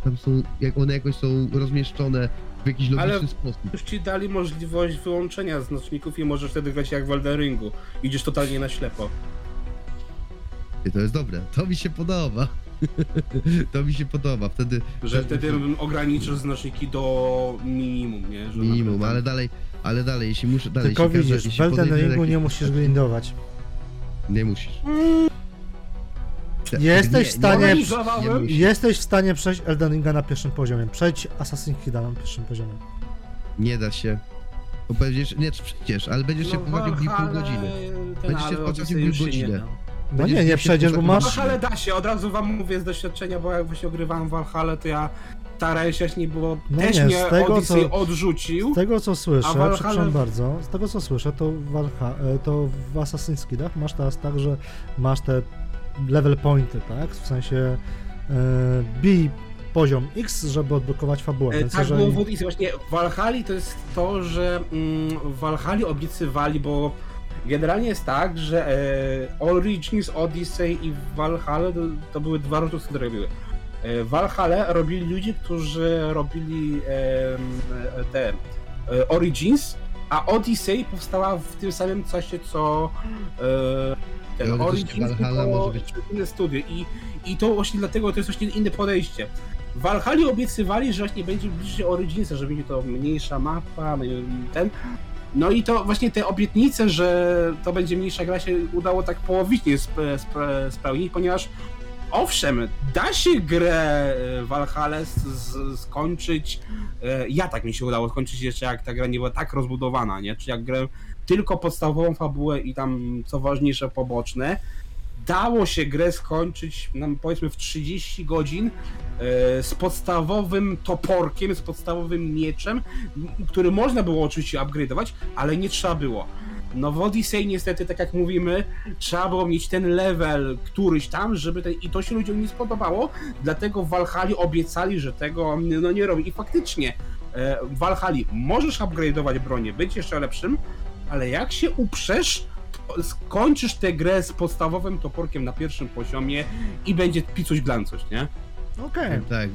tam są, jak one jakoś są rozmieszczone w jakiś logiczny Ale- sposób. już ci dali możliwość wyłączenia znaczników i możesz wtedy grać jak w Elden Ringu. Idziesz totalnie na ślepo. Ty, To jest dobre, to mi się podoba. to mi się podoba, wtedy Że wtedy tak. ograniczasz znaczniki do minimum, nie? Że minimum, ale dalej, ale dalej, jeśli muszę, dalej, Tylko jeśli każdy- widzisz, w Elden podejdzie Ringu nie musisz grindować. Nie musisz. Te- Jesteś w nie, stanie- Nie. Jesteś w stanie przejść Elden Ringa na pierwszym poziomie. Przejdź Assassin's Creed'a na pierwszym poziomie. Nie da się. Bo będziesz, nie, przecież, ale będziesz się w nim pół godziny. Będziesz się godzinę. nie da. No Będziesz nie, nie przejdziesz, bo masz... Valhalla da się, od razu wam mówię z doświadczenia, bo jak właśnie ogrywałem Valhalla, to ja się nie było, No też nie, mnie z tego, Odyssey co- odrzucił. Z tego co słyszę, A Valhalla- przepraszam bardzo, z tego co słyszę, to w, Valha, e, to w Assassin's Creed'ach masz teraz tak, że masz te level pointy, tak? W sensie e, bij poziom X, żeby odblokować fabułę. E, tak jeżeli... było w. Właśnie w Valhalla to jest to, że mm, w Valhalla obiecywali, bo generalnie jest tak, że e, Origins, Odyssey i Valhalla to, to były dwa różne które robiły. E, Valhalla robili ludzie, którzy robili e, te Origins, a Odyssey powstała w tym samym czasie co e, Origins, tylko może być- inne studio. I, I to właśnie dlatego to jest właśnie inne podejście. W Valhalla obiecywali, że właśnie będzie bliżej Originsa, że będzie to mniejsza mapa, ten. No i to właśnie te obietnice, że to będzie mniejsza gra się udało tak połowicznie sp sp spełnić, ponieważ owszem, da się grę e, Valhalla skończyć, e, ja tak mi się udało skończyć jeszcze jak ta gra nie była tak rozbudowana, nie? Czy jak grę tylko podstawową fabułę i tam co ważniejsze poboczne, dało się grę skończyć nam powiedzmy w 30 godzin e, z podstawowym toporkiem, z podstawowym mieczem, który można było oczywiście upgrade'ować, ale nie trzeba było. No w Odyssey niestety, tak jak mówimy, trzeba było mieć ten level któryś tam, żeby ten... i to się ludziom nie spodobało, dlatego w obiecali, że tego no nie robi. I faktycznie e, w możesz upgrade'ować bronię, być jeszcze lepszym, ale jak się uprzesz, to skończysz tę grę z podstawowym toporkiem na pierwszym poziomie i będzie picuś glancuś, nie? Okej. Tak.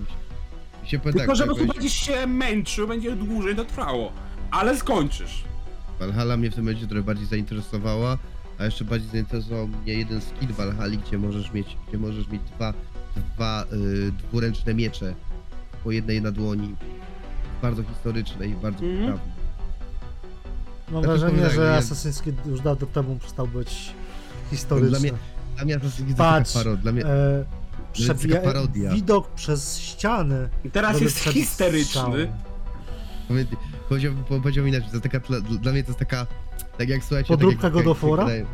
Mi się Tylko, tak, że tak, po prostu będziesz się męczył, będzie dłużej to trwało. Ale skończysz. Valhalla mnie w tym momencie trochę bardziej zainteresowała, a jeszcze bardziej zainteresował mnie jeden skill Valhalla, gdzie możesz mieć, gdzie możesz mieć dwa, dwa y, dwuręczne miecze po jednej na dłoni. Bardzo historyczne i bardzo Mhm. poprawne. Mam Ja wrażenie, że nie- Assassin's Creed już dawno temu przestał być historyczny. Dla mnie- Dla mnie jest Patrz, taka parodia. Dla mnie, E, przebija- parodia. Widok przez ściany. I teraz jest histeryczny. strzałem. Powie- Powiedział, po- powiedział inaczej, to jest taka, dla, dla mnie to jest taka, tak jak słuchajcie... Podróbka tak jak, God of War'a? gadają-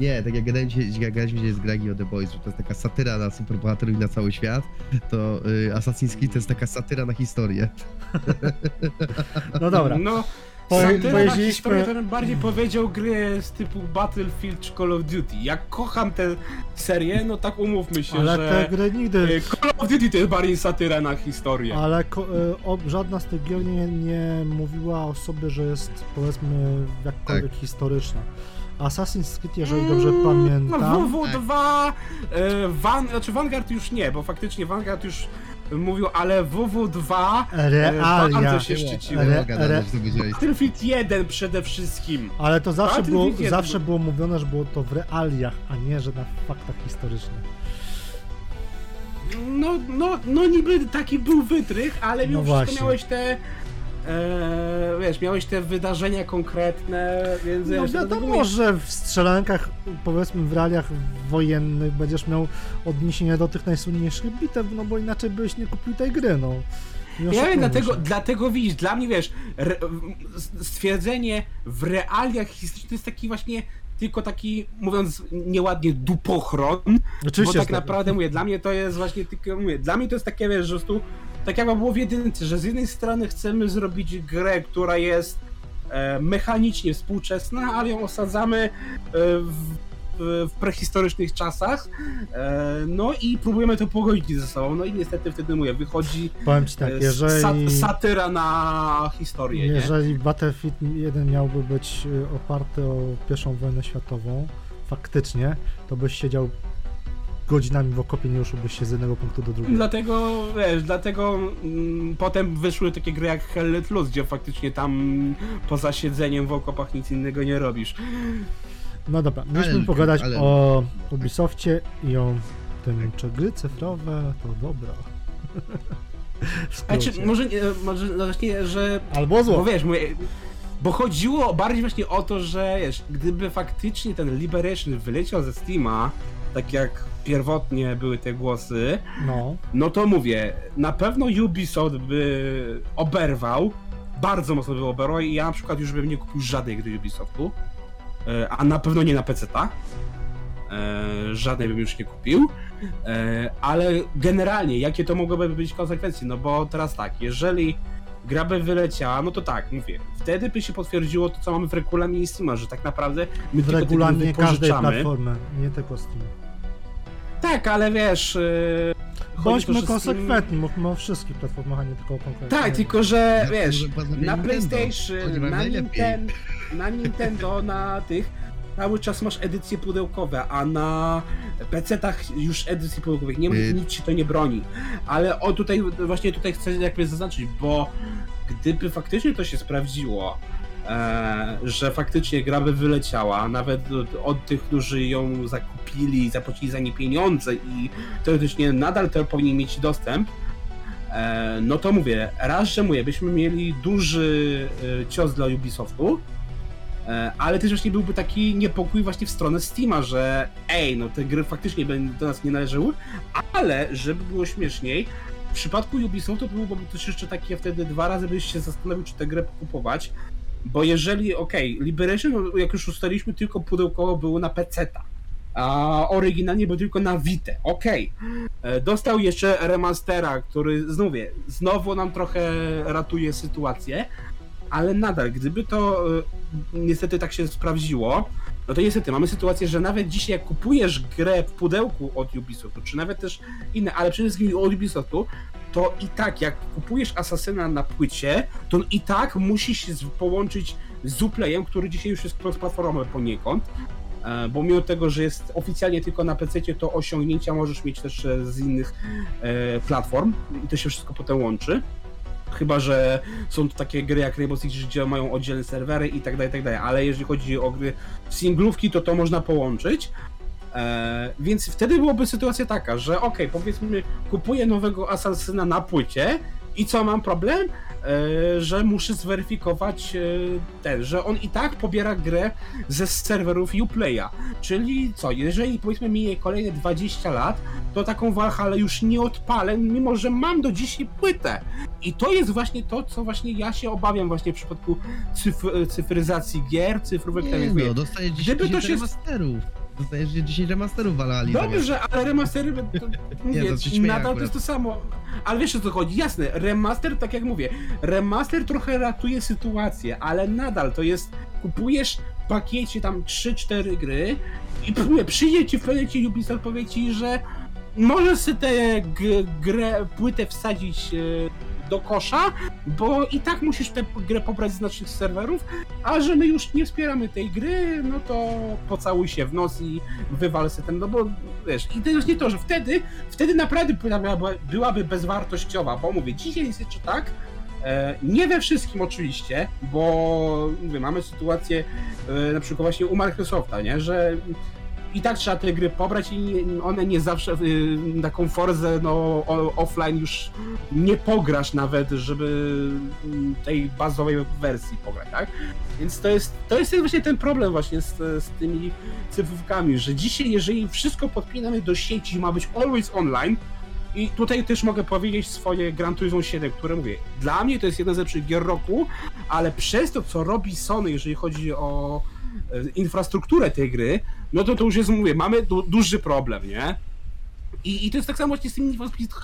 Nie, tak jak gadałem dzisiaj, jak gadaliśmy dzisiaj z Gragi o The Boys, że to jest taka satyra na superbohaterów i na cały świat, to y, Assassin's Creed to jest taka satyra na historię. No dobra. No, Poje- satyra na pojeździliśmy- historię to bym bardziej powiedział gry z typu Battlefield czy Call of Duty. Jak kocham tę serię, no tak umówmy się, Ale że te gry nigdy... y, Call of Duty to jest bardziej satyra na historię. Ale ko- e, o, żadna z tych gier nie, nie mówiła o sobie, że jest powiedzmy jakkolwiek historyczna. Assassin's Creed, jeżeli dobrze Mm, pamiętam, No WW2, e, Van, znaczy Vanguard już nie, bo faktycznie Vanguard już mówił, ale WW2 realia, bardzo się szczyciło. Re- Re. Battlefield 1 przede wszystkim. ale to zawsze było, zawsze było mówione, że było to w realiach, a nie, że na faktach historycznych. No, no, no niby taki był wytrych, ale mimo No wszystko właśnie. miałeś te. E, wiesz, miałeś te wydarzenia konkretne, więc No wiesz, dlatego wiadomo, że w strzelankach, powiedzmy w realiach wojennych będziesz miał odniesienie do tych najsłynniejszych bitew, no bo inaczej byś nie kupił tej gry, no. Nie Ja dlatego, się. dlatego widzisz, dla mnie wiesz, re, stwierdzenie w realiach historycznych to jest taki właśnie tylko taki, mówiąc nieładnie, dupochron, Oczywiście, bo tak tak. naprawdę mówię, dla mnie to jest właśnie tylko, mówię, dla mnie to jest takie, wiesz, że prostu, tak jakby było w jedynce, że z jednej strony chcemy zrobić grę, która jest e, mechanicznie współczesna, ale ją osadzamy e, w, w, prehistorycznych czasach, e, no i próbujemy to pogodzić ze sobą, no i niestety wtedy, mówię, wychodzi Powiem ci tak, e, jeżeli... sa, satyra na historię, nie? Jeżeli Battlefield 1 miałby być y, oparty o pierwszą wojnę światową, faktycznie, to byś siedział godzinami w okopie, nie ruszyłbyś się z jednego punktu do drugiego. Dlatego, wiesz, dlatego mm, potem wyszły takie gry jak Hell Let Loose, gdzie faktycznie tam poza siedzeniem w okopach nic innego nie robisz. No dobra, mieliśmy Ale- pogadać ale- o Ubisoftie i o tym, czy gry cyfrowe to dobra. A czy, może, nie, może no właśnie, że Albo Bo zło. wiesz, mówię, bo chodziło bardziej właśnie o to, że wiesz, gdyby faktycznie ten Liberation wyleciał ze Steama, tak jak pierwotnie były te głosy, No, no to mówię, na pewno Ubisoft by oberwał, bardzo mocno by oberwał i ja na przykład już bym nie kupił żadnej gry Ubisoftu, a na pewno nie na PC-ta. E, żadnej bym już nie kupił, e, ale generalnie jakie to mogłyby być konsekwencje, no bo teraz tak, jeżeli gra by wyleciała, no to tak, mówię, wtedy by się potwierdziło to, co mamy w regulaminie Steama, że tak naprawdę my w tylko regulaminie każdej platformy, nie tylko Steam. Tak, ale wiesz... e, Bądźmy że Steam- konsekwentni, mówmy o wszystkich platformach, a nie tylko o konkretnych. Tak, tylko że Ja wiesz, na Nintendo. PlayStation, na, najlepiej. Na Nintendo, na tych cały czas masz edycje pudełkowe, a na PC-tach już edycji pudełkowych nie ma, Y- nic ci to nie broni. Ale o tutaj, właśnie tutaj chcę jakby zaznaczyć, bo gdyby faktycznie to się sprawdziło, e, że faktycznie gra by wyleciała, nawet od, tych, którzy ją zakupili zapłacili za nie pieniądze i teoretycznie nadal to powinni mieć dostęp, E, no to mówię, raz, że mówię, byśmy mieli duży e, cios dla Ubisoftu, ale też właśnie byłby taki niepokój właśnie w stronę Steama, że ej, no te gry faktycznie do nas nie należały, ale żeby było śmieszniej, w przypadku Ubisoftu to byłoby też jeszcze takie wtedy dwa razy byś się zastanowił, czy tę grę kupować, bo jeżeli, okej, Liberation, no, jak już ustaliliśmy, tylko pudełkowo było na PC-ta, a oryginalnie był tylko na Vita, okej. E, Dostał jeszcze remastera, który znów, wie, znowu nam trochę ratuje sytuację, ale nadal, gdyby to e, niestety tak się sprawdziło, no to niestety mamy sytuację, że nawet dzisiaj jak kupujesz grę w pudełku od Ubisoftu, czy nawet też inne, ale przede wszystkim od Ubisoftu, to i tak jak kupujesz Asasyna na płycie, to i tak musi się połączyć z Uplayem, który dzisiaj już jest cross-platformowy poniekąd, E, bo mimo tego, że jest oficjalnie tylko na PC, to osiągnięcia możesz mieć też e, z innych e, platform i to się wszystko potem łączy. Chyba, że są to takie gry jak Rainbow Six, gdzie mają oddzielne serwery i tak dalej, tak dalej, ale jeżeli chodzi o gry singlówki, to to można połączyć. E, więc wtedy byłoby sytuacja taka, że okej, powiedzmy, kupuję nowego Assassina na płycie i co, mam problem? E, że muszę zweryfikować e, ten, że on i tak pobiera grę ze serwerów Uplaya. Czyli co, jeżeli powiedzmy minie kolejne 20 lat, to taką Valhalla już nie odpalę, mimo że mam do dzisiaj płytę. I to jest właśnie to, co właśnie ja się obawiam właśnie w przypadku cyfr, cyfryzacji gier, cyfrówek. tak Nie mówię. no, dostajesz 10, Gdyby to 10 się- remasterów. Dostajesz 10 remasterów walali. Dobrze, ale remastery, to, mówię, to się śmieję nadal to akurat. jest to samo. Ale wiesz o co chodzi? Jasne, remaster, tak jak mówię, remaster trochę ratuje sytuację, ale nadal to jest, kupujesz w pakiecie tam 3-4 gry i mówię, przyjdzie ci w pewnym momencie Ubisoft powie ci, że możesz sobie tę g- grę, płytę wsadzić e, do kosza, bo i tak musisz tę grę pobrać z naszych serwerów, a że my już nie wspieramy tej gry, no to pocałuj się w nos i wywal sobie ten, no bo wiesz, i to jest nie to, że wtedy, wtedy naprawdę byłaby, byłaby bezwartościowa, bo mówię, dzisiaj jest jeszcze tak, e, nie we wszystkim oczywiście, bo mówię, mamy sytuację e, na przykład właśnie u Microsofta, nie, że i tak trzeba te gry pobrać i one nie zawsze y, taką Forzę no, offline już nie pograsz nawet, żeby mm, tej bazowej wersji pograć, tak? Więc to jest, to jest właśnie ten problem właśnie z, z tymi cyfrówkami, że dzisiaj jeżeli wszystko podpinamy do sieci, ma być always online i tutaj też mogę powiedzieć swoje Gran Turismo 7, które mówię, dla mnie to jest jeden z lepszych gier roku, ale przez to, co robi Sony, jeżeli chodzi o infrastrukturę tej gry, no to to już jest, mówię, mamy du duży problem, nie? I, I to jest tak samo właśnie z tymi Need for, Speed,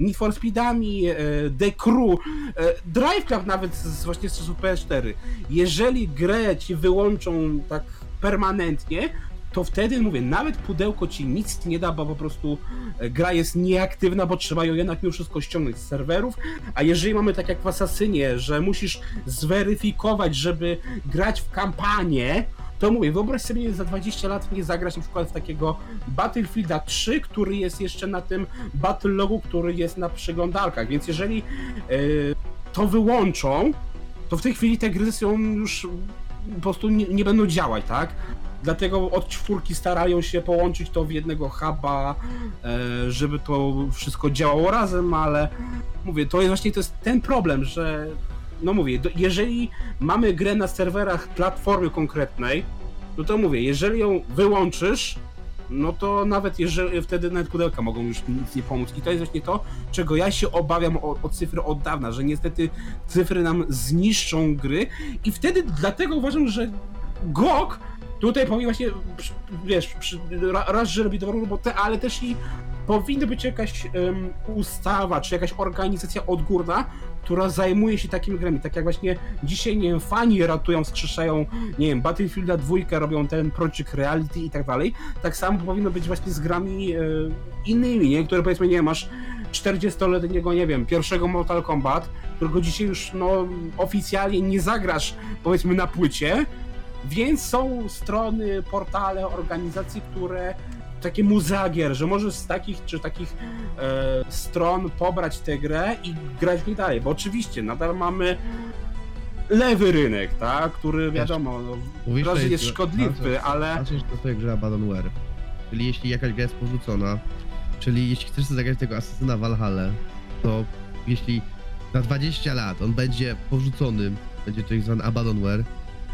Need for Speedami, e, The Crew, e, Drive Club nawet z, właśnie z czasów PS4. Jeżeli grę ci wyłączą tak permanentnie, to wtedy mówię, nawet pudełko ci nic nie da, bo po prostu e, gra jest nieaktywna, bo trzeba ją jednak mimo wszystko ściągnąć z serwerów. A jeżeli mamy tak jak w Assassinie, że musisz zweryfikować, żeby grać w kampanię, to mówię, wyobraź sobie, za 20 lat nie zagrać na przykład w takiego Battlefielda 3, który jest jeszcze na tym Battle Logu, który jest na przeglądarkach, więc jeżeli e, to wyłączą, to w tej chwili te gry są już po prostu nie, nie będą działać, tak? Dlatego od czwórki starają się połączyć to w jednego huba, e, żeby to wszystko działało razem, ale mówię, to jest właśnie to jest ten problem, że no mówię, do, jeżeli mamy grę na serwerach platformy konkretnej, no to mówię, jeżeli ją wyłączysz, no to nawet jeżeli wtedy nawet pudełka mogą już nic nie pomóc. I to jest właśnie to, czego ja się obawiam o, o cyfry od dawna, że niestety cyfry nam zniszczą gry i wtedy dlatego uważam, że GOG tutaj powinien właśnie, wiesz, raz, że robi dobrą robotę, ale też i powinna być jakaś em, ustawa, czy jakaś organizacja odgórna, która zajmuje się takimi grami, tak jak właśnie dzisiaj, nie wiem, fani ratują, wskrzeszają, nie wiem, Battlefielda dwójkę, robią ten Project Reality i tak dalej, tak samo powinno być właśnie z grami e, innymi, nie, które powiedzmy, nie masz 40-letniego, nie wiem, pierwszego Mortal Kombat, którego dzisiaj już, no, oficjalnie nie zagrasz, powiedzmy, na płycie, więc są strony, portale, organizacje, które takie muzea gier, że możesz z takich czy takich e, stron pobrać tę grę i grać w niej dalej, bo oczywiście nadal mamy lewy rynek, tak, który wiadomo, no, Mówisz, że jest szkodliwy, ale Patrzysz to sobie gra Abandonware. Czyli jeśli jakaś gra jest porzucona, czyli jeśli chcesz zagrać tego Asasyna Valhalla, to jeśli na 20 lat on będzie porzucony, będzie to tak zwany Abandonware,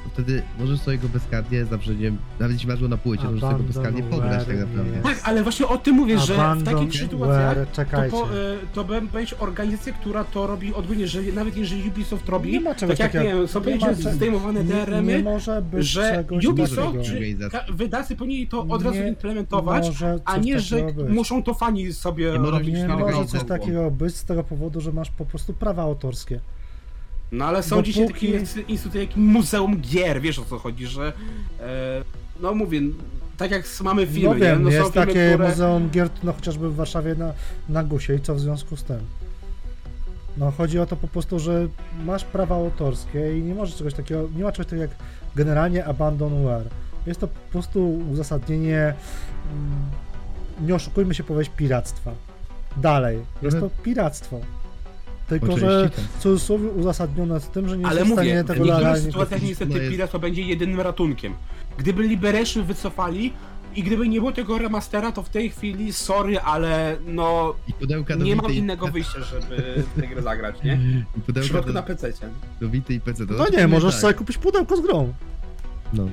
to wtedy możesz sobie go bezkarnie, zawsze nie wiem, nawet jeśli masz go na płycie, możesz sobie go bezkarnie pograć tak naprawdę. Tak, ale właśnie o tym mówię, że w takich sytuacjach to, czekajcie. po, e, to bę- będzie organizacja, która to robi odgórnie, że nawet jeżeli Ubisoft robi, Nie ma czegoś tak jak takiego. nie wiem, są Nie ma będzie cze- zdejmowane nie, nie DRM-y, może być że czegoś Ubisoft takiego. czy ka- wydacy powinni to od razu Nie implementować, może a coś nie, że takiego być. muszą to fani sobie Nie może robić być Nie na może coś takiego być z tego powodu, że masz po prostu prawa autorskie. No ale są Dopóki- dzisiaj takie inst- instytuty jak Muzeum Gier, wiesz o co chodzi, że e, no mówię, tak jak mamy filmy, no wiem, nie? No są jest filmy, takie które... muzeum gier, no chociażby w Warszawie na, na Gusie i co w związku z tym? No chodzi o to po prostu, że masz prawa autorskie i nie możesz czegoś takiego, nie ma czegoś takiego jak generalnie abandonware. Jest to po prostu uzasadnienie, mm, nie oszukujmy się powiedzieć, piractwa. Dalej, jest to Mhm. piractwo. Tylko, Oczywiście, że tak. w cudzysłowie uzasadnione z tym, że nie Ale jest w mówię, stanie w tego niektórych legalnie sytuacjach kupić. niestety No jest- Pirat to będzie jedynym ratunkiem. Gdyby Liberation wycofali i gdyby nie było tego remastera, to w tej chwili, sorry, ale no I pudełka do nie mam Vity- innego wyjścia, żeby w tę grę zagrać, nie? I W pudełka przypadku do, na PC. do Vity i PC. To No znaczy, nie, możesz tak. sobie kupić pudełko z grą. No.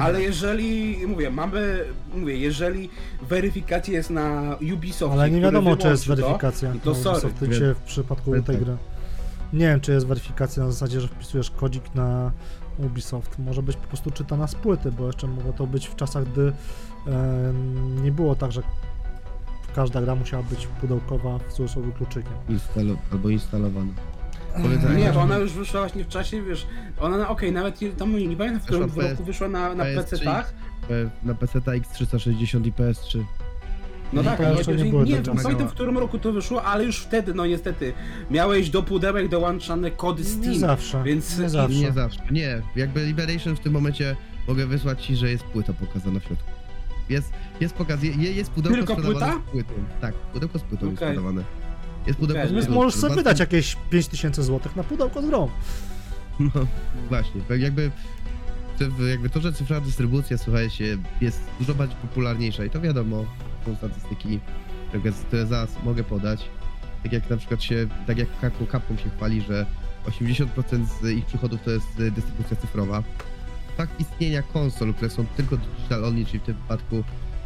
Ale tak. jeżeli, mówię, mamy, mówię, jeżeli weryfikacja jest na Ubisoft, Ale nie wiadomo, czy jest to, weryfikacja. to na sorry. Ubisoftie w przypadku Wiem. tej gry. Nie wiem, czy jest weryfikacja na zasadzie, że wpisujesz kodzik na Ubisoft. Może być po prostu czytana z płyty, bo jeszcze mogło to być w czasach, gdy e, nie było tak, że każda gra musiała być pudełkowa w cudzysłowie kluczykiem. Instalo- albo instalowana. Nie, bo ona już wyszła właśnie w czasie, wiesz, ona, na- okej, nawet nie, tam nie, nie pamiętam w którym Wyszła roku PS- wyszła na, na PS3. PC-tach. E, Na PC X360 i PS3. No Nie, tak, ale nie nie, nie wiem, pamiętam w którym roku to wyszło, ale już wtedy, no niestety, miałeś do pudełek dołączane kody Nie Steam. zawsze, więc- nie zawsze. Nie zawsze. Nie, jakby Liberation w tym momencie mogę wysłać ci, że jest płyta pokazana w środku. Jest, jest pokaz, je, jest pudełko Tylko sprzedawane płyta? z płytą. Tak, pudełko z płytą jest Okej. Jest pudełko Okej. z Więc możesz sobie wydać jakieś 5000 zł na pudełko z grą. No, właśnie, tak jakby, to- jakby to, że cyfrowa dystrybucja, słuchajcie, jest dużo bardziej popularniejsza i to wiadomo, są statystyki, które, zaraz mogę podać. Tak jak na przykład się, tak jak Capcom- Capcom się chwali, że 80% z ich przychodów to jest y, dystrybucja cyfrowa. Fakt istnienia konsol, które są tylko digital only, czyli w tym wypadku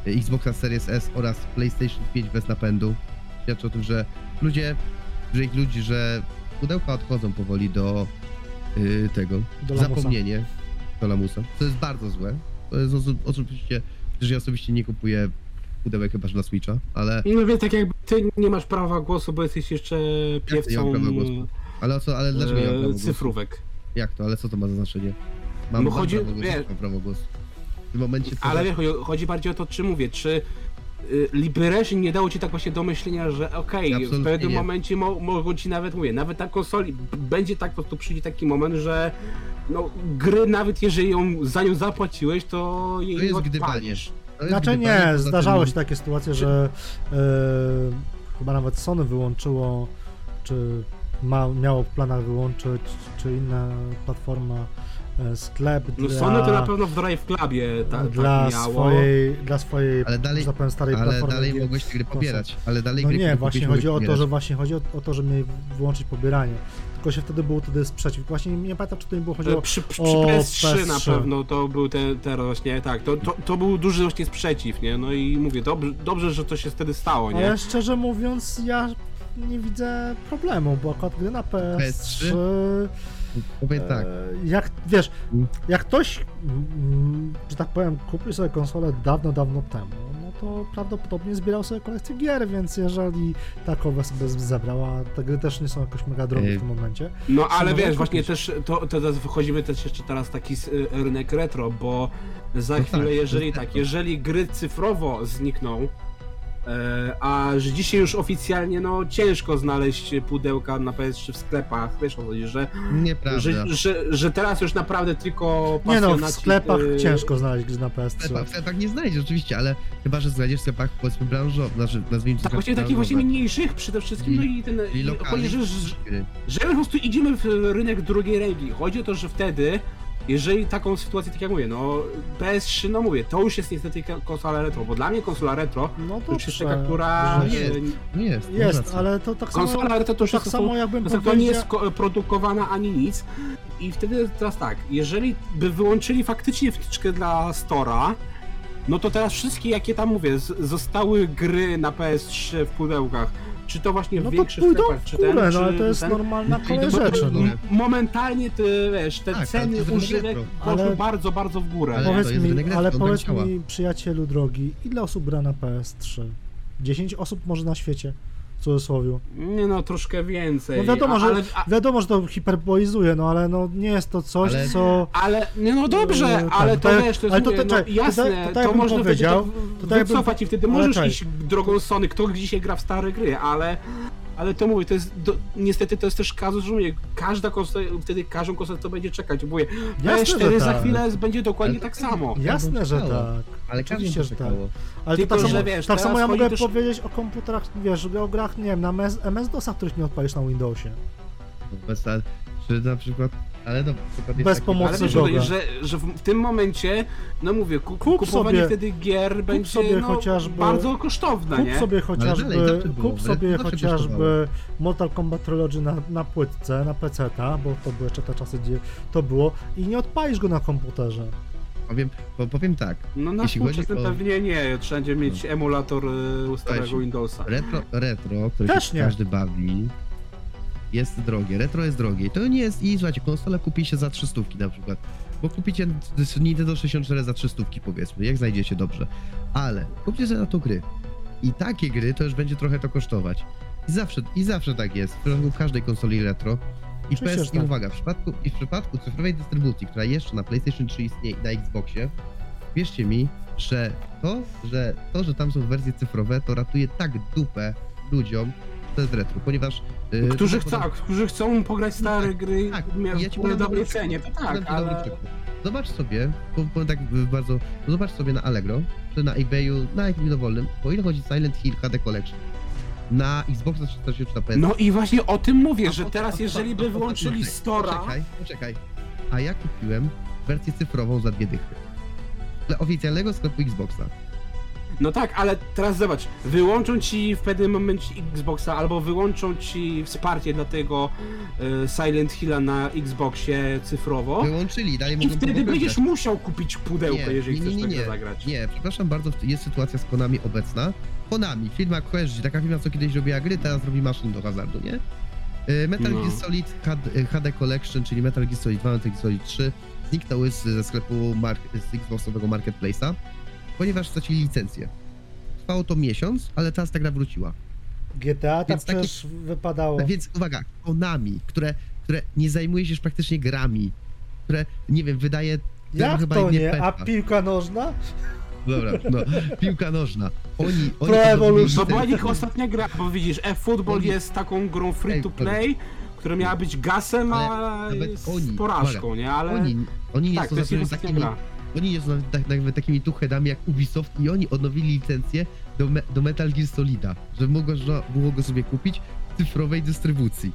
y, Xboxa Series S oraz PlayStation 5 bez napędu, świadczy o tym, że ludzie, że ich ludzi, że pudełka odchodzą powoli do y, tego, Do lamusa. zapomnienie do lamusa. To jest bardzo złe. To jest oso- oczywiście, że ja osobiście nie kupuję pudełek chyba że na Switcha, ale, No więc tak jakby ty nie masz prawa głosu, bo jesteś jeszcze nie piewcą mam prawa głosu? ale o co, ale dlaczego nie mam prawa e, głosu? cyfrówek. Jak to, ale co to ma za znaczenie? Mam, No mam chodzi- prawo głosu, wiesz- mam prawo głosu. W tym momencie Ale wiesz, chodzi, chodzi bardziej o to, czy mówię, czy y, Liberation nie dało ci tak właśnie do myślenia, że okej, w Absolutnie pewnym nie. momencie mo mogą ci nawet, mówię, nawet na konsoli będzie tak, po prostu przyjdzie taki moment, że no, gry nawet jeżeli ją, za nią zapłaciłeś, to jej To jest nie gdybanie. odpalisz. to jest Znaczy nie, zdarzały się takie sytuacje, że e, chyba nawet Sony wyłączyło, czy ma, miało w planach wyłączyć, czy inna platforma sklep No dla, Sony to na pewno w Drive Clubie ta, dla, tak miało. swojej, dla swojej, Ale dalej- tak powiem, starej Ale platformy. dalej gier. mogłeś gry pobierać, ale dalej No gry nie, właśnie chodzi o to, że właśnie chodzi o, o to, że mieli wyłączyć pobieranie. Tylko się wtedy był wtedy sprzeciw. Właśnie nie pamiętam, czy to nie było chodziło E, Przy, przy, przy o PS3 na PS3. pewno to był ten, ten właśnie, tak, to, to, to był duży właśnie sprzeciw, nie? No i mówię, dobrze, dobrze że to się wtedy stało, nie? Ale szczerze mówiąc, ja nie widzę problemu, bo akurat gry na PS3, Powiem tak, e, jak wiesz, Mm. jak ktoś, mm, że tak powiem, kupił sobie konsolę dawno, dawno temu, no to prawdopodobnie zbierał sobie kolekcję gier, więc jeżeli takowe sobie zebrał, a te gry też nie są jakoś mega drogie Ej. w tym momencie, No ale wiesz, właśnie kupić. też to, to teraz wychodzimy też jeszcze teraz taki rynek retro, bo za No chwilę, tak, jeżeli tak, jeżeli gry cyfrowo znikną, e, a że dzisiaj już oficjalnie no ciężko znaleźć pudełka na PS3 w sklepach, wiesz o co chodzi, że, nieprawda. że, że, że teraz już naprawdę tylko nie no, w sklepach y, ciężko znaleźć gry na W PS3. sklepach, w sklepach nie znajdziesz oczywiście, ale chyba, że znajdziesz w sklepach powiedzmy branżowych, znaczy nazwijmy to Tak, właśnie takich właśnie mniejszych przede wszystkim, no i ten, I i lokalnych chodzi, że, że, że po prostu idziemy w rynek drugiej ręki. Chodzi o to, że wtedy, jeżeli taką sytuację, tak jak mówię, no PS3, no mówię, to już jest niestety konsola retro, bo dla mnie konsola retro No to już jest taka, która... Nie jest. No jest, Jest, ale to tak samo, Konsola retro to już tak jest samo jakbym to, to nie powiedział... jest ko- produkowana ani nic. I wtedy teraz tak, jeżeli by wyłączyli faktycznie wtyczkę dla Stora, no to teraz wszystkie, jakie tam mówię, zostały gry na PS3 w pudełkach, czy to właśnie w No to większych pójdą sklepach, w czy ten, no czy ale to jest ten, normalna No, kolej rzeczy. No. Momentalnie te, wiesz, te Tak, ceny używek poszły Ale- bardzo, bardzo w górę. Ale- Powiedz mi, ale powiedz mi, przyjacielu drogi, ile osób gra na PS3? 10 osób może na świecie, w cudzysłowie. Nie no, troszkę więcej. No wiadomo, że, ale, a, wiadomo, że to hiperbolizuje, no ale no nie jest to coś, Ale- co... ale, nie no dobrze, Yy, ale tak, to to- wiesz, to jest ale to- mówię, to- no, czekaj, jasne, to tak- to to, tak jakbym można powiedział, wtedy to to tak wycofać i wtedy możesz czekaj. iść drogą Sony, kto dzisiaj gra w stare gry, ale ale to mówię, to jest, do, niestety to jest też kazus, że mówię, każda konsola, wtedy każdą konsolę to będzie czekać, mówię, Jasne, PS4 że za tak. chwilę będzie dokładnie Ale tak samo. Jasne, że czekało. tak. Ale każdy Oczywiście, to że tak. czekało. Ale Tylko, to tak że samo, wiesz, tak samo ja mogę też- powiedzieć o komputerach, wiesz, o grach, nie wiem, na MS, MS-DOSach, których nie odpalisz na Windowsie. Bez, czy na przykład, ale no, Bez taki, pomocy Ale wiesz, Goga. że, że w tym momencie, no mówię, ku, Kup kupowanie sobie- wtedy gier będzie sobie no, chociażby- bardzo kosztowne, Kup nie? sobie chociażby, dalej zawsze było, kup sobie zawsze chociażby. Mortal Kombat Trilogy na, na płytce, na PC-ta, bo to były jeszcze te czasy, gdzie to było i nie odpalisz go na komputerze. powiem, bo powiem tak, No na Jeśli chodzi współczesnym o- pewnie nie, trzeba będzie mieć emulator y, starego Słuchajcie, Windowsa. retro, retro które Też się nie. każdy bawi, jest drogie, retro jest drogie. I to nie jest, i słuchajcie, konsolę kupi się za 300 na przykład. Bo kupicie Nintendo 64 za 300 powiedzmy, jak znajdziecie dobrze. Ale kupcie sobie na to gry. I takie gry to już będzie trochę to kosztować. I zawsze, i zawsze tak jest, w przypadku każdej konsoli retro. I PS, i tak. uwaga, w przypadku, i w przypadku cyfrowej dystrybucji, która jeszcze na PlayStation 3 istnieje i na Xboxie, wierzcie mi, że to, że to, że tam są wersje cyfrowe, to ratuje tak dupę ludziom, to jest retro, ponieważ... yy, Którzy chcą, którzy chcą pograć stare tak, gry tak, w ja ci po dobrej cenie, to tak, ale... Zobacz sobie, bo, bo tak bardzo, zobacz sobie na Allegro, czy na eBayu, na jakimś dowolnym, po ile chodzi Silent Hill HD Collection. Na Xboxa 360 czy na PS. No i właśnie o tym mówię, A że po- teraz a jeżeli a by wyłączyli Stora... Poczekaj, poczekaj. A ja kupiłem wersję cyfrową za dwie dychy. Dla oficjalnego sklepu Xboxa. No tak, ale teraz zobacz, wyłączą ci w pewnym momencie Xboxa albo wyłączą ci wsparcie dla tego e, Silent Hilla na Xboxie cyfrowo Wyłączyli, dalej i mogą wtedy to będziesz musiał kupić pudełko, jeżeli chcesz tego zagrać. Nie, przepraszam bardzo, jest sytuacja z Konami obecna. Konami, firma kojarzy, taka firma, co kiedyś robiła gry, teraz robi maszyn do hazardu, nie? Y, Metal No. Gear Solid HD, y, HD Collection, czyli Metal Gear Solid 2, Metal Gear Solid 3 zniknęły z, ze sklepu mark, z Xboxowego Marketplace'a, ponieważ stracili licencję. Trwało to miesiąc, ale teraz ta gra wróciła. GTA tak przecież wypadało. Tak Więc uwaga, Konami, które, które nie zajmuje się już praktycznie grami, które, nie wiem, wydaje... Jak chyba to nie? A piłka nożna? Dobra, no, piłka nożna. Oni, oni Pro Evolution. To była ich ostatnia gra, bo widzisz, e-football Oni- jest taką grą free Ej, to play, która miała być gasem, Ale a jest oni, porażką, nie? Ale Oni, oni nie tak, są to jest ich ostatnia gra. Oni nie są tak, nawet takimi tuchedami jak Ubisoft i oni odnowili licencję do, me, do Metal Gear Solida, że mogło, że było go sobie kupić w cyfrowej dystrybucji.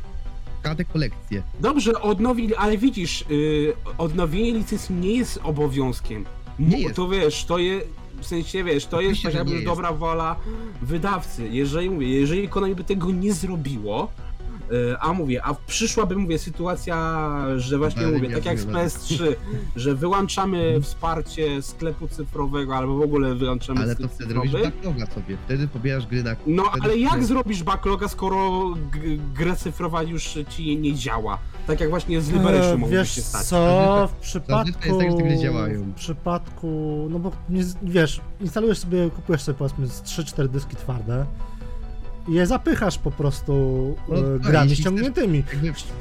KD kolekcję. Dobrze, odnowili, ale widzisz, yy, odnowienie licencji nie jest obowiązkiem. Nie jest. To wiesz, to jest, w sensie wiesz, to jest tak jakby dobra wola wydawcy. Jeżeli mówię, jeżeli Konami by tego nie zrobiło, a mówię, a przyszłaby, mówię, sytuacja, że właśnie mówię, tak jak z rozumiem. PS3, że wyłączamy wsparcie sklepu cyfrowego, albo w ogóle wyłączamy Ale to wtedy robisz cyfrowy. backloga sobie. Wtedy pobierasz gry na... No wtedy- ale jak zrobisz backloga, skoro g- gra cyfrowa już ci nie działa? Tak jak właśnie z Liberation E, mogłoby Wiesz się stać. co, w przypadku... jest tak, że te gry działają. W przypadku... No bo nie, wiesz, instalujesz sobie, kupujesz sobie powiedzmy z 3-4 dyski twarde je zapychasz po prostu No, e, grami ściągniętymi.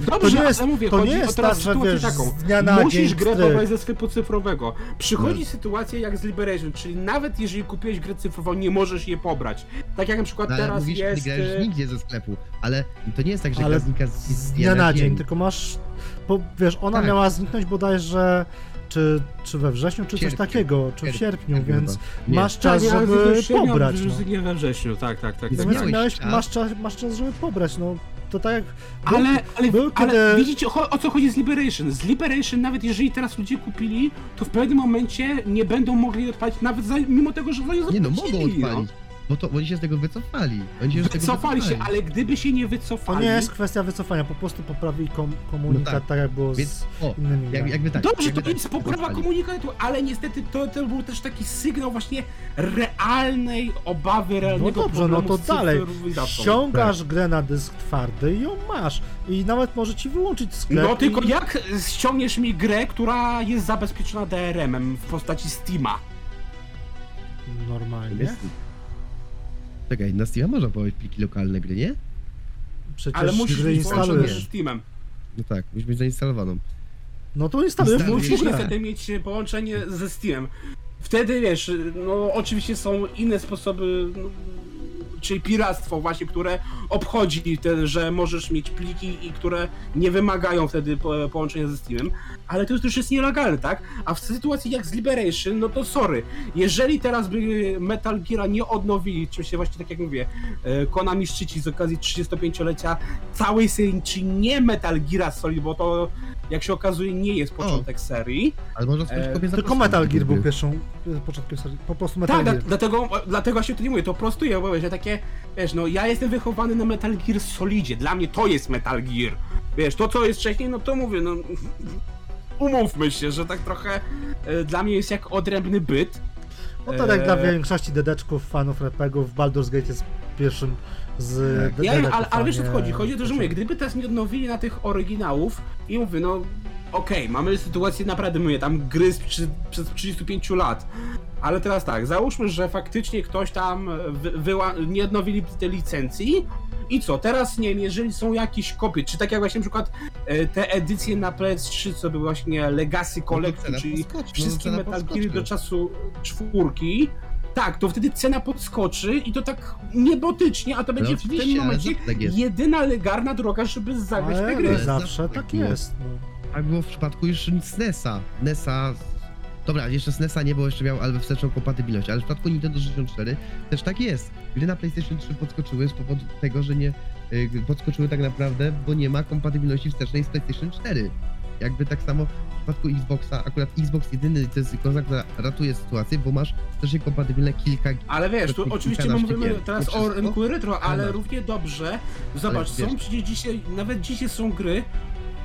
Dobrze, to nie jest- ale mówię, to nie o jest teraz tak, że sytuację wiesz, taką. z dnia na Musisz dzień grę pobrać ze sklepu cyfrowego. Przychodzi No. sytuacja jak z Liberation, czyli nawet jeżeli kupiłeś grę cyfrową, nie możesz jej pobrać. Tak jak na przykład no, teraz mówisz, jest... nie grałeś e, nigdzie ze sklepu, ale to nie jest tak, że Ale gra znika z, z dnia na dzień, tylko masz... Bo wiesz, ona Tak. miała zniknąć bodajże czy, czy we wrześniu, czy coś Sierpniu. takiego, czy w Sierpniu, więc. Nie. masz czas, tak, ja żeby pobrać. No. Nie we wrześniu, tak, tak, tak. Więc tak. Więc miałeś miałeś, czas. masz, czas, masz czas, żeby pobrać, no to tak jak... Ale, ale, był ale kiedy- widzicie, cho- o co chodzi z Liberation? Z Liberation, nawet jeżeli teraz ludzie kupili, to w pewnym momencie nie będą mogli odpalić, nawet za, mimo tego, że za nie Nie no, zapłacili, mogą odpalić. Bo to oni się z tego wycofali. Oni się z tego Wycofali się, ale gdyby się nie To wycofali... nie jest kwestia wycofania, po prostu poprawili kom komunikat No tak. tak jak było Więc z o, innymi jak, jakby tak. Dobrze, jakby to tak, jest poprawa wycofali. komunikatu, ale niestety to, to był też taki sygnał właśnie realnej obawy, No realnego dobrze, no to dalej. Ściągasz Tak. grę na dysk twardy i ją masz. I nawet może ci wyłączyć sklep. No tylko i... jak ściągniesz mi grę, która jest zabezpieczona DRM-em w postaci Steama? Normalnie. Czekaj, na Steam'a można pobrać pliki lokalne gry, nie? Przecież Ale musisz gry mieć połączone instalujesz. Steamem. No tak, musi być zainstalowaną. No to instalujesz Musisz grę. niestety mieć połączenie ze Steamem. Wtedy wiesz, no oczywiście są inne sposoby, no, czyli piractwo właśnie, które obchodzi te, że możesz mieć pliki i które nie wymagają wtedy po, połączenia ze Steamem, ale to już jest nielegalne, tak? A w sytuacji jak z Liberation, no to sorry, jeżeli teraz by Metal Gear nie odnowili, czym się właśnie tak jak mówię, e, Konami szczyci z okazji 35-lecia całej serii, czyli nie Metal Gear Solid, bo to jak się okazuje nie jest początek serii, Ale można stworzyć E, Tylko Metal Gear był pierwszą, e, początkiem serii. Po prostu Metal Tak, Gear. dla, dlatego, dlatego właśnie to nie mówię, to prostuję, bo wiesz, ja wiesz, no ja jestem wychowany na Metal Gear Solidzie, dla mnie to jest Metal Gear. Wiesz, to co jest wcześniej, no to mówię, no umówmy się, że tak trochę e, dla mnie jest jak odrębny byt. No to jak dla Eee. większości dedeczków, fanów RPGów, Baldur's Gate jest pierwszym z Tak. Ja ale, ale wiesz o co chodzi? Chodzi o to, że mówię, gdyby teraz nie odnowili na tych oryginałów i mówię, no okej, mamy sytuację naprawdę, mówię, tam gry z, przy, przez 35 lat, ale teraz tak, załóżmy, że faktycznie ktoś tam wy, wyła, nie odnowili tej licencji i co, teraz nie wiem, jeżeli są jakieś kopie, czy tak jak właśnie na przykład e, te edycje na PS3, co były właśnie Legacy Collection, cena czyli podskoczy, no, wszystkie cena Metal podskoczy. Geary do czasu czwórki, tak, to wtedy cena podskoczy i to tak niebotycznie, a to będzie w tym ale momencie zawsze tak jest. jedyna legalna droga, żeby zagrać Ale te gry. Ale zawsze zawsze tak tak jest. No. Tak było w przypadku już NES-a. NES-a... Dobra, jeszcze z NES-a nie, bo jeszcze miał ale wsteczną kompatybilność, ale w przypadku Nintendo 64 też tak jest. Gry na PlayStation 3 podskoczyły z powodu tego, że nie... y, podskoczyły tak naprawdę, bo nie ma kompatybilności wstecznej z PlayStation 4. Jakby tak samo w przypadku Xboxa, akurat Xbox jedyny to jest która ratuje sytuację, bo masz wstecznie kompatybilne kilka Ale wiesz, tu oczywiście my mówimy gier. teraz o rynku retro, ale ale- równie dobrze, zobacz, są przecież dzisiaj, nawet dzisiaj są gry,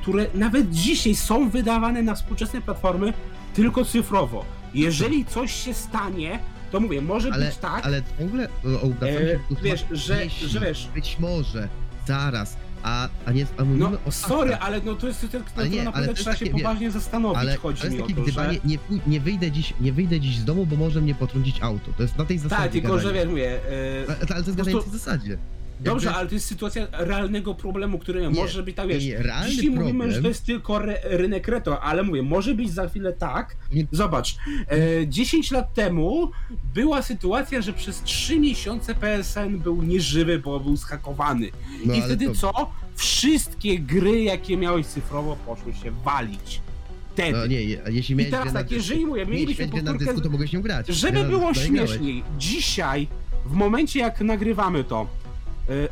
które nawet dzisiaj są wydawane na współczesne platformy tylko cyfrowo. Jeżeli coś się stanie, to mówię, może ale, być tak, ale ciągle o, o, wracam E, się wiesz, że- jeśli, że wiesz- Być może, zaraz, a, a nie a mówimy no o sorry, faktach. ale no to jest to, Ale nie, ale naprawdę trzeba się takie, wiesz, poważnie zastanowić, Ale chodzi to jest mi o takie to, że... gdybanie, nie, nie, wyjdę dziś, nie wyjdę dziś z domu, bo może mnie potrącić auto. To jest na tej zasadzie Tak, tylko że gadanie. wiesz, mówię, e, Ale, ale to jest po na tej zasadzie. Dobrze, Jakby- ale to jest sytuacja realnego problemu, który Nie, może być tak, wiesz, nie, realny dzisiaj mówimy, problem- że to jest tylko re, rynek retro, ale mówię, może być za chwilę tak, zobacz, e, 10 lat temu była sytuacja, że przez 3 miesiące PSN był nieżywy, bo był skakowany. No, I wtedy to- co? Wszystkie gry, jakie miałeś cyfrowo, poszły się walić. Wtedy. No nie, je- jeśli I teraz tak, dysku- jeżeli mówię, mielibyśmy grę na powtórkę, dysku, to mogłeś nią grać. żeby było miałeś. śmieszniej, dzisiaj, w momencie jak nagrywamy to,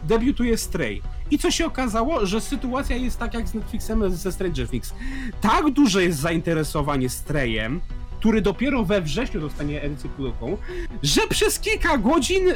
debiutuje Stray. I co się okazało? Że sytuacja jest tak jak z Netflixem ze Stranger Things. Tak duże jest zainteresowanie Strayem, który dopiero we wrześniu dostanie edycję pudełkową, że przez kilka godzin y,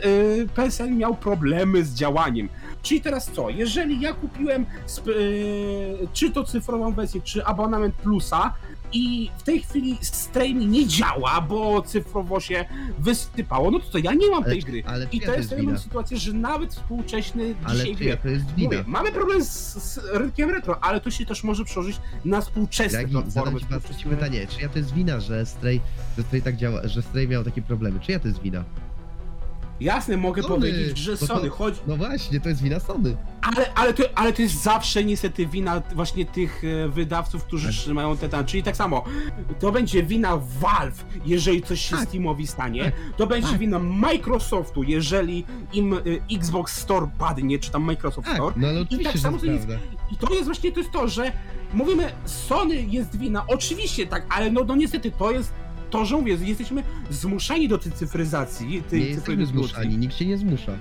PSN miał problemy z działaniem. Czyli teraz co? Jeżeli ja kupiłem y, czy to cyfrową wersję, czy abonament plusa i w tej chwili Stray mi nie działa, bo cyfrowo się wysypało, no to, to ja nie mam Ale, tej gry. ale I to jest element sytuacji, że nawet współcześny Ale dzisiaj gry. to jest wina? Mówię, mamy problem z, z rynkiem retro, ale to się też może przełożyć na współczesne Dragi, platformy. zadam ci pytanie, czyja to jest wina, że Stray, że Stray tak działa, że Stray miał takie problemy? Czyja to jest wina? Jasne, mogę Sony, powiedzieć, że bo to- Sony, No właśnie, to jest wina Sony. ale, ale, to, ale to jest zawsze niestety wina właśnie tych e, wydawców, którzy Tak. trzymają te tam. Czyli tak samo, to będzie wina Valve, jeżeli coś się Tak. Steamowi stanie. Tak. To będzie Tak. wina Microsoftu, jeżeli im e, Xbox Store padnie, czy tam Microsoft Tak, Store. no ale oczywiście, tak samo że to jest jest- prawda. I to jest właśnie to, jest to że mówimy, Sony jest wina, oczywiście tak, ale no, no niestety to jest to, że mówię, jesteśmy zmuszani do tej cyfryzacji, tej Nie jesteśmy zmuszani, nikt cię nie zmusza.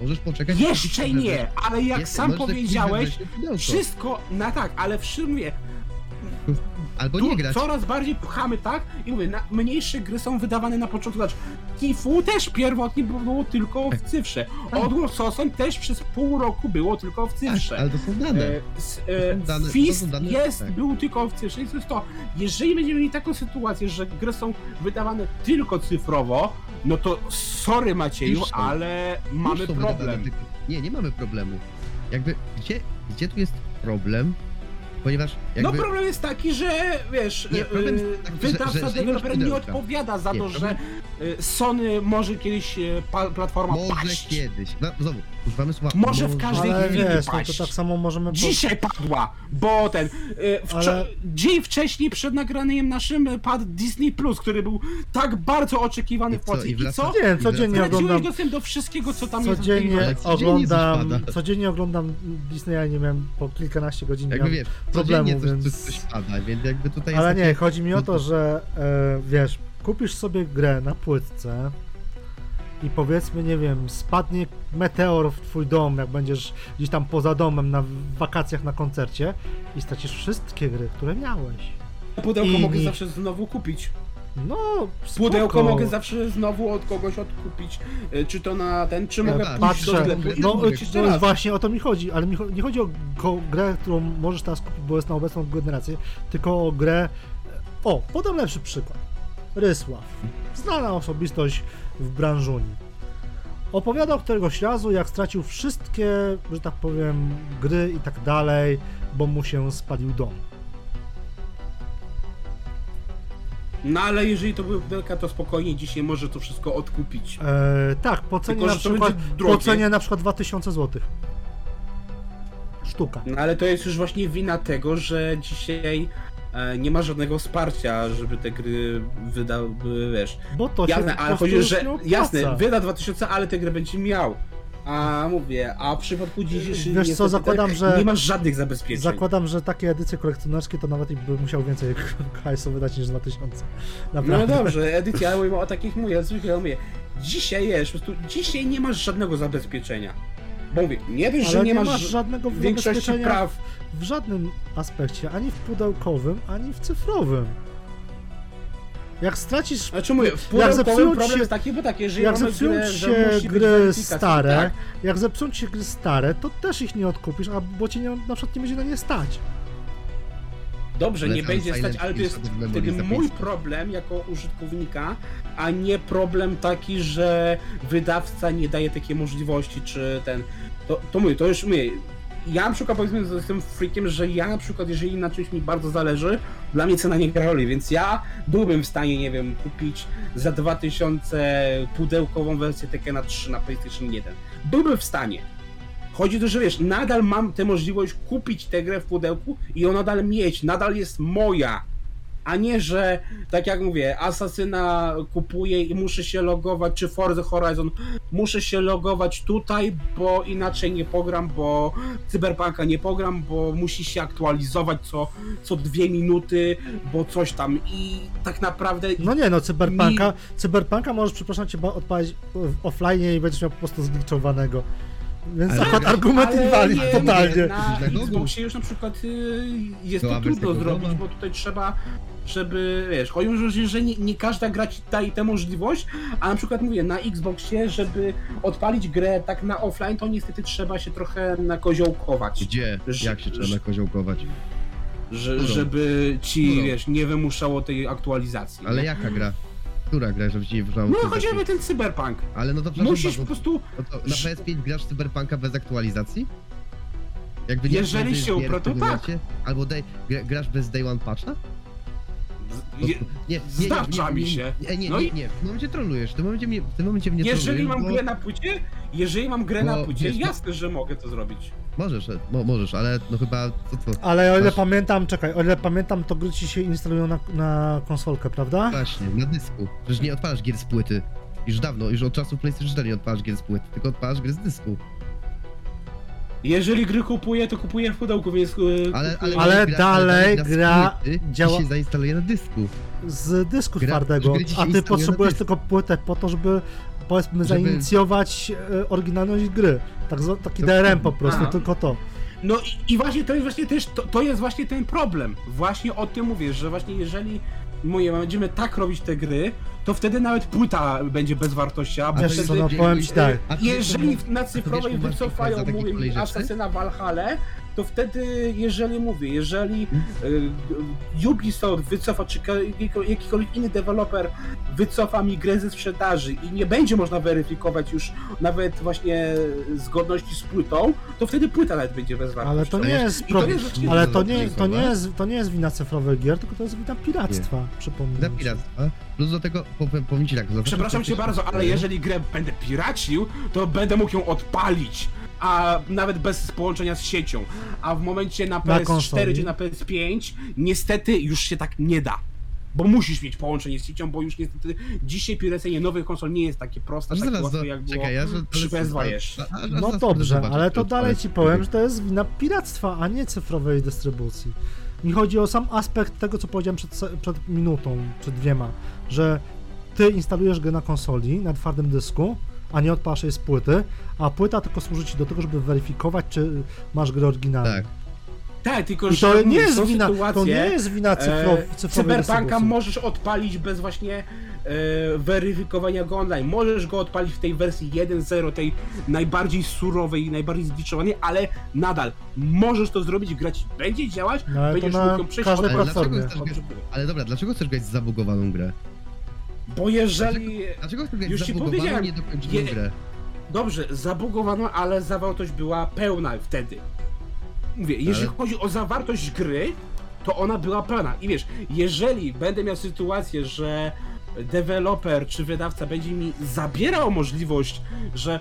Możesz poczekać. Jeszcze nie, ale jak Jest- sam powiedziałeś, wszystko, no tak, ale w mówię, Albo nie grać. coraz bardziej pchamy tak i mówię, na, mniejsze gry są wydawane na początku, znaczy Tifu też pierwotnie było tylko w cyfrze, Tak. Odgłos Sosem też przez pół roku było tylko w Tak, cyfrze. ale to są dane. E, s- To są dane- to Fist są dane, jest, tak. był tylko w cyfrze i to jest to, jeżeli będziemy mieli taką sytuację, że gry są wydawane tylko cyfrowo, no to sorry Macieju, Już ale Już mamy problem. tylko- Nie, nie mamy problemu. Jakby, gdzie, gdzie tu jest problem? Ponieważ jakby... No problem jest taki, że wiesz, Nie, problem jest e, taki, że- że wydawca, deweloper nie odpowiada za Nie, to, że problem- e, Sony może kiedyś pa, platforma Może paść. kiedyś. No, znowu, używamy słowa Może w każdej Ale chwili wiesz, no to paść. tak samo możemy... Dzisiaj padła, bo ten. Wczo- Ale- Dzień wcześniej przed nagraniem naszym padł Disney Plus, który był tak bardzo oczekiwany I w co, Polsce. i I, wraca- co? Nie, codziennie oglądam... dostęp do wszystkiego, co tam jest. Codziennie Ale codziennie oglądam, codziennie oglądam Disneya, nie wiem, po kilkanaście godzin Jakby miałem wiesz, problemu, codziennie więc- coś, coś pada, więc jakby tutaj Ale jest nie, chodzi mi o to, że e, wiesz, kupisz sobie grę na płytce i powiedzmy, nie wiem, spadnie meteor w twój dom, jak będziesz gdzieś tam poza domem na wakacjach na koncercie i stracisz wszystkie gry, które miałeś. Pudełko I- mogę zawsze znowu kupić. No, Pudełko spoko. mogę zawsze znowu od kogoś odkupić. e, Czy to na ten, czy No mogę tak, pójść do Patrzę, sklepu i no to raz. właśnie o to mi chodzi, ale mi cho- nie chodzi o grę, którą możesz teraz kupić, bo jest na obecną generację, tylko o grę... O, podam lepszy przykład. Rysław. Znana osobistość w branżuni. Opowiadał któregoś razu, jak stracił wszystkie, że tak powiem, gry i tak dalej, bo mu się spalił dom. No ale jeżeli to były pudełka, to spokojnie dzisiaj może to wszystko odkupić. E, tak, po cenie, Tylko, na przykład, po cenie na przykład 2000 zł. Sztuka. No ale to jest już właśnie wina tego, że dzisiaj e, nie ma żadnego wsparcia, żeby te gry wydał, były, wiesz. Bo to się Jasne, ale chodzi, że opłaca. jasne, wyda 2000, ale te gry będzie miał. A mówię, a w przypadku dzisiejszych Wiesz co, zakładam, że- nie masz żadnych zabezpieczeń. Zakładam, że takie edycje kolekcjonerskie to nawet by musiał więcej hajsu wydać niż 2000. No Naprawdę. dobrze, edycja, mówię o takich mówię, zwykle mówię. Dzisiaj jest, po prostu dzisiaj nie masz żadnego zabezpieczenia. Bo mówię, nie Ale że nie, nie, masz, masz żadnego większości praw. w żadnym aspekcie, ani w pudełkowym, ani w cyfrowym. Jak stracisz, Znaczy mówię, w Jak zepsują problem się- jest taki, bo tak, jeżeli jak zepsują grę, że się gry stare, tak. jak zepsują ci się gry stare, to też ich nie odkupisz, a bo ci nie, na przykład nie będzie na nie stać. Dobrze, Ale nie będzie stać, ale to jest wtedy mój problem jako użytkownika, a nie problem taki, że wydawca nie daje takiej możliwości, czy ten. To, to mówię, to już mówię. Ja na przykład powiedzmy jestem freakiem, że ja na przykład, jeżeli na czymś mi bardzo zależy, dla mnie cena nie gra roli, więc ja byłbym w stanie, nie wiem, kupić za 2000 pudełkową wersję Tekkena 3 na PlayStation 1. Byłbym w stanie. Chodzi o to, że wiesz, nadal mam tę możliwość kupić tę grę w pudełku i ją nadal mieć, nadal jest moja. A nie, że tak jak mówię, Asasyna kupuję i muszę się logować, czy Forza Horizon, muszę się logować tutaj, bo inaczej nie pogram, bo Cyberpunka nie pogram, bo musi się aktualizować co, co dwie minuty, bo coś tam i tak naprawdę No nie no, cyberpunka, cyberpunka możesz, przepraszam cię, odpalić w offline i będziesz miał po prostu zgliczowanego. Więc Ale- akurat argument Ale inwalid nie, totalnie. Nie, na. Xboxie już na przykład y, jest Była to wersja trudno zrobić, bo tutaj trzeba, żeby, wiesz, chodzi o to, że nie, nie każda gra ci daje tę możliwość, a na przykład mówię, na Xboxie, żeby odpalić grę tak na offline, to niestety trzeba się trochę nakoziołkować, Gdzie? Że- Jak się trzeba nakoziołkować? że, Którą? żeby ci, Którą? wiesz, nie wymuszało tej aktualizacji. Ale nie? jaka gra? Która gra, żeby ci nie wrzało? No chociażby ten cyberpunk. Ale no to przepraszam Musisz po bardzo, prostu no to na PS5 grasz Cyberpunka bez aktualizacji? Jakby Jeżeli znajdziesz się upro, to tak. Albo daj, gra, grasz bez Day One Patcha? Je, nie, nie, nie, Zdarza mi się. Nie, nie, No nie, i- nie, w tym momencie trolujesz, w tym momencie mnie, w tym momencie mnie jeżeli trolujesz, mam bo... grę na płycie, jeżeli mam grę Bo na płycie, wiesz, jasne, że mogę to zrobić. Możesz, mo, możesz, ale no chyba, co co? Ale o ile Masz- pamiętam, czekaj, o ile pamiętam, to gry ci się instalują na, na konsolkę, prawda? Właśnie, na dysku. Przecież nie odpalasz gier z płyty. Już dawno, już od czasu PlayStation 4 nie odpalasz gier z płyty, tylko odpalasz gry z dysku. Jeżeli gry kupuję, to kupuję w pudełku, więc... e, Ale, ale, Ale gra, dalej gra z gra płyty działa- się zainstaluje na dysku. Z dysku Gra- twardego, gry a ty na potrzebujesz tylko płytę po to, żeby powiedzmy Żeby- zainicjować e, oryginalność gry. Tak, zwa- taki To- DRM po prostu, Aha. tylko to. No i, i właśnie to jest właśnie też, to, to jest właśnie ten problem. Właśnie o tym mówię, że właśnie jeżeli mówię, będziemy tak robić te gry, to wtedy nawet płyta będzie bez wartości, a A bo to wtedy... no powiem ci tak. A ty Jeżeli na cyfrowej wycofają, mówię? Asasyna Valhalla, to wtedy, jeżeli mówię, jeżeli y, Ubisoft wycofa, czy jakikolwiek inny deweloper wycofa mi grę ze sprzedaży i nie będzie można weryfikować już nawet właśnie zgodności z płytą, to wtedy płyta nawet będzie wartości. Ale to nie jest problem. Ale to nie, to, nie jest, to nie jest wina cyfrowych gier, tylko to jest wina piractwa, przypomnę. Za piractwa. Plus do tego, powiem, powiem ci tak. Przepraszam cię bardzo, ale jeżeli grę będę piracił, to będę mógł ją odpalić. A nawet bez połączenia z siecią. A w momencie na Na PS4 konsoli. czy na PS5 niestety już się tak nie da. Bo musisz mieć połączenie z siecią, bo już niestety dzisiaj piracenie nowych konsol nie jest takie proste, takie łatwe do, jak było czekaj, ja, że, przy PS2 jeszcze. a- a- aż No dobrze, ale to dalej ci powiem, że to jest wina piractwa, a nie cyfrowej dystrybucji. Mi chodzi o sam aspekt tego, co powiedziałem przed, przed minutą, czy dwiema, że ty instalujesz grę na konsoli, na twardym dysku, a nie odpalasz jej z płyty, a płyta tylko służy ci do tego, żeby weryfikować, czy masz grę oryginalną. Tak. Tak, tylko I że to nie mówię, jest wina, to nie jest wina cyfro, E, cyfrowej Cyberpunka możesz odpalić bez właśnie e, weryfikowania go online. Możesz go odpalić w tej wersji 1.0, tej najbardziej surowej, najbardziej zgliczowanej, ale nadal możesz to zrobić, grać będzie działać, No, będziesz mógł ją przejść Ale dlaczego chcesz ale dobra, dlaczego chcesz grać z zabugowaną grę? Bo jeżeli... Dlaczego grać Już ci powiedziałem, niedokończoną je- grę? Dobrze, zabugowano, ale zawartość była pełna wtedy. Mówię, jeżeli Ale- chodzi o zawartość gry, to ona była pełna. I wiesz, jeżeli będę miał sytuację, że deweloper czy wydawca będzie mi zabierał możliwość, że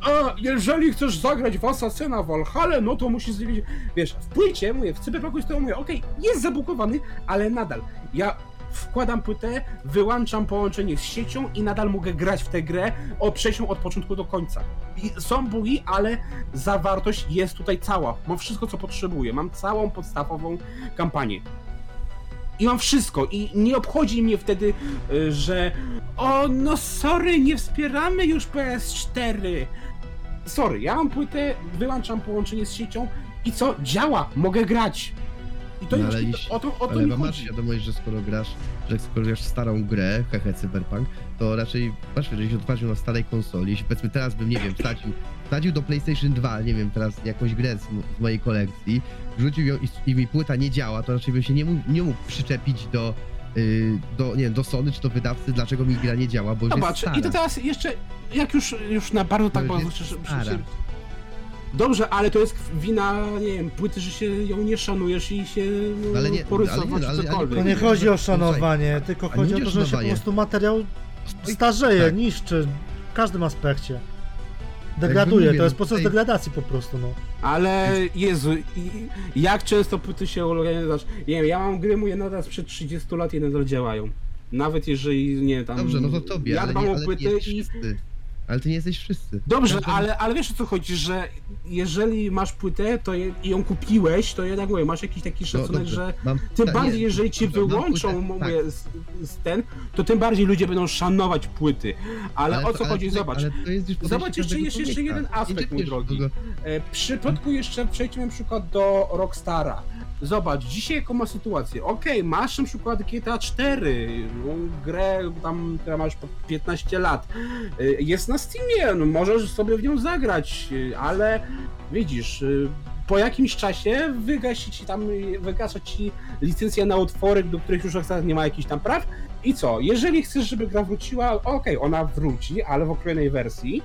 a, jeżeli chcesz zagrać w Assassina Valhalla, no to musisz zrobić... Wiesz, w płycie, mówię, w Cyberpunku jest to mówię, okej, jest zabukowany, ale nadal, ja wkładam płytę, wyłączam połączenie z siecią i nadal mogę grać w tę grę o przejściu od początku do końca. I są bugi, ale zawartość jest tutaj cała. Mam wszystko, co potrzebuję. Mam całą podstawową kampanię. I mam wszystko. I nie obchodzi mnie wtedy, y, że o, no sorry, nie wspieramy już PS4. Sorry, ja mam płytę, wyłączam połączenie z siecią i co? Działa, mogę grać. I to No, już ale jeśli- o to, o to Ale mi masz świadomość, że skoro grasz, że skoro grasz starą grę, hehe Cyberpunk, to raczej masz że się odważył na starej konsoli. Jeśli powiedzmy teraz bym, nie wiem, wsadził, wsadził do PlayStation 2, nie wiem, teraz jakąś grę z, z mojej kolekcji, wrzucił ją i, i mi płyta nie działa, to raczej bym się nie mógł, nie mógł przyczepić do, yy, do, nie wiem, do Sony czy do wydawcy, dlaczego mi gra nie działa, bo już jest Zobacz, stara. i to teraz jeszcze, jak już, już na bardzo tak bardzo... Dobrze, ale to jest wina, nie wiem, płyty, że się ją nie szanujesz i się no, Ale nie- porysować ale nie, ale- ale- cokolwiek. To nie chodzi o szanowanie, Słuchaj, tylko chodzi o to, że się po prostu materiał Oj, starzeje, tak. niszczy w każdym aspekcie. Degraduje, mówię, to jest no proces degradacji po prostu, no. Ale Jezu, i, jak często płyty się ulegają, znaczy, nie wiem, ja mam gry moje nadal sprzed 30 lat i nadal działają. Nawet jeżeli, nie wiem, tam... Dobrze, no to tobie, Ja ale, dbam nie, o płyty i... wszyscy. Ale ty nie jesteś wszyscy. Dobrze, Każdy- ale, ale wiesz o co chodzi, że jeżeli masz płytę to je, i ją kupiłeś, to jednak mówię, masz jakiś taki No, szacunek, dobrze, że mam- tym tak, bardziej nie, jeżeli ci wyłączą płytę, tak. mówię, z, z ten, to tym bardziej ludzie będą szanować płyty. Ale, o to- co chodzi, zobacz. Ale już podejście Zobacz jeszcze- jeszcze- jeszcze jeden aspekt, mój drogi. kogo- E, W przypadku jeszcze przejdźmy na przykład do Rockstara. Zobacz, dzisiaj jaką ma sytuację. Okej, masz na przykład GTA 4, no, grę tam, która masz po 15 lat. E, Jest na Steamie, no, możesz sobie w nią zagrać, e, ale widzisz, e, po jakimś czasie wygasi ci tam, wygasza ci licencja na utwory, do których już nie ma jakichś tam praw. I co? Jeżeli chcesz, żeby gra wróciła, okej, ona wróci, ale w okrojonej wersji.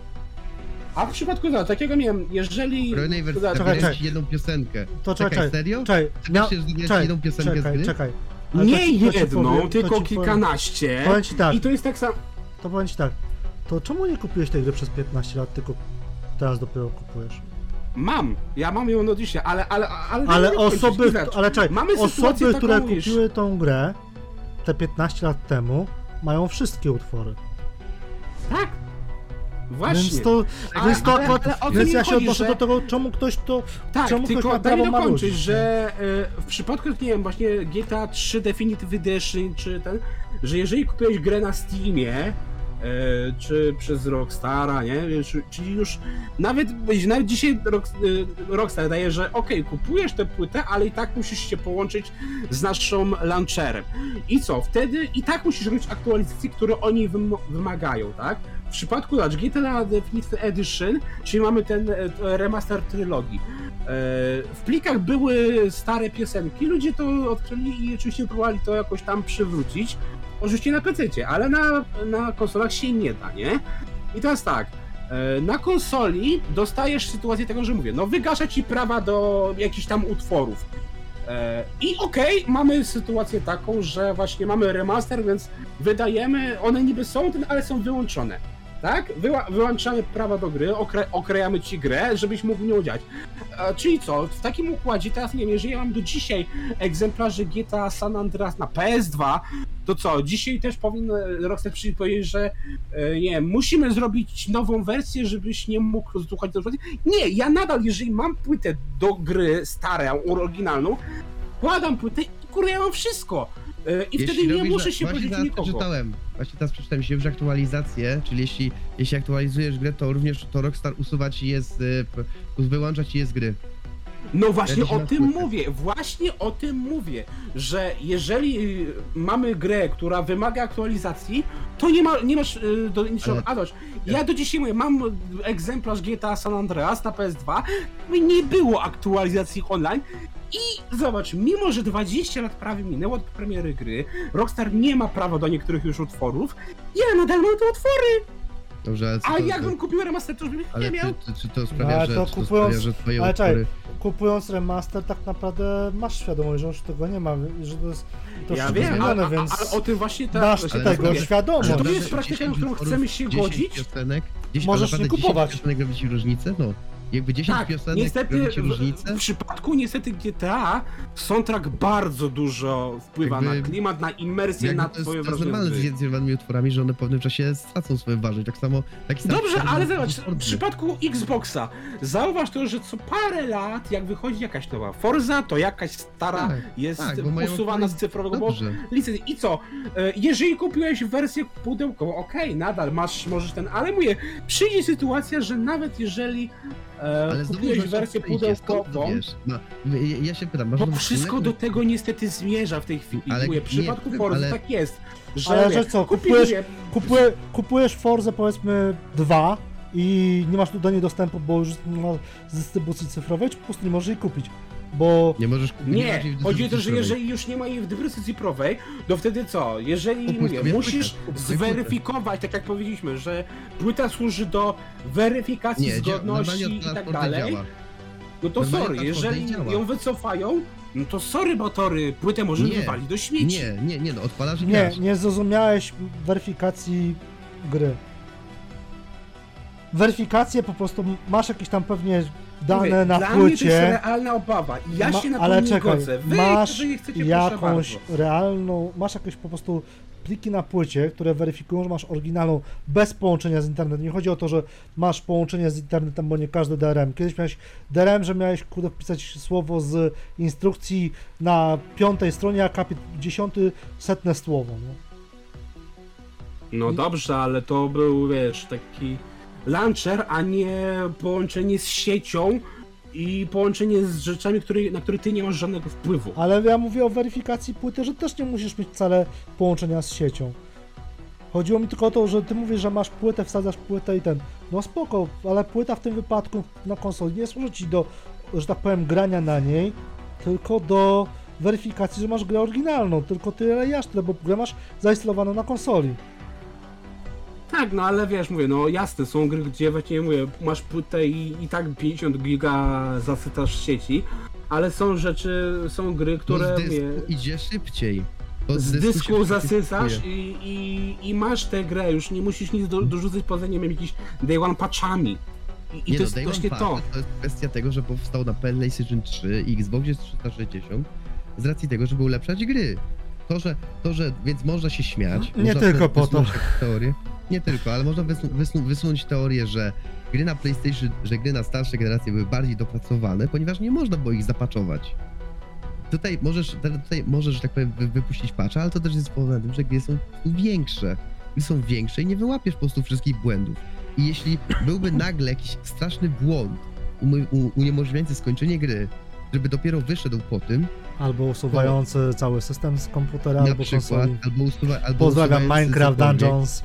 A w przypadku no, takiego miałem, jeżeli. Kolejnej wersji Czekaj, czekaj. jedną piosenkę. To Czekaj, czekaj, serio? czekaj, mia... czekaj, jedną piosenkę z czekaj, gry? czekaj. Ale to nie to ci jedną, powiem- to tylko kilkanaście. Powiem ci tak, I to jest tak samo. to powiem ci tak, to czemu nie kupiłeś tej gry przez 15 lat, tylko teraz dopiero kupujesz? Mam, ja mam ją od dzisiaj, ale. Ale, ale, Ale nie kończyć, osoby, zobacz. ale czekaj, Mamy osoby, które wiesz- kupiły tą grę te 15 lat temu, mają wszystkie utwory. Tak. Właśnie. Więc to, Ale- więc to ale- ale więc ja się chodzi, odnoszę że- do tego, czemu ktoś to, Tak, czemu ktoś tylko ma daj mi prawo dokończyć, marudzić, że e, w przypadku, nie wiem, właśnie GTA 3 Definitive Edition, czy ten, że jeżeli kupiłeś grę na Steamie, e, czy przez Rockstara, nie, czy, czyli już nawet, nawet dzisiaj e, Rockstar daje, że okej, kupujesz tę płytę, ale i tak musisz się połączyć z naszą launcherem. I co? Wtedy i tak musisz robić aktualizacje, które oni wym- wymagają, tak? W przypadku zobacz, GTA Definitive Edition, czyli mamy ten e, remaster trylogii. E, W plikach były stare piosenki, ludzie to odkryli i oczywiście próbowali to jakoś tam przywrócić. Oczywiście na PC, ale na, na konsolach się nie da, nie? I teraz tak. e, Na konsoli dostajesz sytuację tego, że mówię, no wygasza ci prawa do jakichś tam utworów. I okej, mamy sytuację taką, że właśnie mamy remaster, więc wydajemy, one niby są, ale są wyłączone. Tak? Wyła- wyłączamy prawa do gry, okre- okrajamy ci grę, żebyś mógł nią działać. E, czyli co, w takim układzie, teraz nie wiem, jeżeli ja mam do dzisiaj egzemplarze GTA San Andreas na PS2, to co, dzisiaj też powinien Rockstar przyjść powiedzieć, że e, nie musimy zrobić nową wersję, żebyś nie mógł słuchać do Nie, ja nadal, jeżeli mam płytę do gry starą, oryginalną, kładam płytę i kurde, ja mam wszystko. E, I Jeśli wtedy nie robisz- muszę się teraz nikogo. przeczytałem, właśnie teraz przeczytałem, jeśli robisz aktualizację, czyli jeśli, jeśli aktualizujesz grę, to również to Rockstar usuwa ci je z, p- wyłącza ci je z gry. No właśnie o tym mówię, właśnie o tym mówię, że jeżeli y, mamy grę, która wymaga aktualizacji, to nie, ma, nie masz y, do niczego. Ale- A zobacz, ja do dzisiaj mówię, mam egzemplarz GTA San Andreas na PS2, nie było aktualizacji online i zobacz, mimo że 20 lat prawie minęło od premiery gry, Rockstar nie ma prawa do niektórych już utworów, ja nadal mam te utwory. Dobrze, ale co A to, jakbym kupił remaster, to już bym ale nie miał. czy, czy, czy to sprawia, Ale że, to czy to kupując- sprawia, że twoje ale czekaj, utwory... Kupując remaster tak naprawdę masz świadomość, że już tego nie ma, że to jest to Ja wiem, ale, zmienione, a, więc ale o tym właśnie tak. masz właśnie tego mówię. świadomość. Że to jest praktyka, 10 na którą chcemy się 10 godzić? Piosenek, 10, Możesz ale nie kupować. 10 piosenek robi ci różnicę? No. Jakby 10 Tak, piosenek niestety w, różnicę? w przypadku niestety GTA soundtrack bardzo dużo wpływa Jakby- na klimat, na imersję, Jakby na twoje to jest wrażenie. normalne z zjedzonymi utworami, że one pewnym czasie stracą swoją ważność. Tak samo taki sam Dobrze, ale zobacz, w przypadku Xboxa zauważ to, że co parę lat, jak wychodzi jakaś nowa Forza, to jakaś stara Tak, jest tak, usuwana z cyfrowego, bo Dobrze. licencji. I co? E, Jeżeli kupiłeś wersję pudełkową, okej, nadal masz, możesz ten, ale mówię, przyjdzie sytuacja, że nawet jeżeli Ale znowu kupiłeś wersję pudełkową? No, ja, się pytam, bo wszystko do tego niestety zmierza w tej chwili. Ale mówię, w nie, przypadku Forza ale- tak jest. Że, Ale że co, kupujesz- kupuje, kupujesz Forze powiedzmy dwa i nie masz tu do niej dostępu, bo już nie ma z dystrybucji cyfrowej, czy po prostu nie możesz jej kupić? Bo Nie możesz kupić Nie, w chodzi o to, że jeżeli już nie ma jej w dystrybucji cyfrowej, to wtedy co? Jeżeli mówię, musisz płytę, zweryfikować, tak jak powiedzieliśmy, że płyta służy do weryfikacji Nie, zgodności i tak dalej, działa. no to Normalnie sorry, jeżeli działa. ją wycofają, no to sorry, bo tory, płytę może Nie, wywalić do śmieci. Nie, nie, nie, no odpalasz i nie, grasz. nie zrozumiałeś weryfikacji gry. Weryfikację po prostu masz jakieś tam pewnie dane Mówię, na dla mnie to jest płycie. realna obawa i ja Ma- się na ale nie czekaj, godzę. Wy, masz chcecie, jakąś realną, masz jakieś po prostu pliki na płycie, które weryfikują, że masz oryginalną bez połączenia z internetem. Nie chodzi o to, że masz połączenie z internetem, bo nie każdy DRM. Kiedyś miałeś DRM, że miałeś kurde wpisać słowo z instrukcji na piątej stronie, a kapit dziesiąty setne słowo. Nie? No dobrze, ale to był, wiesz, taki launcher, a nie połączenie z siecią i połączenie z rzeczami, które, na które ty nie masz żadnego wpływu. Ale ja mówię o weryfikacji płyty, że też nie musisz mieć wcale połączenia z siecią. Chodziło mi tylko o to, że ty mówisz, że masz płytę, wsadzasz płytę i ten. No spoko, ale płyta w tym wypadku na konsoli nie służy ci do, że tak powiem, grania na niej, tylko do weryfikacji, że masz grę oryginalną. Tylko tyle aż tyle, bo grę masz zainstalowaną na konsoli. Tak, no ale wiesz, mówię, no jasne, są gry, gdzie właśnie mówię, masz płytę i, i tak 50 giga zasytasz sieci, ale są rzeczy, są gry, które no z mówię, dysku idzie szybciej. Bo z dysku szybciej zasysasz i, i, i masz tę grę, już nie musisz nic do, dorzucać poza nie wiem, jakiś day one patchami. I, i Nie to no, jest właśnie to. to jest kwestia tego, że powstał na PlayStation 3 i Xboxie 360 z racji tego, żeby ulepszać gry. To, że, to, że więc można się śmiać. Nie można tylko po to. Teorię, nie tylko, ale można wysu, wysu, wysunąć teorię, że gry na PlayStation, że gry na starsze generacje były bardziej dopracowane, ponieważ nie można było ich zapaczować. Tutaj możesz, tutaj możesz, że tak powiem, wy- wypuścić patcha, ale to też jest spowodowane tym, że gry są większe. Gry są większe i nie wyłapiesz po prostu wszystkich błędów. I jeśli byłby nagle jakiś straszny błąd uniemożliwiający skończenie gry, żeby dopiero wyszedł po tym, Albo usuwający cały system z komputera albo przykład, konsoli. albo usuwa, albo Pozdrawiam Minecraft Dungeons.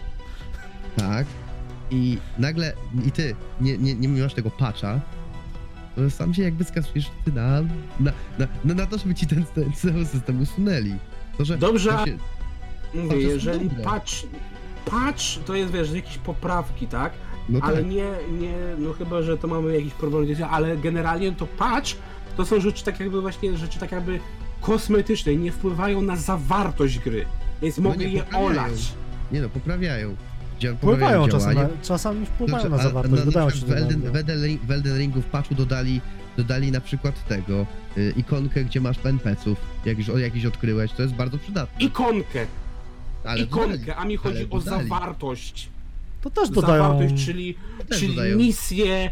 Tak. I nagle, i ty nie, nie, nie masz tego patcha, to sam się jakby skasujesz ty na, na, na, na, to, żeby ci ten, ten cały system usunęli. To, że Dobrze, to się, Mówię, jeżeli patch, patch to jest, wiesz, jakieś poprawki, tak? no tak, ale nie, nie, no chyba, że to mamy jakiś problem, ale generalnie to patch to są rzeczy tak jakby właśnie, rzeczy tak jakby kosmetyczne, nie wpływają na zawartość gry, więc No mogę je poprawiają. olać. nie no, poprawiają. Dzia- Wpływają na, czasami wpływają na a- zawartość, na, dodają na się przykład w do Elden, w, Elden Ring, w Elden Ringu w patchu dodali, dodali na przykład tego, y, ikonkę, gdzie masz NPC-ów, jak już jakiś odkryłeś, to jest bardzo przydatne. Ikonkę, Ale dodali, ikonkę, a mi chodzi o dodali. zawartość. To też dodają... Zawartość, czyli, też czyli dodają. misję,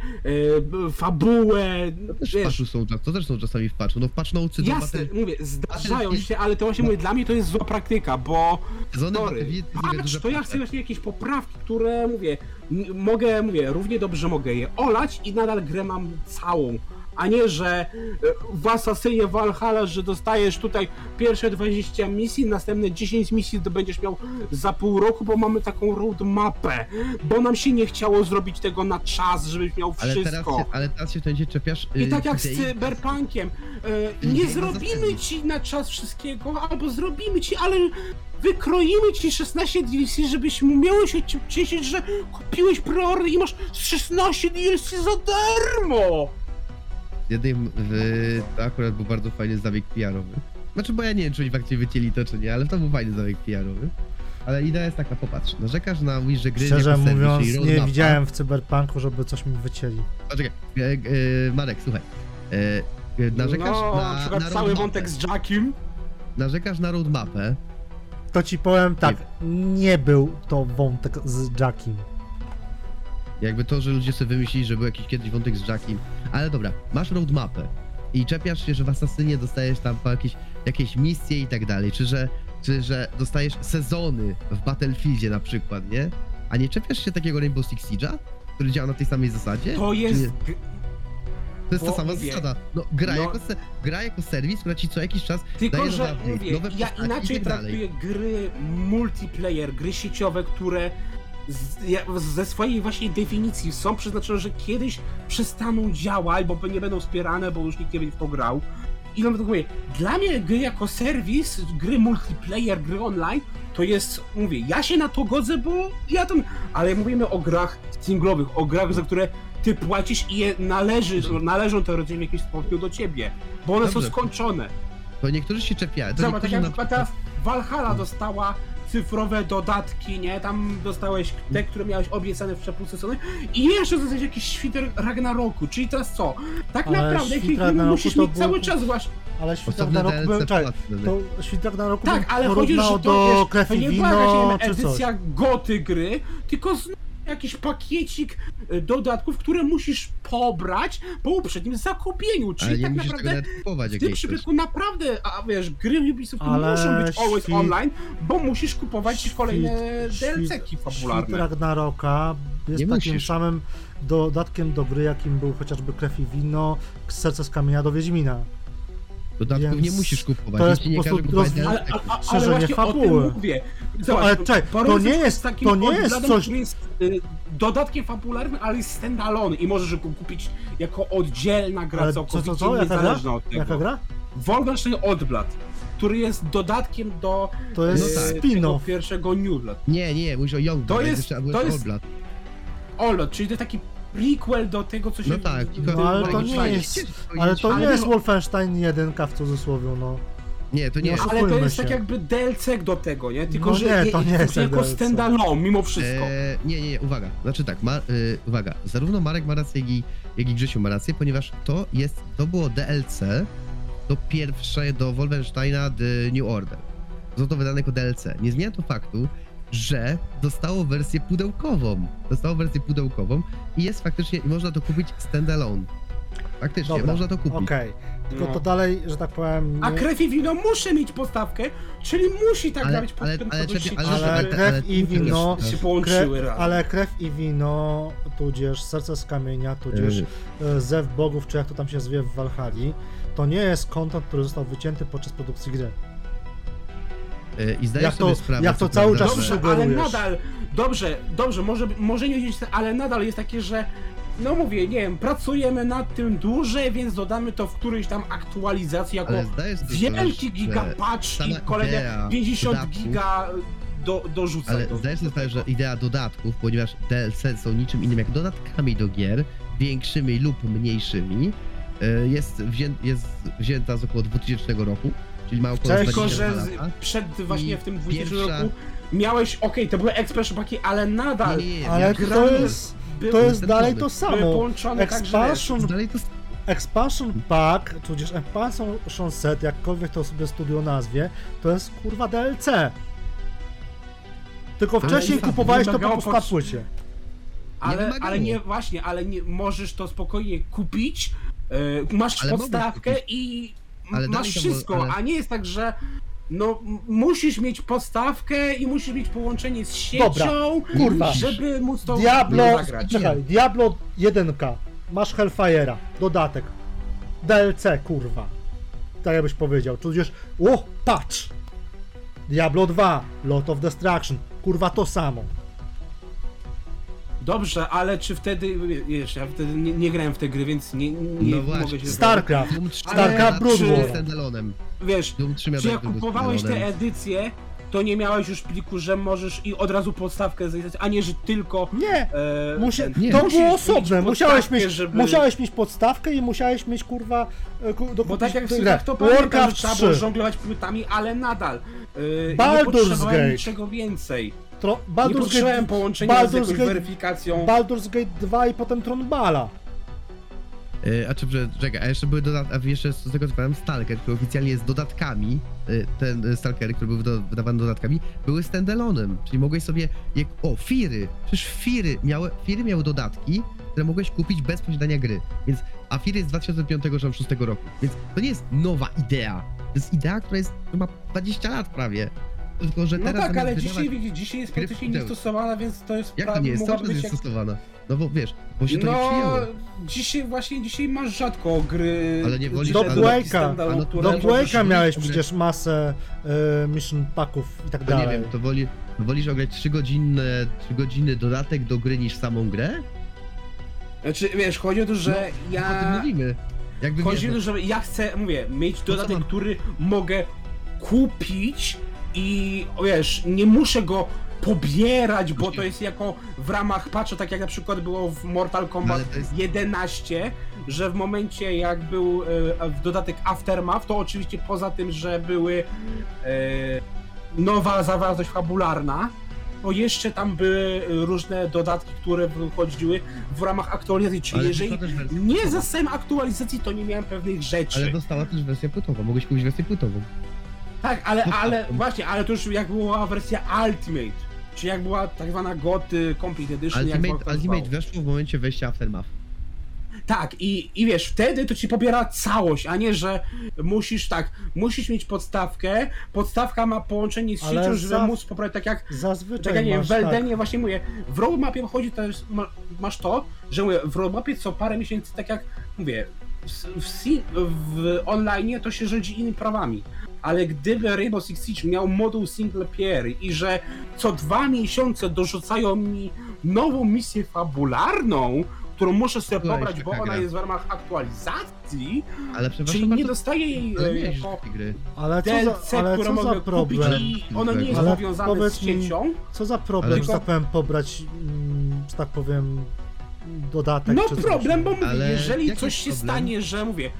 b- fabułę, To też w patchu są, to też są czasami w patchu. No w patch nocy Jasne, Battle- mówię, zdarzają się, ale to właśnie mówię, dla mnie to jest zła praktyka, bo Sezony sorry, Battlefield to ja chcę właśnie jakieś poprawki, które mówię, mogę, mówię, równie dobrze mogę je olać i nadal grę mam całą, a nie, że e, w Assassinie Valhalla, że dostajesz tutaj pierwsze 20 misji, następne 10 misji to będziesz miał za pół roku, bo mamy taką roadmapę, bo nam się nie chciało zrobić tego na czas, żebyś miał Ale wszystko. ale teraz się momencie czepiasz I y, tak jak z Cyberpunkiem, e, Nie zrobimy ci na czas wszystkiego, albo zrobimy ci, ale wykroimy ci 16 DLC, żebyś miał się ci- cieszyć, że kupiłeś preorder i masz 16 DLC za darmo! Z jednej, w, to akurat był bardzo fajny zabieg PR-owy. Znaczy, bo ja nie wiem, czy oni faktycznie wycięli to, czy nie, ale to był fajny zabieg PR-owy. Ale idea jest taka, popatrz, narzekasz na mówisz, że gry Szczerze jako serwis, mówiąc, czyli nie roadmapa. widziałem w Cyberpunku, żeby coś mi wycięli. Poczekaj, e, e, Marek, słuchaj. E, e, narzekasz no, na, na przykład na cały roadmapę. wątek z Jackiem. Narzekasz na roadmapę, To ci powiem tak, nie był to wątek z Jackiem. jakby to, że ludzie sobie wymyślili, że był jakiś kiedyś wątek z Jackiem. Ale dobra, masz roadmapę i czepiasz się, że w Asasynie dostajesz tam jakieś, jakieś misje i tak dalej, czy że, czy że dostajesz sezony w Battlefieldzie na przykład, nie? A nie czepiasz się takiego Rainbow Six Siege'a, który działa na tej samej zasadzie? To jest... To jest ta sama mówię, zasada. No, gra, no- jako se, gra jako serwis, która ci co jakiś czas Tylko, daje że nowe mówię, nowe ja postaci inaczej tak traktuję gry multiplayer, gry sieciowe, które z, ja, ze swojej właśnie definicji są przeznaczone, że kiedyś przestaną działać, bo nie będą wspierane, bo już nikt nie będzie w to grał. I nawet mówię, dla mnie gry jako serwis, gry multiplayer, gry online, to jest, mówię, ja się na to godzę, bo ja tam, ale mówimy o grach singlowych, o grach, za które ty płacisz i je należy, należą teoretycznie w jakimś stopniu do ciebie, bo one są Dobrze. skończone. To niektórzy się czepiają. Zobacz, tak jak na Valhalla dostała cyfrowe dodatki, nie? Tam dostałeś te, które miałeś obiecane w przepustce sezony i jeszcze dostałeś jakiś świter Ragnaroku, czyli teraz co? Tak Ale naprawdę Ragnaroku musisz mieć był- cały czas właśnie... Ale Osobne na roku był, czekaj, to świtak na roku Tak, ale chodzi, że to, do wiesz, krew to nie była jakaś edycja goty gry, tylko z jakiś pakiecik y, dodatków, które musisz pobrać po uprzednim zakupieniu, czyli Ale nie tak naprawdę W tym przypadku naprawdę, a wiesz, gry Ubisoftu Ale muszą być always świt- online, bo musisz kupować kolejne Świt- DLC-ki Świt fabularne. Ragnaroka jest Nie takim musisz. samym dodatkiem do gry, jakim był chociażby krew i wino, serce z kamienia do Wiedźmina. Dodatków Więc nie musisz kupować. to jest po prostu roz- Ale, ale Szerzenie właśnie o fabuły. tym mówię. ale czekaj, to nie jest- takim to nie jest coś- jest y, dodatkiem fabularnym, ale jest standalone i możesz go kupić jako oddzielna gra, Ale co, całkowicie co, co? Jaka gra? niezależna od tego. Jaka gra? Wolfenstein Oddblood, który jest dodatkiem do To jest No tak. y, tego pierwszego New Blood. Nie, nie, mówisz o Young To Blood, jest- to jest- Old Blood. Oldblood, czyli to taki prequel do tego, co się... No tak, No ale to nie jest, ale to nie jest no- Wolfenstein 1 w cudzysłowie, no. Nie, to nie. No, jest. Ale to jest się. tak jakby DLC do tego, nie? Tylko, No że nie, to nie jest jako standalone, mimo wszystko. E, nie, nie, nie, uwaga. Znaczy tak, ma, y, uwaga. Zarówno Marek ma rację, jak i, jak i Grzesiu ma rację, ponieważ to jest, to było DLC do pierwsze, do Wolfensteina The New Order. Zostało wydane jako DLC. Nie zmienia to faktu, że dostało wersję pudełkową. Dostało wersję pudełkową i jest faktycznie, i można to kupić standalone. Faktycznie, Dobra, można to kupić. Okej, tylko No. to dalej, że tak powiem, A nie- krew i wino muszę mieć podstawkę, czyli musi tak Ale- ale- podstawkę ale czekaj, sieci, ale- ale ale- krew ale- i wino, się połączyły razem. ale krew i wino, tudzież serce z kamienia, tudzież Y, e, zew bogów, czy jak to tam się zwie w Walhali, to nie jest content, który został wycięty podczas produkcji gry. Y, I zdajesz Jak to- sobie sprawę, jak to cały czas Dobrze, ale nadal, dobrze, dobrze, może, może nie wiedzieć, ale nadal jest takie, że no mówię, nie wiem, pracujemy nad tym dłużej, więc dodamy to w którejś tam aktualizacji jako wielki sprawę, giga że patch i kolejne idea 50 dodatków- giga do, dorzucać. Ale do, zdajesz sobie sprawę, że idea dodatków, ponieważ DLC są niczym innym jak dodatkami do gier, większymi lub mniejszymi, e, jest, wzię, jest wzięta z około 2000 roku, czyli ma około Cześć, Tylko, 20 że z, przed właśnie w tym 20 pierwsza- roku miałeś, okej, to były expansion paki, ale nadal Nie, nie, nie, Ale jak to gramy jest, były, to jest dalej to były samo. połączone tak, że Expansion, dalej to expansion pack, tudzież expansion set, jakkolwiek to sobie studio nazwie, to jest kurwa DLC. Tylko wcześniej kupowałeś to po wymagało prostu na pod- płycie. Ale, wymagało. ale nie, właśnie, ale nie, możesz to spokojnie kupić, e, masz Ale mogłeś podstawkę i Ale masz wszystko, mo- ale- a nie jest tak, że no musisz mieć podstawkę i musisz mieć połączenie z siecią, Dobra, kurwa. żeby móc to Diablo, zagrać. czekaj, Diablo 1K, masz Hellfire'a, dodatek. DLC, kurwa. Tak jakbyś powiedział. Tudzież, o, patrz! Diablo 2, Lot of Destruction, kurwa to samo. Dobrze, ale czy wtedy, wiesz, ja wtedy nie, nie grałem w te gry, więc nie, nie No właśnie. mogę się... StarCraft, Doom 3 StarCraft Brood War. standalone'em. Wiesz, Doom 3 miał czy jak kupowałeś te edycje, to nie miałeś już pliku, że możesz i od razu podstawkę zajrzeć, a nie, że tylko... Nie, E, Musi, ten- nie. to musisz było mieć osobne, musiałeś podstawkę, mieć, żeby- musiałeś mieć podstawkę i musiałeś mieć kurwa e, ku- Bo dokupić tak jak grę. tak to pamiętam, że Warcraft trzeba było 3, żonglować płytami, ale nadal. Yy, Baldur's nie potrzebowałem Gate. niczego więcej. Tro, nie Baldur's potrzebowałem Gate, połączenia z Baldur's jakąś Gate- weryfikacją. Baldur's Gate 2 i potem Tron Bala. E, A czy, czekaj, a jeszcze były dodatki, a jeszcze z tego co pamiętam, Stalker, który oficjalnie jest dodatkami, e, ten e, Stalkery, które były do, wydawane dodatkami, były standalone'em, czyli mogłeś sobie, jak, o, Firy, przecież Firy miały, Firy miały dodatki, które mogłeś kupić bez posiadania gry, więc, a Firy jest z 2005 czy 2006 roku, więc to nie jest nowa idea, to jest idea, która jest, która ma 20 lat prawie, tylko że No teraz tak, zamiast ale wydawać- dzisiaj, widzisz, dzisiaj jest gry praktycznie niestosowana, więc to jest Jak to nie jest? Cały czas być jest jak... stosowana. No bo wiesz, bo się to nie No, przyjęło. dzisiaj właśnie, dzisiaj masz rzadko gry... Ale nie wolisz- Do ale- no, które Do mieć miałeś przecież masę e, mission packów i tak To nie dalej. wiem, to woli, wolisz ograć 3 godziny, 3 godziny dodatek do gry niż samą grę? Znaczy, wiesz, chodzi o to, że No, O tym ja... mówimy. Jakby Chodzi o wiesz, to, że ja chcę, mówię, mieć co dodatek, mam- który mogę kupić i wiesz, nie muszę go pobierać, bo to jest jako w ramach patcha, tak jak na przykład było w Mortal Kombat Ale to jest- 11, że w momencie jak był e, w dodatek Aftermath, to oczywiście poza tym, że były e, nowa zawartość fabularna, to jeszcze tam były różne dodatki, które wychodziły w ramach aktualizacji, czyli ale jeżeli nie płytową. zastałem aktualizacji, to nie miałem pewnych rzeczy. Ale dostała też wersję płytową, mogłeś kupić wersję płytową. Tak, ale, ale tak. właśnie, ale to już jak była wersja Ultimate, czyli jak była tak zwana GOT y, Complete Edition, jak Ultimate, Ultimate weszło w momencie wejścia Aftermath. Tak, i, i wiesz, wtedy to ci pobiera całość, a nie, że musisz tak, musisz mieć podstawkę, podstawka ma połączenie z siecią, żeby za- móc poprawić tak jak Zazwyczaj Tak jak nie masz, w Eldenie właśnie mówię, w roadmapie chodzi to jest, ma, masz to, że mówię, w roadmapie co parę miesięcy, tak jak mówię, w, w, w online to się rządzi innymi prawami. Ale gdyby Rainbow Six Siege miał moduł single player i że co dwa miesiące dorzucają mi nową misję fabularną, którą muszę sobie Była pobrać, bo ona gra. jest w ramach aktualizacji, Ale czyli nie dostaję jej ale e, jako gry. Ale co DLC, za, ale co za problem? i ono nie jest Ale powiązane z mi- siecią. Co za problem, Ale- że tak powiem, pobrać, mm, że tak powiem, dodatek No czy coś? problem, bo mówię, Ale jeżeli coś się problem? stanie, że mówię,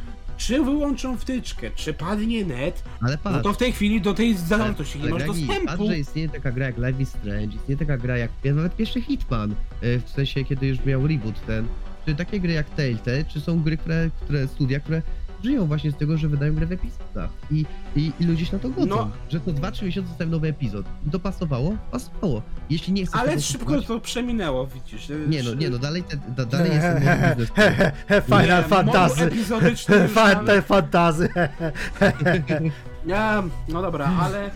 czy wyłączą wtyczkę, czy padnie net, Ale no patrz, to w tej chwili do tej zawartości nie masz dostępu. patrz, że istnieje taka gra jak Life is Strange, istnieje taka gra jak nawet pierwszy Hitman, e, w sensie kiedy już miał reboot ten, czy takie gry jak Telltale, czy są gry, które, które studia, które żyją właśnie z tego, że wydają grę w epizodach i, i, i ludzie się na to godzą, No. że co 2-3 miesiące zostają nowy epizod. I to pasowało? Pasowało. Jeśli nie chcesz Ale tego szybko kupować- to przeminęło, widzisz. Nie no, nie no, dalej, te, da, dalej jest ten model he, Final Fantasy. epizodyczny już Final nawet- Fantasy. Nie, no dobra, ale,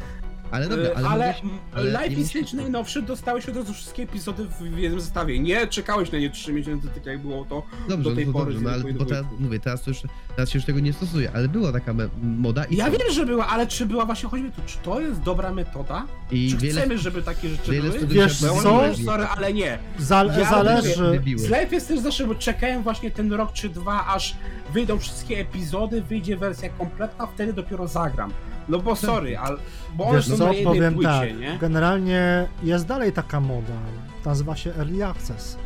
Ale dobra, ale, ale, ale, mówisz- ale Life is Strange najnowszy dostałeś od razu wszystkie epizody w jednym zestawie. Nie czekałeś na nie 3 miesiące, tak jak było to Dobrze, do tej no to pory. dobrze, no ale bo teraz, mówię, teraz, już, teraz się już tego nie stosuje, ale była taka moda i Ja co? wiem, że była, ale czy była właśnie, chodzi mi tu, czy to jest dobra metoda? I Czy wiele, chcemy, żeby takie rzeczy wiele były? Wiesz co? mówię, sorry, ale nie. Zal- Ja zależy. Z Life jest też zawsze, bo czekałem właśnie ten rok czy dwa, aż wyjdą wszystkie epizody, wyjdzie wersja kompletna, wtedy dopiero zagram. No bo sorry, ale, bo one Wiesz są co, na jednej powiem płycie, tak, nie? generalnie jest dalej taka moda, nazywa się Early Access.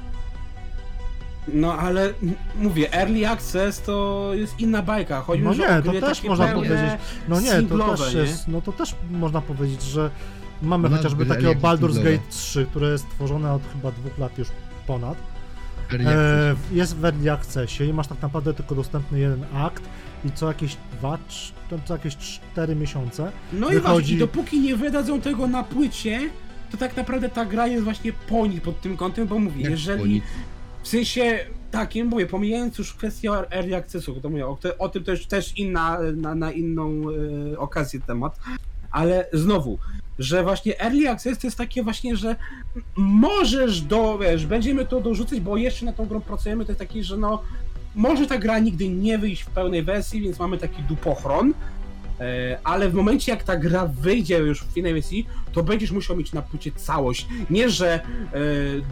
No ale mówię, Early Access to jest inna bajka. Chodzi No nie, to też można powiedzieć, no nie, to też nie? jest, no to też można powiedzieć, że mamy Masz chociażby takiego Baldur's. Gate 3, które jest tworzone od chyba dwóch lat już ponad. E, jest w Early Accessie i masz tak naprawdę tylko dostępny jeden akt i co jakieś dwa, trz- to co jakieś cztery miesiące No i wychodzi- właśnie, i dopóki nie wydadzą tego na płycie, to tak naprawdę ta gra jest właśnie po nich pod tym kątem, bo mówię, Jak jeżeli... W sensie takim, mówię, pomijając już kwestię early accessu, to mówię, o, o tym też, też inna, na, na inną e, okazję temat, ale znowu, że właśnie early access to jest takie właśnie, że możesz do, wiesz, będziemy to dorzucać, bo jeszcze na tą grą pracujemy, to jest taki, że no może ta gra nigdy nie wyjść w pełnej wersji, więc mamy taki dupochron. E, ale w momencie jak ta gra wyjdzie już w finalnej wersji, to będziesz musiał mieć na płycie całość. Nie, że e,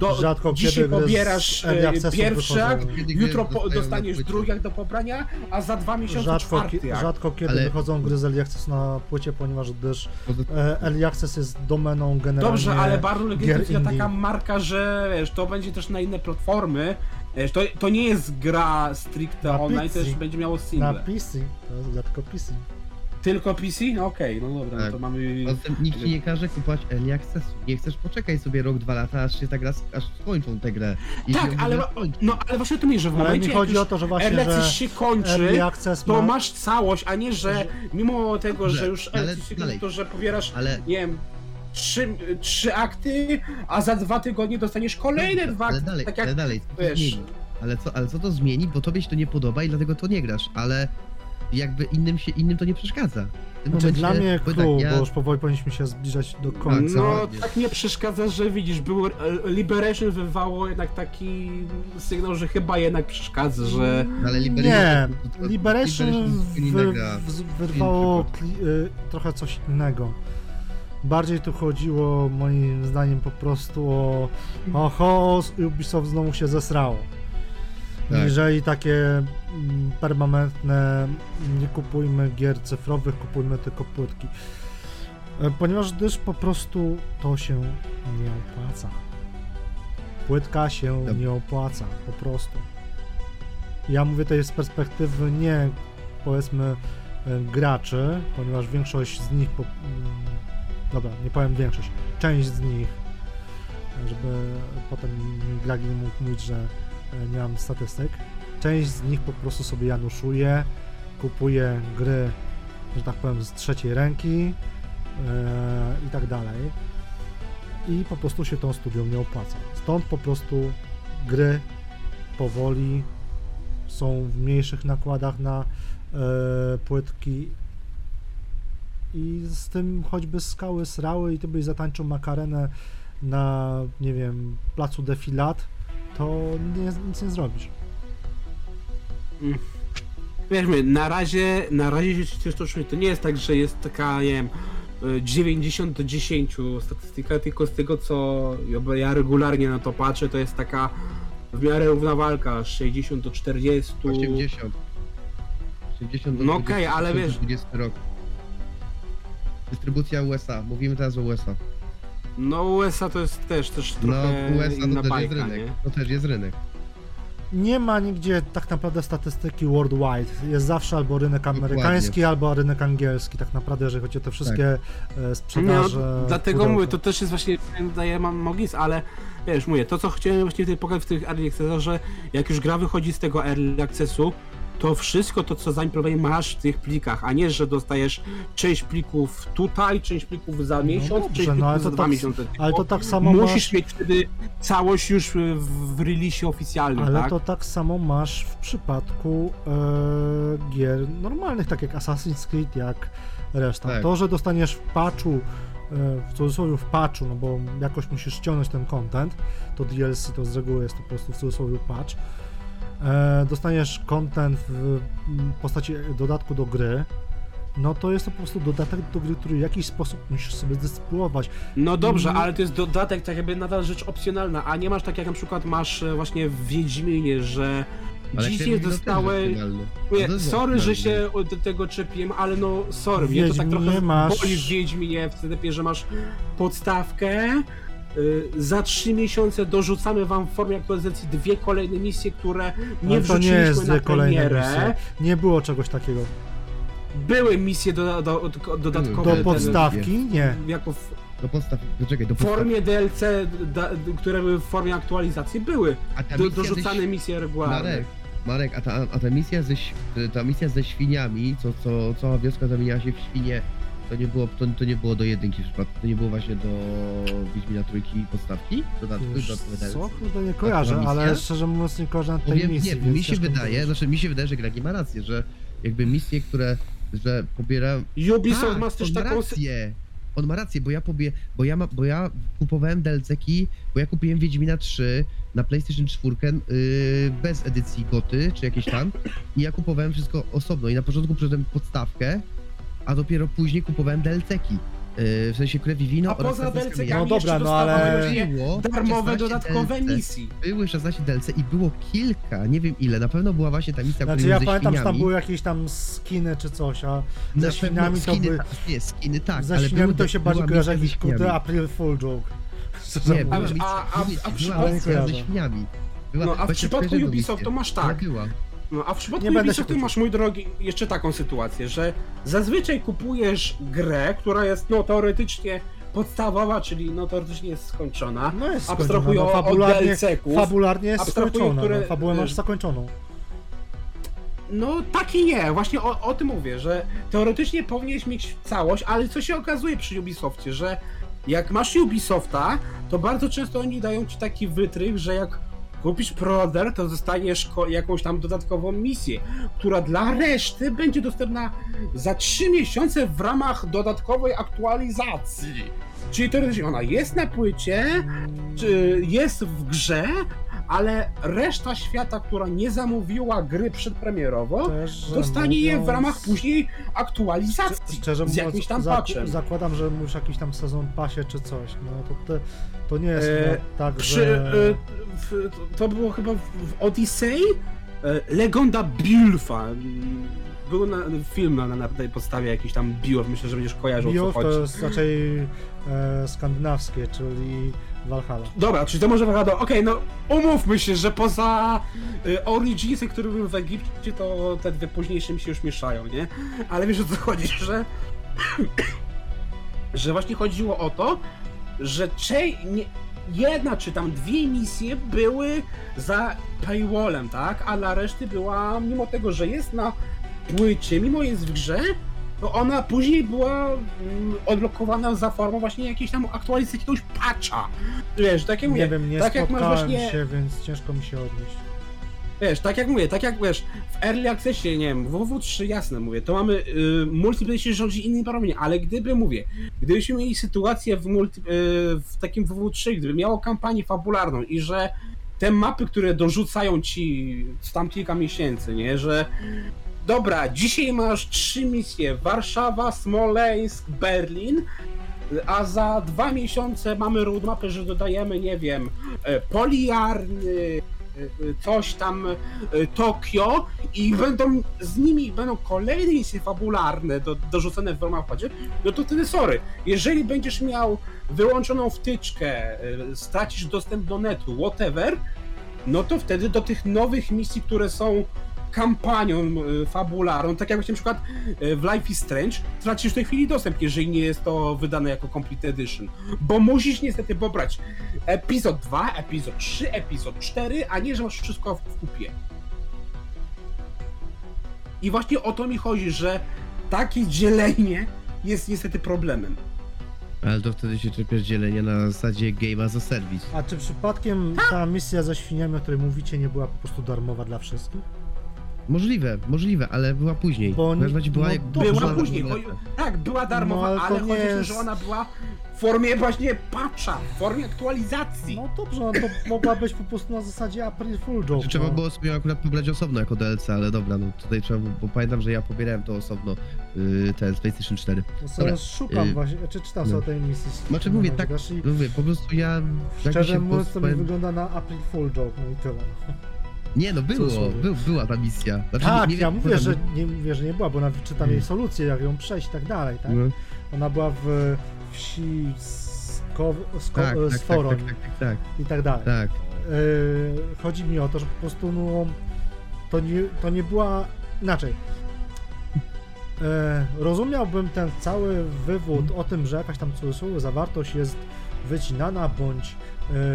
do, Rzadko dzisiaj pobierasz e, pierwszy akt, jutro po, na dostaniesz drugi akt do pobrania, a za dwa miesiące Rzadko, czwarty akt. rzadko kiedy Ale- wychodzą gry z Early Access na płycie, ponieważ gdyż e, Early Access jest domeną generalnie Dobrze, ale Barrel Games to taka marka, że wiesz, to będzie też na inne platformy. Wiesz, to, to nie jest gra stricte Na online, PC. też będzie miało na single. PC, to jest tylko PC. Tylko PC? No okej, no dobra, Tak. no to mamy... Poza tym nikt ci nie każe kupować early accessu. Nie chcesz poczekaj sobie rok, dwa lata, aż się ta gra, aż skończą tę grę. Tak, ją ale, no, ale właśnie o to mi, że w Ale momencie mi chodzi jak o już to, że właśnie, Early Access że się kończy, Early Access to ma... masz całość, a nie, że mimo tego, Dobrze, że już ale Early Access się dalej. kończy, to że pobierasz, Ale nie wiem, trzy, trzy akty, a za dwa tygodnie dostaniesz kolejne Dobrze, dwa ale akty. dalej, tak jak ale dalej, co to wiesz. zmieni? Ale co, ale co to zmieni? Bo tobie się to nie podoba i dlatego to nie grasz, ale jakby innym się, innym to nie przeszkadza. W tym Znaczy, momencie, dla mnie bo clue, tak, ja, bo już powoli powinniśmy się zbliżać do końca. No, ładnie. tak nie przeszkadza, że widzisz, był e, Liberation wywołało jednak taki sygnał, że chyba jednak przeszkadza, że ale Liberation, Nie, to- to- Liberation jest zupełnie inna wy, gra. w- wyrwało kli, y, trochę coś innego. Bardziej tu chodziło moim zdaniem po prostu o oho, Ubisoft znowu się zesrało. Tak. Jeżeli takie mm, permanentne nie kupujmy gier cyfrowych, kupujmy tylko płytki. E, Ponieważ gdyż po prostu to się nie opłaca. Płytka się Dobra. nie opłaca, po prostu. Ja mówię tutaj z perspektywy nie powiedzmy e, graczy, ponieważ większość z nich, po, mm, dobra, nie powiem większość, część z nich, żeby potem Gragi nie mógł mówić, że nie mam statystyk, część z nich po prostu sobie januszuje, kupuje gry, że tak powiem, z trzeciej ręki e, i tak dalej. I po prostu się tą studią nie opłaca. Stąd po prostu gry powoli są w mniejszych nakładach na e, płytki i z tym choćby skały srały i ty byś zatańczył makarenę na, nie wiem, placu defilat, to nie, nic nie zrobisz. wiesz, my, na razie, na razie się to, to nie jest tak, że jest taka, nie wiem, y, 90 do 10 statystyka, tylko z tego co ja- regularnie na to patrzę, to jest taka w miarę równa walka, 60 do 40. 80. 80 do No okej, ale wiesz- 20 rok. Dystrybucja USA, mówimy teraz o USA. No USA to jest też, też No trochę USA inna to też bajka, jest rynek. nie? To też jest rynek. Nie ma nigdzie tak naprawdę statystyki worldwide. Jest zawsze albo rynek amerykański, albo rynek angielski, tak naprawdę, jeżeli chodzi o te wszystkie e, No, sprzedaże. dlatego pudełka. mówię, to też jest właśnie, daje mam mogis, ale wiesz, mówię, to co chciałem właśnie tutaj pokazać w tych Early Accessach, że jak już gra wychodzi z tego Early Accessu, to wszystko to, co zaimplowałeś, masz w tych plikach, a nie, że dostajesz część plików tutaj, część plików za miesiąc, dobrze, część no, plików ale za dwa tak- miesiące. Ale to tak samo Musisz masz, mieć wtedy całość już w, w releasie oficjalnym, ale tak? to tak samo masz w przypadku e, gier normalnych, tak jak Assassin's Creed, jak reszta. Tak. To, że dostaniesz w patchu, e, w cudzysłowie w patchu, no bo jakoś musisz ściągnąć ten content, to DLC to z reguły jest to po prostu w cudzysłowie patch. E, dostaniesz content w mm, postaci dodatku do gry, no to jest to po prostu dodatek do gry, który w jakiś sposób musisz sobie zdystrybuować. No dobrze, Mm. ale to jest dodatek, tak jakby nadal rzecz opcjonalna, a nie masz tak jak na przykład masz e, właśnie w Wiedźminie, że Ale to też dostałeś... jest sorry, że się do tego czepiłem, ale no sorry, mnie to tak trochę masz- boli w Wiedźminie w CDP, że masz podstawkę, za trzy miesiące dorzucamy wam w formie aktualizacji dwie kolejne misje, które nie Ale to nie wrzuciliśmy jest na dwie kolejne misje. Nie było czegoś takiego. Były misje do, do, do, dodatkowe. Do ten- podstawki? Nie. Jako w Do podstaw, do czekaj, do w podstaw. formie DLC, da, które były w formie aktualizacji, były do, ze dorzucane misje regularne. Marek, Marek, a ta, a ta misja ze, ta misja ze świniami, co, co cała wioska zamieniała się w świnie, to nie było, to, to nie było do jedynki w przypadku, to nie było właśnie do Wiedźmina trójki podstawki? Dodatku, co? Kurde, nie kojarzę, misja? ale szczerze mówiąc nie kojarzę tej Powiem, misji. nie, więc mi się wydaje, powiedzieć. znaczy mi się wydaje, że Greg nie ma rację, że jakby misje, które, że pobiera... Ubisoft Tak, ma też on ma taką... rację. on ma rację, bo ja pobie, bo ja, ma, bo ja kupowałem DLC-ki, bo ja kupiłem Wiedźmina 3 na PlayStation 4 yy, bez edycji goty, czy jakieś tam i ja kupowałem wszystko osobno i na początku przyszedłem podstawkę, a dopiero później kupowałem DLC-ki. Yy, w sensie krew i wino A oraz poza Saskia DLC-kami No dobra, no ale- Było darmowe 16 dodatkowe DLC. misji. Były 16 DLC i było kilka, nie wiem ile, na pewno była właśnie ta misja, Znaczy ja ze pamiętam, że tam były jakieś tam skiny czy coś, a ze świniami to skiny, by... tak, Nie, skiny tak, ze ale świniami były, to się bardziej kojarzy jakiś kurde. April Fool joke. Szczerze Nie, była misja, a- a- mówię a ci, w była przypadku- misja ze Nie świniami. Była, No a w właśnie przypadku kojarzę tą Ubisoftu misję. masz Ale tak. była. No a w przypadku Nie będę się Ubisoftu kłócił. masz, mój drogi, jeszcze taką sytuację, że zazwyczaj kupujesz grę, która jest no teoretycznie podstawowa, czyli no teoretycznie jest skończona. No jest Abstrahuję no, od fabularnie, DLC-ków. fabularnie jest skończona, które- no, fabułę masz zakończoną. No tak i nie, właśnie o, o tym mówię, że teoretycznie powinieneś mieć całość, ale co się okazuje przy Ubisoftie, że jak masz Ubisofta, to bardzo często oni dają ci taki wytrych, że jak kupisz proder, to dostaniesz jakąś tam dodatkową misję, która dla reszty będzie dostępna za 3 miesiące w ramach dodatkowej aktualizacji. Czyli teoretycznie ona jest na płycie, czy jest w grze, ale reszta świata, która nie zamówiła gry przedpremierowo, dostanie je w mówiąc- ramach później aktualizacji Szczerze z mówiąc, jakimś tam zak- patchem. zakładam, że mówisz jakiś tam sezon pasie czy coś. No to, te, to nie jest E, tak, Przy, że... e, to było chyba w, w Odyssey e, Legenda Bjulfa. Był na, film na, na tej podstawie jakiś tam Bjulf, myślę, że będziesz kojarzył o co chodzi. to jest raczej e, skandynawskie, czyli Valhalla. Dobra, czyli to może wygląda. Okej, no umówmy się, że poza y, Originsy, który był w Egipcie, to te dwie późniejsze mi się już mieszają, nie? Ale wiesz o co chodzi, że. że właśnie chodziło o to, że czej, nie, jedna czy tam dwie misje były za paywallem, tak? A dla reszty była, mimo tego, że jest na płycie, mimo jest w grze, to ona później była mm, odblokowana za formą właśnie jakiejś tam aktualizacji jakiegoś patcha. Wiesz, tak jak mówię, Nie wiem, nie tak jak masz właśnie, się, więc ciężko mi się odnieść. wiesz, tak jak mówię, tak jak wiesz, w Early Accessie, nie wiem, w WW3 jasne mówię, to mamy y, multiplayer się rządzi innymi prawami, ale gdyby, mówię, gdybyśmy mieli sytuację w, multi, y, w takim WW3, gdyby miało kampanię fabularną i że te mapy, które dorzucają ci tam kilka miesięcy, nie, że dobra, dzisiaj masz trzy misje, Warszawa, Smoleńsk, Berlin, a za dwa miesiące mamy roadmapę, że dodajemy, nie wiem, e, Poliarny, e, e, coś tam, Tokio. I będą z nimi, będą kolejne misje fabularne do, dorzucone w ramach padzie, no to wtedy sorry, jeżeli będziesz miał wyłączoną wtyczkę, stracisz dostęp do netu, whatever, no to wtedy do tych nowych misji, które są kampanią e, fabularną, tak jak właśnie na przykład e, w Life is Strange, tracisz w tej chwili dostęp, jeżeli nie jest to wydane jako Complete Edition. Bo musisz niestety pobrać epizod 2, epizod 3, epizod 4, a nie, że masz wszystko w kupie. I właśnie o to mi chodzi, że takie dzielenie jest niestety problemem. Ale to wtedy się czepiasz dzielenia na zasadzie game as a service. A czy przypadkiem ta misja ze świniami, o której mówicie, nie była po prostu darmowa dla wszystkich? Możliwe, możliwe, ale była później. Bo każdym razie była no jak dobrze, Była później, tak, była darmowa, No, ale to ale nie chodzi o to, jest- że ona była w formie właśnie patcha, w formie aktualizacji. No dobrze, no to mogła być po prostu na zasadzie April Fool joke. Czy trzeba no. było sobie akurat pobrać osobno jako DLC, ale dobra, no tutaj trzeba, było- bo pamiętam, że ja pobierałem to osobno, yy, ten z PlayStation 4. No Dobra, szukam y, właśnie, czy czytam no. sobie o tej misji. Znaczy mówię, tak, Wiesz, i no mówię, po prostu ja... tak mi Szczerze mówiąc, to mi wygląda na April Fool joke, no i tyle. No. Nie, no było, był, była ta misja. Znaczy, Tak, nie, nie ja wiem, mówię, że nie mówię, że nie była, bo nawet czytam jej Mm. solucję, jak ją przejść i tak dalej, tak? No, Ona była w wsi Sko, Sko, tak, tak, tak, tak, tak, tak, tak, i tak dalej. tak. Yy, chodzi mi o to, że po prostu no, to, nie, to nie była inaczej. Yy, rozumiałbym ten cały wywód o tym, że jakaś tam cudzysłowie zawartość jest wycinana, bądź yy,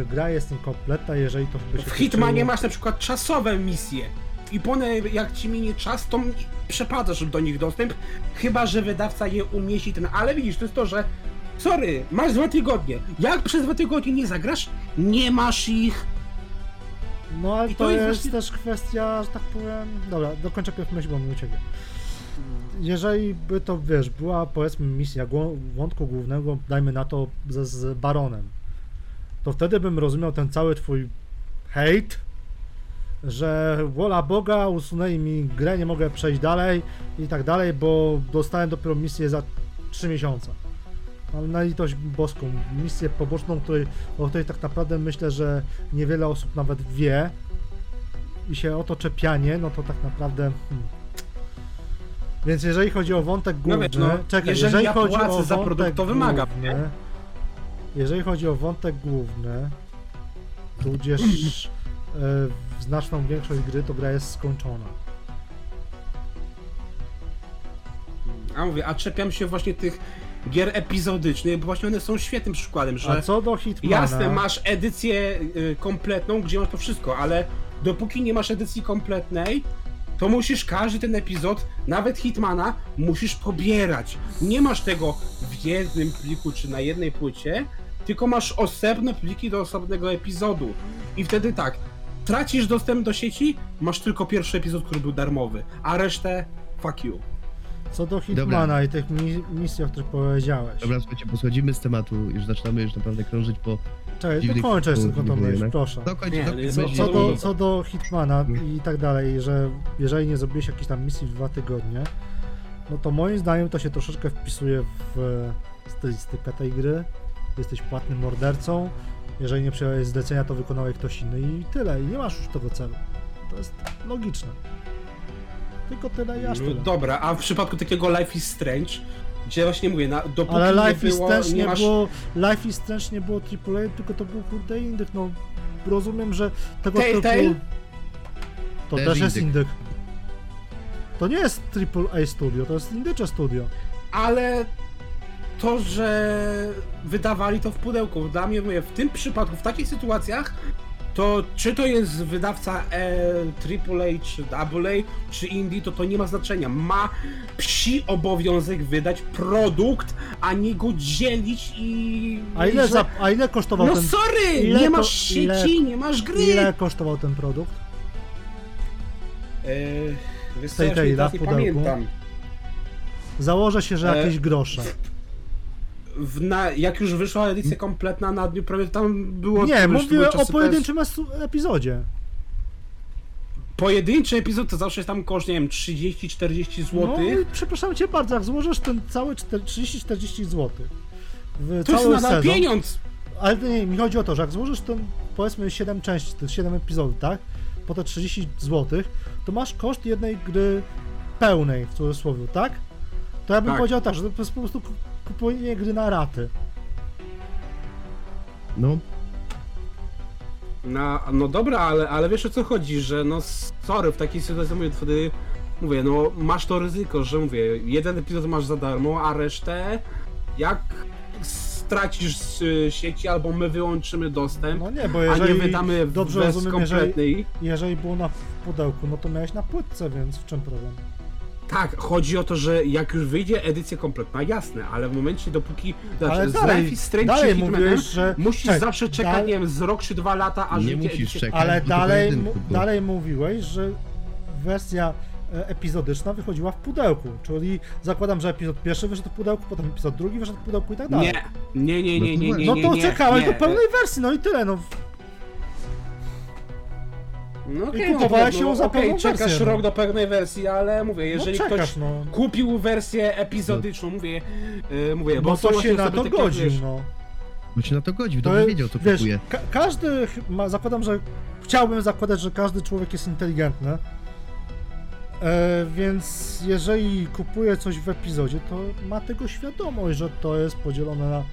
gra jest inkompletna, jeżeli to by się W Hitmanie tyczyło- masz na przykład czasowe misje. I one, jak ci minie czas, to przepadasz do nich dostęp, chyba że wydawca je umieści ten. Ale widzisz, to jest to, że sorry, masz dwa tygodnie. Jak przez dwa tygodnie nie zagrasz, nie masz ich. No ale I to, to jest właśnie- też kwestia, że tak powiem... Dobra, dokończę pierw myśl, bo mi ucieknie. jeżeli by to, wiesz, była powiedzmy misja wątku głównego, dajmy na to z, z Baronem, to wtedy bym rozumiał ten cały twój hejt, że wola Boga, usunęli mi grę, nie mogę przejść dalej i tak dalej, bo dostałem dopiero misję za 3 miesiące. Ale na litość boską, misję poboczną, której, o której tak naprawdę myślę, że niewiele osób nawet wie i się o to czepianie, no to tak naprawdę... Hmm. Więc jeżeli chodzi o wątek No główny, wiesz, no, czekaj, jeżeli jeżeli ja chodzi o za wątek to wymagam, główny, nie? Jeżeli chodzi o wątek główny, tudzież e, w znaczną większość gry, to gra jest skończona. A mówię, a czepiam się właśnie tych gier epizodycznych, bo właśnie one są świetnym przykładem, A że co do Hitmana, jasne, masz edycję y, kompletną, gdzie masz to wszystko, ale dopóki nie masz edycji kompletnej, to musisz każdy ten epizod, nawet Hitmana, musisz pobierać. Nie masz tego w jednym pliku czy na jednej płycie, tylko masz osobne pliki do osobnego epizodu. I wtedy tak, tracisz dostęp do sieci, masz tylko pierwszy epizod, który był darmowy, a resztę fuck you. co do Hitmana i tych mi misji, o których powiedziałeś. Dobra, słuchajcie, poschodzimy z tematu, już zaczynamy już naprawdę krążyć po... Czekaj, dziwnych dokończę jeszcze tytułów tylko tą myśl, proszę. Dokończ, Nie, dokończ, co- myśl, Co do, co do Hitmana i tak dalej, że jeżeli nie zrobiłeś jakiejś tam misji w dwa tygodnie, no to moim zdaniem to się troszeczkę wpisuje w stylistykę tej gry. Jesteś płatnym mordercą, jeżeli nie przyjąłeś zlecenia, to wykonał je ktoś inny i tyle, i nie masz już tego celu. To jest logiczne. Tylko tyle i aż tyle. dobra, a w przypadku takiego Life is Strange, gdzie właśnie mówię, na, dopóki Ale nie Life is było, Strange nie nie masz... było, Life is Strange nie było AAA, tylko to był kurde indyk, no rozumiem, że tego Telltale? typu... To Też też jest indyk. indyk. To nie jest AAA studio, to jest indycze studio. Ale to, że wydawali to w pudełku, dla mnie, mówię, w tym przypadku, w takich sytuacjach, to czy to jest wydawca e, AAA, czy AA, czy Indie, to to nie ma znaczenia. Ma psi obowiązek wydać produkt, a nie go dzielić i... A ile, za, a ile kosztował No ten... sorry, ile nie masz sieci, ile- nie masz gry! Ile kosztował ten produkt? Co, tej tej, nie, pudełku? pamiętam. Założę się, że E, jakieś grosze. W, na, jak już wyszła edycja kompletna na dniu prawie tam było... Nie, mówiłem o pojedynczym esu- epizodzie. Pojedynczy epizod to zawsze jest tam koszt, nie wiem, 30-40 zł. No i przepraszam cię bardzo, jak złożysz ten cały czter- 30-40 zł to jest nadal sezon, pieniądz! ale nie, mi chodzi o to, że jak złożysz ten powiedzmy 7 części, tych 7 epizodów, tak? Po te 30 zł, to masz koszt jednej gry pełnej, w cudzysłowie, tak? To ja bym Tak. powiedział tak, że to jest po prostu ku- kupowanie gry na raty. No, No, no dobra, ale, ale wiesz o co chodzi, że no sorry, w takiej sytuacji mówię, wtedy mówię, no masz to ryzyko, że mówię, jeden epizod masz za darmo, a resztę jak stracisz z y, sieci albo my wyłączymy dostęp, No nie, bo a nie jeżeli wydamy w dobrze bez rozumiem, jeżeli, kompletnej. jeżeli było na w pudełku, no to miałeś na płytce, więc w czym problem? Tak, chodzi o to, że jak już wyjdzie edycja kompletna, jasne, ale w momencie dopóki Ale znaczy, z dalej, Life is Strange dalej czy Hitmanem mówiłeś, że... musisz zawsze czekać, dal- nie wiem, z rok czy dwa lata, aż nie musisz edycja czekać. Ale dalej, dalej mówiłeś, że wersja e, epizodyczna wychodziła w pudełku, czyli zakładam, że epizod pierwszy wyszedł w pudełku, potem epizod drugi wyszedł w pudełku i tak dalej. Nie, nie, nie, nie, nie, nie, No nie, to nie, czekałeś nie. do pełnej wersji, no i tyle, no. No okej, I kupowałeś no, ją no, za pełną czekasz wersję, no. rok do pełnej wersji, ale mówię, jeżeli no ktoś czekasz, no. kupił wersję epizodyczną, mówię, yy, mówię, bo Bo są to się na to godził, wiesz, no. bo się na to godził, To dobrze jest- wiedział, co wiesz, kupuje. Ka każdy, ma, zakładam, że chciałbym zakładać, że każdy człowiek jest inteligentny. E, więc jeżeli kupuje coś w epizodzie, to ma tego świadomość, że to jest podzielone na e,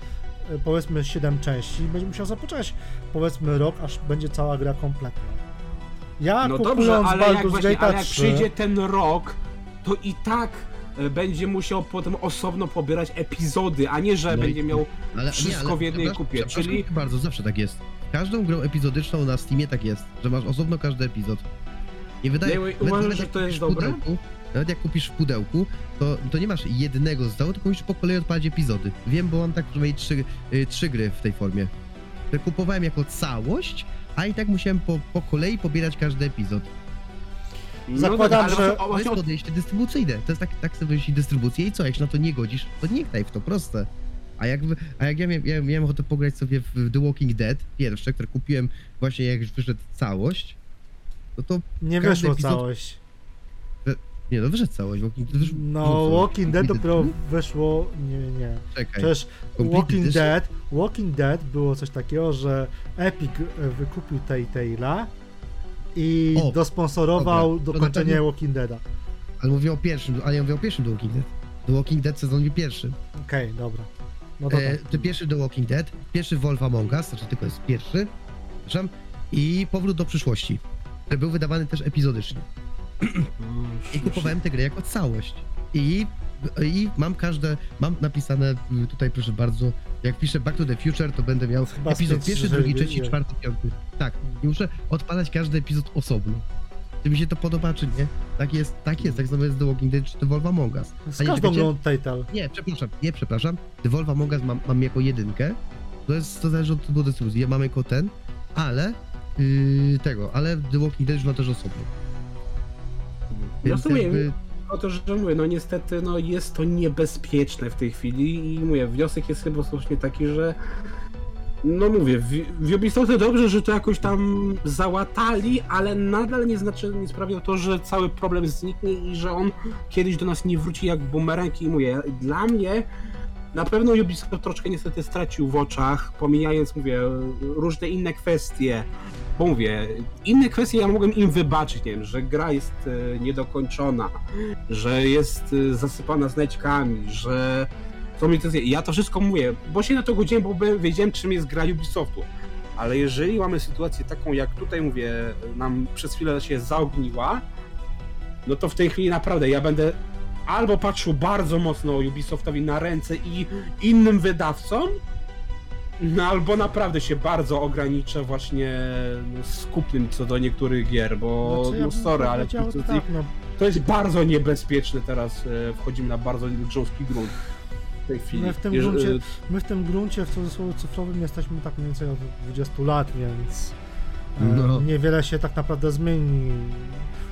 powiedzmy 7 części i będzie musiał zapoczekać powiedzmy rok, aż będzie cała gra kompletna. Ja no dobrze, ale jak, właśnie, ale jak 3, przyjdzie ten rok, to i tak e, będzie musiał potem osobno pobierać epizody, a nie, że No i- będzie miał Ale, wszystko w jednej kupie, czyli- bardzo, zawsze tak jest. Każdą grą epizodyczną na Steamie tak jest, że masz osobno każdy epizod. Nie wydaje Nie, uważasz, nawet że jak to jest dobre? pudełku- Nawet jak kupisz w pudełku, to, to nie masz jednego zestawu, tylko musisz po kolei odpalić epizody. Wiem, bo mam tak przynajmniej trzy, y, trzy gry w tej formie. Kupowałem jako całość, a i tak musiałem po, po kolei pobierać każdy epizod. No Zakładam, ale że- właśnie- To jest właśnie o- podejście dystrybucyjne. To jest tak, tak sobie wymyślić dystrybucję i co, jak się na to nie godzisz, to nie graj w to, proste. A jak, a jak ja, miałem, ja miałem ochotę pograć sobie w The Walking Dead, pierwsze, które kupiłem właśnie jak już wyszedł całość, no to Nie Każdy wyszło epizod- całość. Nie no, wyszedł całość. Walking, wysz, No, Walking Dead dopiero wyszło. Nie, nie. Czekaj, Przecież Walking Edition? Dead, Walking Dead było coś takiego, że Epic e, wykupił Telltale'a i O, dosponsorował dobra, dokończenie pewno- Walking Deada. ale mówię o pierwszym, ale ja mówię o pierwszym The Walking Dead. The Walking Dead sezonie pierwszym. Okej, dobra. No to E, tak. to pierwszy The Walking Dead, pierwszy Wolf Among Us, znaczy tylko jest pierwszy, przepraszam, i Powrót do przyszłości, który był wydawany też epizodycznie. I kupowałem tę grę jako całość. I, I mam każde, mam napisane y, tutaj proszę bardzo, jak piszę Back to the Future, to będę miał Chyba epizod pierwszy, drugi, trzeci, czwarty, piąty. Tak, i muszę odpalać każdy epizod osobno. Czy mi się to podoba, czy nie? Tak jest, tak jest, tak samo jest The Walking Dead, czy The Wolf Among Us. Z każdą grą Telltale. Nie, przepraszam, nie, przepraszam. The Wolf Among Us mam, mam jako jedynkę. To jest, to zależy od typu dystrybucji. Ja mam jako ten, ale yy, tego, ale The Walking Dead już ma też osobno. Więc Rozumiem. jakby- O to, że mówię, no niestety no jest to niebezpieczne w tej chwili i mówię, wniosek jest chyba słusznie taki, że no mówię, w, w Ubisoftie dobrze, że to jakoś tam załatali, ale nadal nie znaczy, nie sprawia to, że cały problem zniknie i że on kiedyś do nas nie wróci jak bumerang i mówię, dla mnie na pewno Ubisoft troszkę niestety stracił w oczach, pomijając, mówię, różne inne kwestie, bo mówię, inne kwestie ja mogłem im wybaczyć, nie wiem, że gra jest e, niedokończona, że jest e, zasypana znajdźkami, że to zje- Ja to wszystko mówię, bo się na to godziłem, bo wiedziałem czym jest gra Ubisoftu. Ale jeżeli mamy sytuację taką, jak tutaj mówię, nam przez chwilę się zaogniła, no to w tej chwili naprawdę ja będę albo patrzył bardzo mocno Ubisoftowi na ręce i innym wydawcom, no albo naprawdę się bardzo ograniczę właśnie no, skupnym co do niektórych gier, bo Znaczy, ja no sorry, ale to, tak, no, to jest bardzo niebezpieczne teraz, e, wchodzimy na bardzo grząski grunt w tej chwili. My w tym Jeż- gruncie- e, My w tym gruncie, w cudzysłowie cyfrowym, jesteśmy tak mniej więcej od 20 lat, więc e, No. niewiele się tak naprawdę zmieni.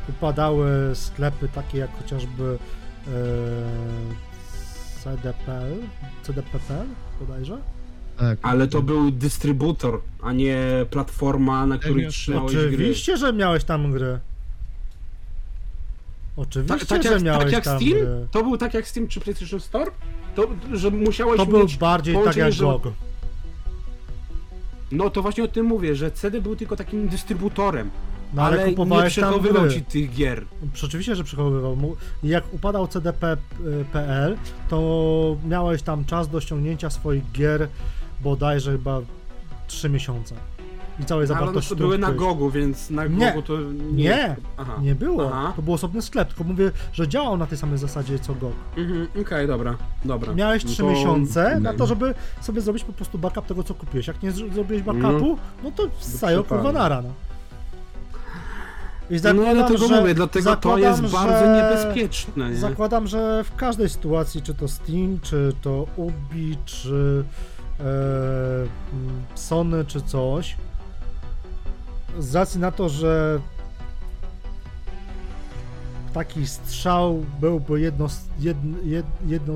Upadały sklepy takie jak chociażby CDPL, CDPPL bodajże. Tak. Ale to był dystrybutor, a nie platforma, na której nie, trzymałeś gry. Oczywiście, że miałeś tam gry. Oczywiście, Tak, tak, że jak, miałeś tak jak tam Steam? gry. To był tak jak Steam czy PlayStation Store? To, że musiałeś To był mieć... bardziej tak połączenie, jak że- GOG. No to właśnie o tym mówię, że CD był tylko takim dystrybutorem, No ale, ale nie przechowywał ci tych gier. Oczywiście, że przechowywał. Jak upadał CDP.pl, to miałeś tam czas do ściągnięcia swoich gier bodajże chyba 3 miesiące. I całej Ale zawartości. to były na Gogu, więc na Nie. Gogu to nie... Nie. Aha. Nie było. Aha. To był osobny sklep, tylko mówię, że działał na tej samej zasadzie co GOG. Mhm, Okej, dobra, dobra. Miałeś No 3 to- miesiące na no. to, żeby sobie zrobić po prostu backup tego, co kupiłeś. Jak nie zro- zrobiłeś backupu, no to stają kurwa nara, no. I No zakładam, dlatego że, mówię, dlatego to jest bardzo że- niebezpieczne, nie? Zakładam, że w każdej sytuacji, czy to Steam, czy to Ubi, czy e, Sony, czy coś, z racji na to, że taki strzał byłby jedno, jed, jed, jedno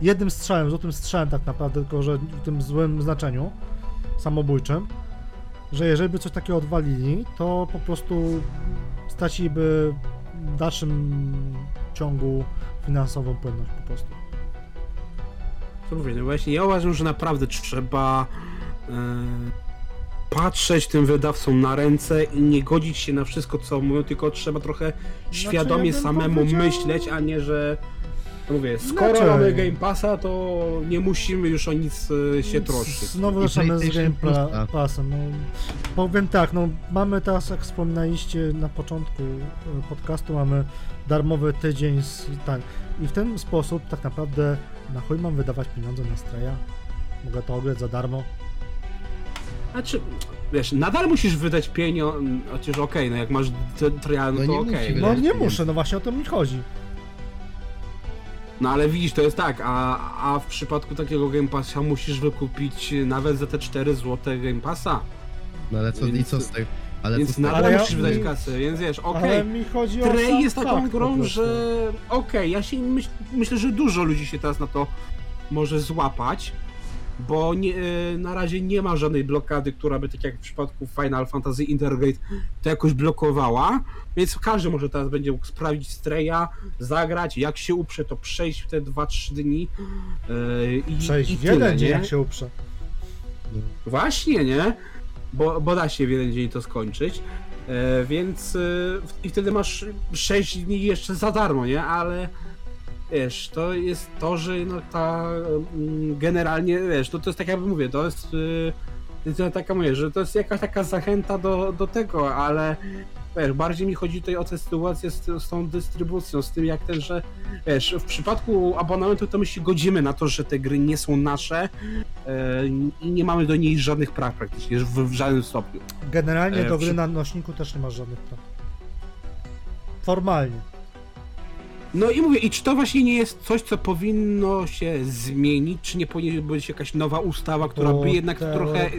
jednym strzałem, złotym strzałem tak naprawdę, tylko że w tym złym znaczeniu, samobójczym, że jeżeli by coś takiego odwalili, to po prostu straciliby w dalszym ciągu finansową płynność po prostu. Co mówię, no właśnie ja uważam, że naprawdę trzeba e, patrzeć tym wydawcom na ręce i nie godzić się na wszystko, co mówią, tylko trzeba trochę świadomie ja bym samemu powiedział- myśleć, a nie, że mówię, skoro Inaczej. mamy Game Passa, to nie musimy już o nic e, się troszczyć. Znowu I zaczynamy z PlayStation Game Plus, Pla- a. Passem. No, powiem tak, no mamy teraz, jak wspominaliście na początku e, podcastu, mamy darmowy tydzień z tak. I w ten sposób tak naprawdę na chuj mam wydawać pieniądze na Straya. Mogę to ograć za darmo. Znaczy, wiesz, nadal musisz wydać pieniądze, chociaż okej, no jak masz te trial, no No to nie okej. musi No nie muszę, no właśnie o to mi chodzi. No ale widzisz, to jest tak, a, a w przypadku takiego Game Passa musisz wykupić nawet za te 4 złote Game Passa. No ale co, i Więc- co z tego? Ale Więc co z na tego? Ale to ja- musisz wydać mi- kasę, więc wiesz, okej. Ale mi chodzi o sam Trey jest taką fakt po grą, prostu. że okej, ja się myśl, myślę, że dużo ludzi się teraz na to może złapać, bo nie, e, na razie nie ma żadnej blokady, która by tak jak w przypadku Final Fantasy Intergrade to jakoś blokowała, więc każdy może teraz będzie mógł sprawdzić Streja, zagrać, jak się uprze, to przejść w te 2-3 dni e, i, Przejść i w jeden tyle, dzień, nie? jak się uprze. Właśnie, nie? Bo, bo da się w jeden dzień to skończyć. E, więc i wtedy masz 6 dni jeszcze za darmo, nie? Ale wiesz, to jest to, że no ta mm, generalnie, wiesz, to, to jest tak jakby mówię, to jest y, to taka mówię, że to jest jakaś taka zachęta do, do tego, ale wiesz, bardziej mi chodzi tutaj o tę sytuację z, z tą dystrybucją, z tym jak ten, że wiesz, w przypadku abonamentu to my się godzimy na to, że te gry nie są nasze i nie mamy do niej żadnych praw praktycznie, w, w żadnym stopniu. Generalnie E, do gry na nośniku też nie masz żadnych praw. Formalnie. No i mówię, i czy to właśnie nie jest coś, co powinno się zmienić, czy nie powinna być jakaś nowa ustawa, która Bo by jednak trochę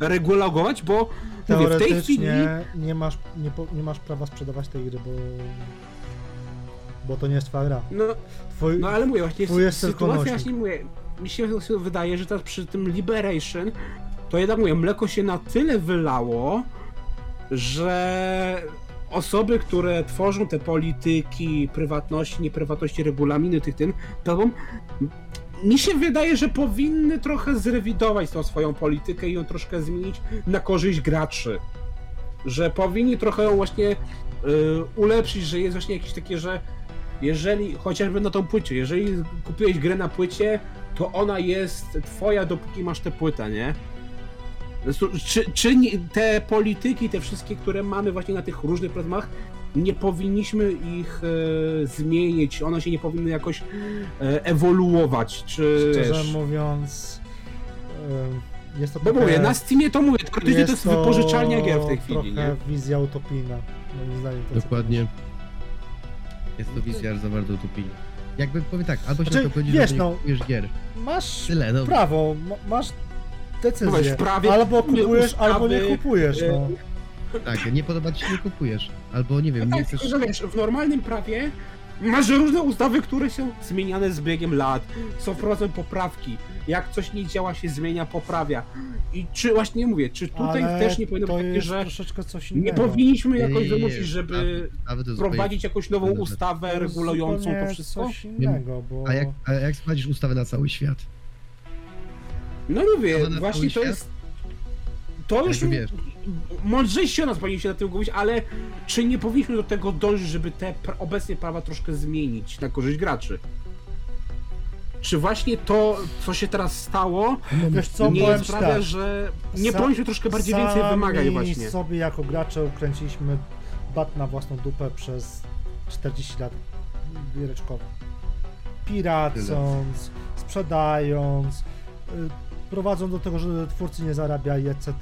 regulować, bo mówię, w tej chwili... nie masz, nie, po, nie masz prawa sprzedawać tej gry, bo bo to nie jest twoja gra. No, Twój, no ale mówię, właśnie Twój jest sytuacja, właśnie mówię, mi się wydaje, że teraz przy tym Liberation, to jednak mówię, mleko się na tyle wylało, że osoby, które tworzą te polityki prywatności, nieprywatności, regulaminy tych tym, to mi się wydaje, że powinny trochę zrewidować tą swoją politykę i ją troszkę zmienić na korzyść graczy. Że powinni trochę ją właśnie y, ulepszyć, że jest właśnie jakieś takie, że jeżeli, chociażby na tą płycie, jeżeli kupiłeś grę na płycie, to ona jest twoja, dopóki masz tę płytę, nie? Czy, czy te polityki, te wszystkie, które mamy właśnie na tych różnych platformach, nie powinniśmy ich e, zmienić, one się nie powinny jakoś e, ewoluować, czy szczerze wiesz, mówiąc em, jest to bo mówię, na Steamie to mówię, teoretycznie to jest wypożyczalnia gier w tej chwili, nie? wizja utopijna, moim zdaniem. to, Dokładnie. Jest to wizja za bardzo utopijna. Jakby powiem tak, albo się Znaczy, to wiesz, że nie no- gier. Masz Tyle, no. prawo, ma, masz decyzję. weź, prawie albo kupujesz, ustawy, albo nie kupujesz. e, No. Tak, nie podoba ci się, nie kupujesz. Albo nie wiem, No nie tak, chcesz... tylko że wiesz, w normalnym prawie masz różne ustawy, które są zmieniane z biegiem lat, są wprowadzone poprawki, jak coś nie działa się zmienia, poprawia. I czy właśnie mówię, czy tutaj Ale też nie powinno być takie, jest że troszeczkę coś nie powinniśmy jakoś wymusić, nie. żeby Nawet to zupełnie- prowadzić jakąś nową ustawę regulującą to wszystko? coś innego, bo... A jak, a jak sprawdzisz ustawę na cały świat? No mówię, na właśnie to jest... To już wiesz. mądrzejsi o nas powinni się na tym mówić, ale czy nie powinniśmy do tego dążyć, żeby te obecnie prawa troszkę zmienić na korzyść graczy? Czy właśnie to, co się teraz stało, Wiesz co, nie sprawia, tak, że nie Sa- powinniśmy troszkę bardziej więcej wymagań właśnie? sobie jako gracze ukręciliśmy bat na własną dupę przez 40 lat giereczkowo. Piracąc, sprzedając, y, prowadzą do tego, że twórcy nie zarabiali, etc.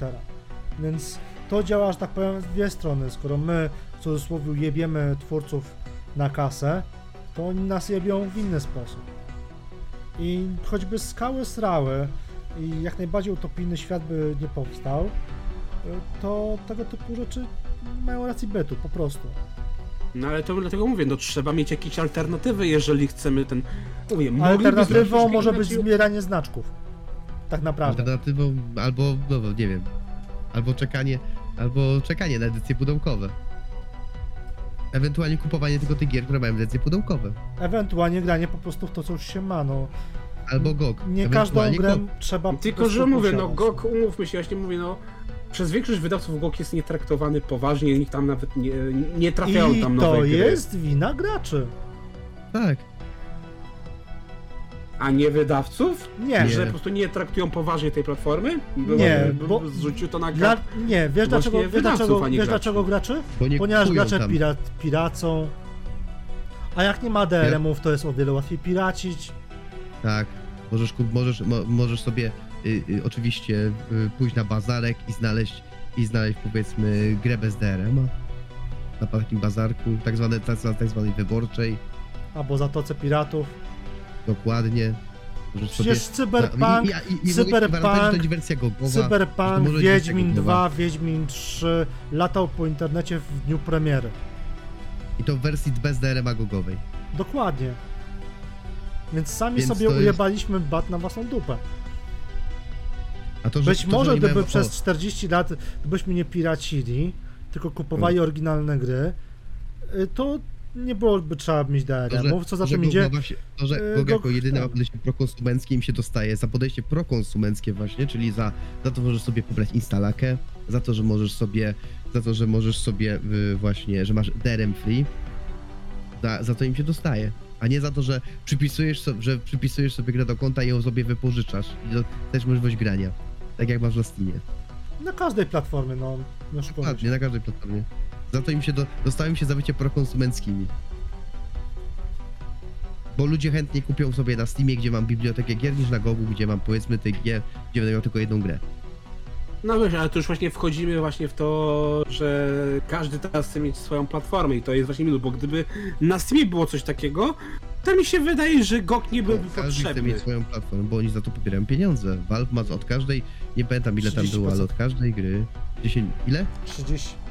Więc to działa, że tak powiem, w dwie strony. Skoro my w cudzysłowie jebiemy twórców na kasę, to oni nas jebią w inny sposób. I choćby skały srały i jak najbardziej utopijny świat by nie powstał, to tego typu rzeczy mają rację bytu, po prostu. No ale to dlatego mówię, no trzeba mieć jakieś alternatywy, jeżeli chcemy ten... Mówię, Alternatywą może być zbieranie znaczków. Tak naprawdę. Alternatywą albo, no no, nie wiem, albo czekanie, albo czekanie na edycje pudełkowe. Ewentualnie kupowanie tylko tych gier, które mają edycje pudełkowe. Ewentualnie granie po prostu w to, co już się ma. No, Albo GOG. nie każdą grę GOG. trzeba Tylko, że mówię, no. GOG, umówmy się, właśnie mówię, no przez większość wydawców GOG jest nietraktowany poważnie, nikt tam nawet nie, nie trafiają I tam nowe to gry. jest wina graczy. Tak. A nie wydawców? Nie, Że po prostu nie traktują poważnie tej platformy? Nie, bo... Zrzucił to na gat. nie, wiesz dlaczego, wiesz wydawców, dlaczego, wiesz graczy. dlaczego graczy? Bo nie Ponieważ gracze tam. pirat, piracą. A jak nie ma DRM-ów, to jest o wiele łatwiej piracić. Tak. Możesz, możesz, mo, możesz sobie y, y, oczywiście y, pójść na bazarek i znaleźć, i znaleźć powiedzmy grę bez DRM-a. Na takim bazarku, tak, zwane, tak, tak zwanej wyborczej. Albo Zatoce Piratów. Dokładnie. Możesz sobie... Przecież Cyberpunk, i, i, i, i Cyberpunk, to wersja gogowa. to Cyberpunk, być Wiedźmin wersja gogowa. 2, Wiedźmin 3 latał po internecie w dniu premiery. I to w wersji bez DRM-a gogowej. Dokładnie. Więc sami Więc sobie to jest- ujebaliśmy bat na własną dupę. A to, że, Być to, może gdyby mają- przez o, 40 lat, gdybyśmy nie piracili, tylko kupowali oryginalne gry, y, to nie byłoby trzeba mieć DRM-ów, co za tym idzie. To, że e, GOG jako jedyne ma tak. podejście prokonsumenckie im się dostaje za podejście prokonsumenckie właśnie, czyli za, za to, że możesz sobie pobrać instalakę, za to, że możesz sobie, za to, że możesz sobie y, właśnie, że masz DRM free, za, za to im się dostaje. A nie za to, że przypisujesz, so, że przypisujesz sobie grę do konta i ją sobie wypożyczasz. I to też możliwość grania. Tak jak masz na Steamie. Na każdej platformie, no. Oszukujmy Dokładnie, na każdej platformie. Za to im się do, dostają im się za bycie prokonsumenckimi. Bo ludzie chętniej kupią sobie na Steamie, gdzie mam bibliotekę gier, niż na Gogu, gdzie mam powiedzmy tych gier, gdzie będę miał tylko jedną grę. No wiesz, ale tu już właśnie wchodzimy właśnie w to, że każdy teraz chce mieć swoją platformę i to jest właśnie minus, bo gdyby na Steamie było coś takiego, to mi się wydaje, że GOG nie byłby Każdy chce potrzebny. mieć swoją platformę, bo oni za to pobierają pieniądze. Valve ma od każdej, nie pamiętam ile tam było, ale od każdej gry 10, ile? 30.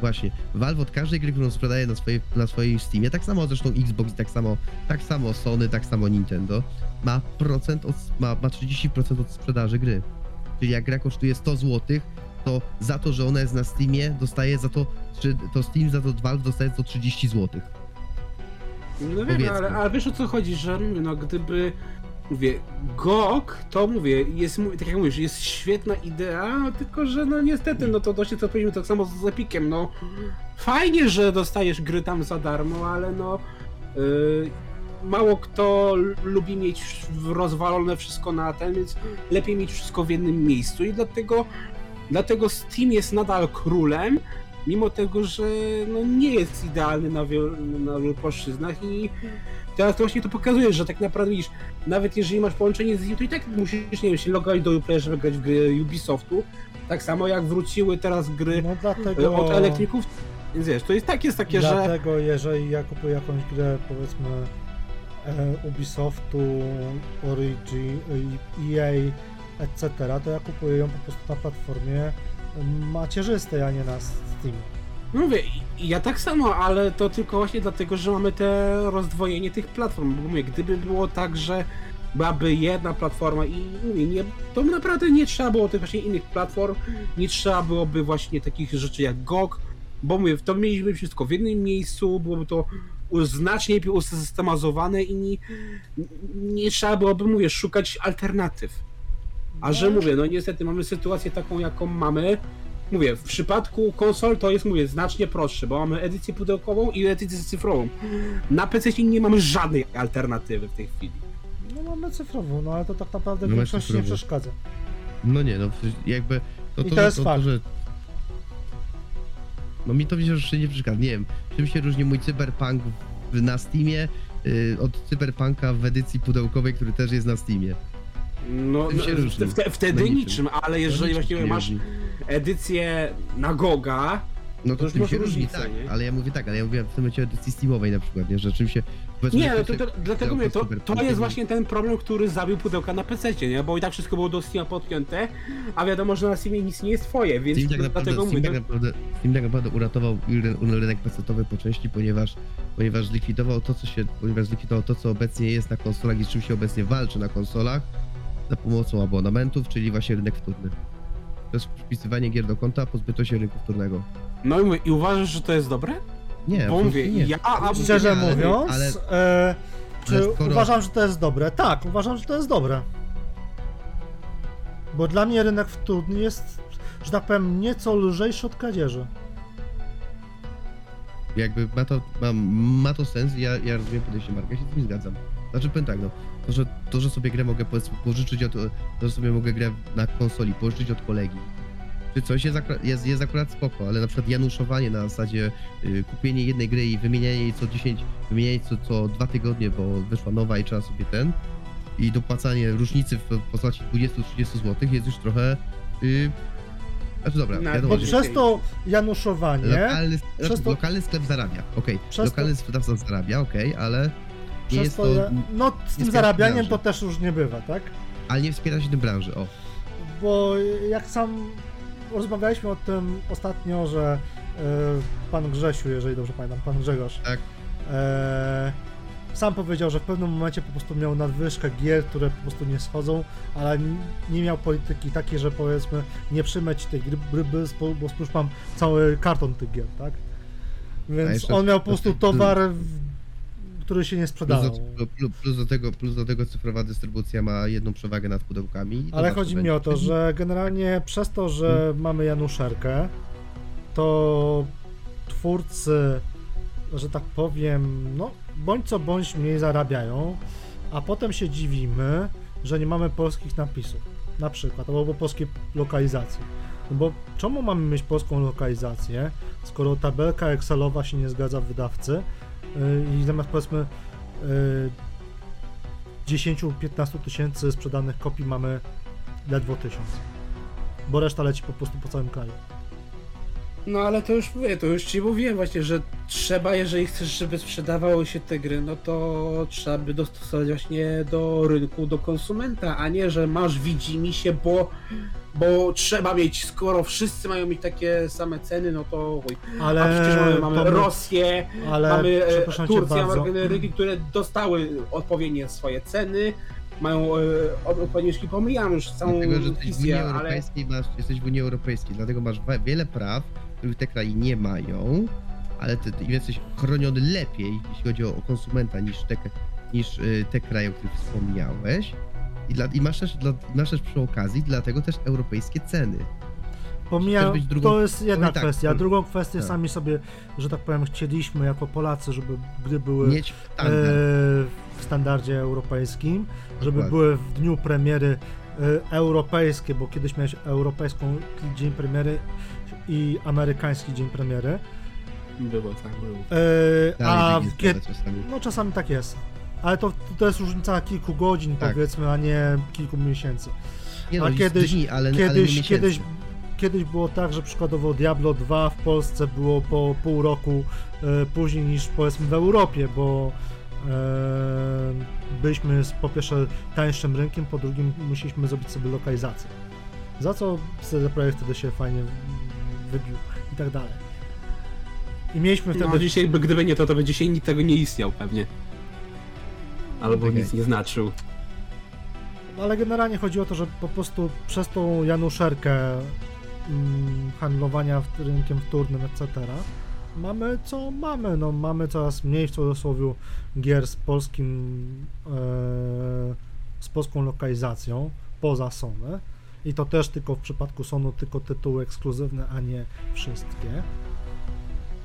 Właśnie. Valve od każdej gry, którą sprzedaje na, swojej, na swojej Steamie, tak samo zresztą Xbox, tak samo, tak samo Sony, tak samo Nintendo, ma procent od, ma, ma 30% od sprzedaży gry. Czyli jak gra kosztuje 100 zł, to za to, że ona jest na Steamie, dostaje za to, to Steam za to Valve dostaje to 30 zł. No wiem, ale, ale wiesz o co chodzi, że no gdyby mówię, GOG, to mówię, jest, tak jak mówisz, jest świetna idea, tylko że no niestety, no to dość co powiedzieliśmy tak samo z Epikiem, no. Fajnie, że dostajesz gry tam za darmo, ale no yy, mało kto lubi mieć rozwalone wszystko na ten, więc lepiej mieć wszystko w jednym miejscu i dlatego dlatego Steam jest nadal królem, mimo tego, że no, nie jest idealny na wielu, na wielu płaszczyznach i teraz to właśnie to pokazuje, że tak naprawdę widzisz, nawet jeżeli masz połączenie z nim, to i tak musisz, nie wiem, się logować do Uplaya, żeby grać w gry Ubisoftu, tak samo jak wróciły teraz gry No e, dlatego... od elektryków, więc wiesz, to jest tak, jest takie, że Dlatego jeżeli ja kupuję jakąś grę, powiedzmy e, Ubisoftu, Origi, e, EA, etc., to ja kupuję ją po prostu na platformie macierzystej, a nie na Steam. No mówię, ja tak samo, ale to tylko właśnie dlatego, że mamy te rozdwojenie tych platform. Bo mówię, gdyby było tak, że byłaby jedna platforma i mówię, nie, to naprawdę nie trzeba było tych właśnie innych platform, nie trzeba byłoby właśnie takich rzeczy jak GOG, bo mówię, to mieliśmy wszystko w jednym miejscu, byłoby to znacznie lepiej usystemazowane i nie, nie trzeba byłoby, mówię, szukać alternatyw. A że No. mówię, no niestety mamy sytuację taką, jaką mamy. Mówię, w przypadku konsol to jest, mówię, znacznie prostsze, bo mamy edycję pudełkową i edycję cyfrową. Na PC nie mamy żadnej alternatywy w tej chwili. No mamy cyfrową, no ale to tak naprawdę Mamy większości nie przeszkadza. No nie, no jakby... To, I to, to że- jest fakt. że... No mi to wiesz, że nie przeszkadza. Nie wiem, czym się różni mój cyberpunk w, na Steamie y, od cyberpunka w edycji pudełkowej, który też jest na Steamie. No, no, wtedy No niczym. niczym, ale jeżeli niczym właśnie masz edycję na Goga, No To to już czym się różni, tak, nie? ale ja mówię tak, ale ja mówię w tym momencie o edycji Steamowej na przykład, nie, że czym się... Nie, no to, to, dlatego mówię, to, to jest nie- właśnie ten problem, który zabił pudełka na PC, nie? Bo i tak wszystko było do Steama podpięte, a wiadomo, że na Steamie nic nie jest twoje, więc Steam tak, naprawdę, dlatego Steam, mówię, tak naprawdę, Steam tak naprawdę uratował ry- rynek PC-towy po części, ponieważ, ponieważ zlikwidował to, co się, ponieważ zlikwidował to, co obecnie jest na konsolach i z czym się obecnie walczy na konsolach za pomocą abonamentów, czyli właśnie rynek wtórny. To jest przypisywanie gier do konta, pozbyto się rynku wtórnego. no i mówię, i uważasz, że to jest dobre? Nie, Bo mówię, nie. ja, a, Szczerze ale- mówiąc, ale- e, czy ale skoro- uważam, że to jest dobre? Tak, uważam, że to jest dobre. Bo dla mnie rynek wtórny jest, że tak powiem, nieco lżejszy od kradzieży. jakby ma to, ma, ma to sens i ja, ja rozumiem podejście Marka, ja się z tym zgadzam. Znaczy powiem tak, no, to że, to, że sobie grę mogę powiedzmy pożyczyć od, to, że sobie mogę grę na konsoli pożyczyć od kolegi, czy coś jest, akurat- jest, jest akurat spoko, ale na przykład januszowanie na zasadzie y, kupienie jednej gry i wymienianie jej co 10, wymienianie jej co, co dwa tygodnie, bo wyszła nowa i trzeba sobie ten i dopłacanie różnicy w postaci 20-30 zł jest już trochę y, znaczy dobra, No, wiadomo, Bo przez to januszowanie, Lokalny, Przez znaczy, to- lokalny sklep zarabia, okej. Przez Lokalny sprzedawca zarabia, okej, ale przez to, no z tym zarabianiem branży. to też już nie bywa, tak? Ale nie wspiera się tym branży, o. Bo jak sam rozmawialiśmy o tym ostatnio, że e, pan Grzesiu, jeżeli dobrze pamiętam, pan Grzegorz, Tak. e, sam powiedział, że w pewnym momencie po prostu miał nadwyżkę gier, które po prostu nie schodzą, ale nie miał polityki takiej, że powiedzmy nie przyjmę ci tej gry, bo spójrz mam cały karton tych gier, tak? Więc on miał po prostu towar, w- który się nie Plus sprzedawał. do, plus, plus, do tego, plus do tego cyfrowa dystrybucja ma jedną przewagę nad pudełkami. Ale chodzi mi o to, że generalnie przez to, że mamy Januszerkę, to twórcy, że tak powiem, no bądź co bądź mniej zarabiają, a potem się dziwimy, że nie mamy polskich napisów, na przykład, albo polskiej lokalizacji. No bo czemu mamy mieć polską lokalizację, skoro tabelka Excelowa się nie zgadza w wydawcy i zamiast powiedzmy yy, 10-15 tysięcy sprzedanych kopii mamy ledwo tysiąc. Bo reszta leci po prostu po całym kraju. No ale to już mówię, to już ci mówiłem właśnie, że trzeba, jeżeli chcesz, żeby sprzedawały się te gry, no to trzeba by dostosować właśnie do rynku, do konsumenta, a nie, że masz widzi się, bo, bo trzeba mieć, skoro wszyscy mają mieć takie same ceny, no to chuj. Ale A przecież mamy, mamy Rosję, ale mamy e, Turcję, mamy rynki, które dostały odpowiednie swoje ceny, mają e, odpowiednie, jeśli pomijam już całą Dlatego, że jesteś w Unii kwestię, ale... Europejskiej, masz, jesteś w Unii Europejskiej, dlatego masz wiele praw, których te kraje nie mają, ale ty, ty jesteś chroniony lepiej, jeśli chodzi o, o konsumenta, niż te, niż y, te kraje, o których wspomniałeś. I, dla, i masz, też, dla, masz też przy okazji, dlatego też europejskie ceny. Pomijam, drugą- to jest jedna No tak, kwestia. Drugą kwestię tak. sami sobie, że tak powiem, chcieliśmy jako Polacy, żeby gry były e, Mieć standard. w standardzie europejskim, żeby Dokładnie. były w dniu premiery e, europejskie, bo kiedyś miałeś europejską dzień premiery i amerykański dzień premiery. Było, tak, było. E, a tak jest kiedy. No czasami tak jest. Ale to, to jest różnica kilku godzin Tak. powiedzmy, a nie kilku miesięcy. Nie a no, kiedyś- dni, ale, ale nie Kiedyś, miesięcy. kiedyś, kiedyś było tak, że przykładowo Diablo 2 w Polsce było po pół roku e, później niż powiedzmy w Europie, bo e, byliśmy z, po pierwsze tańszym rynkiem, po drugim musieliśmy zrobić sobie lokalizację. Za co CD Projekt wtedy się fajnie wybił i tak dalej. I mieliśmy wtedy No dzisiaj, by- gdyby nie to, to by dzisiaj nikt tego nie istniał pewnie. Albo Okej. nic nie znaczył. No, ale generalnie chodzi o to, że po prostu przez tą Januszerkę mm, handlowania w, rynkiem wtórnym, etc. mamy co mamy. No, mamy coraz mniej w cudzysłowie gier z polskim e, z polską lokalizacją poza Sony. I to też tylko w przypadku Sony tylko tytuły ekskluzywne, a nie wszystkie.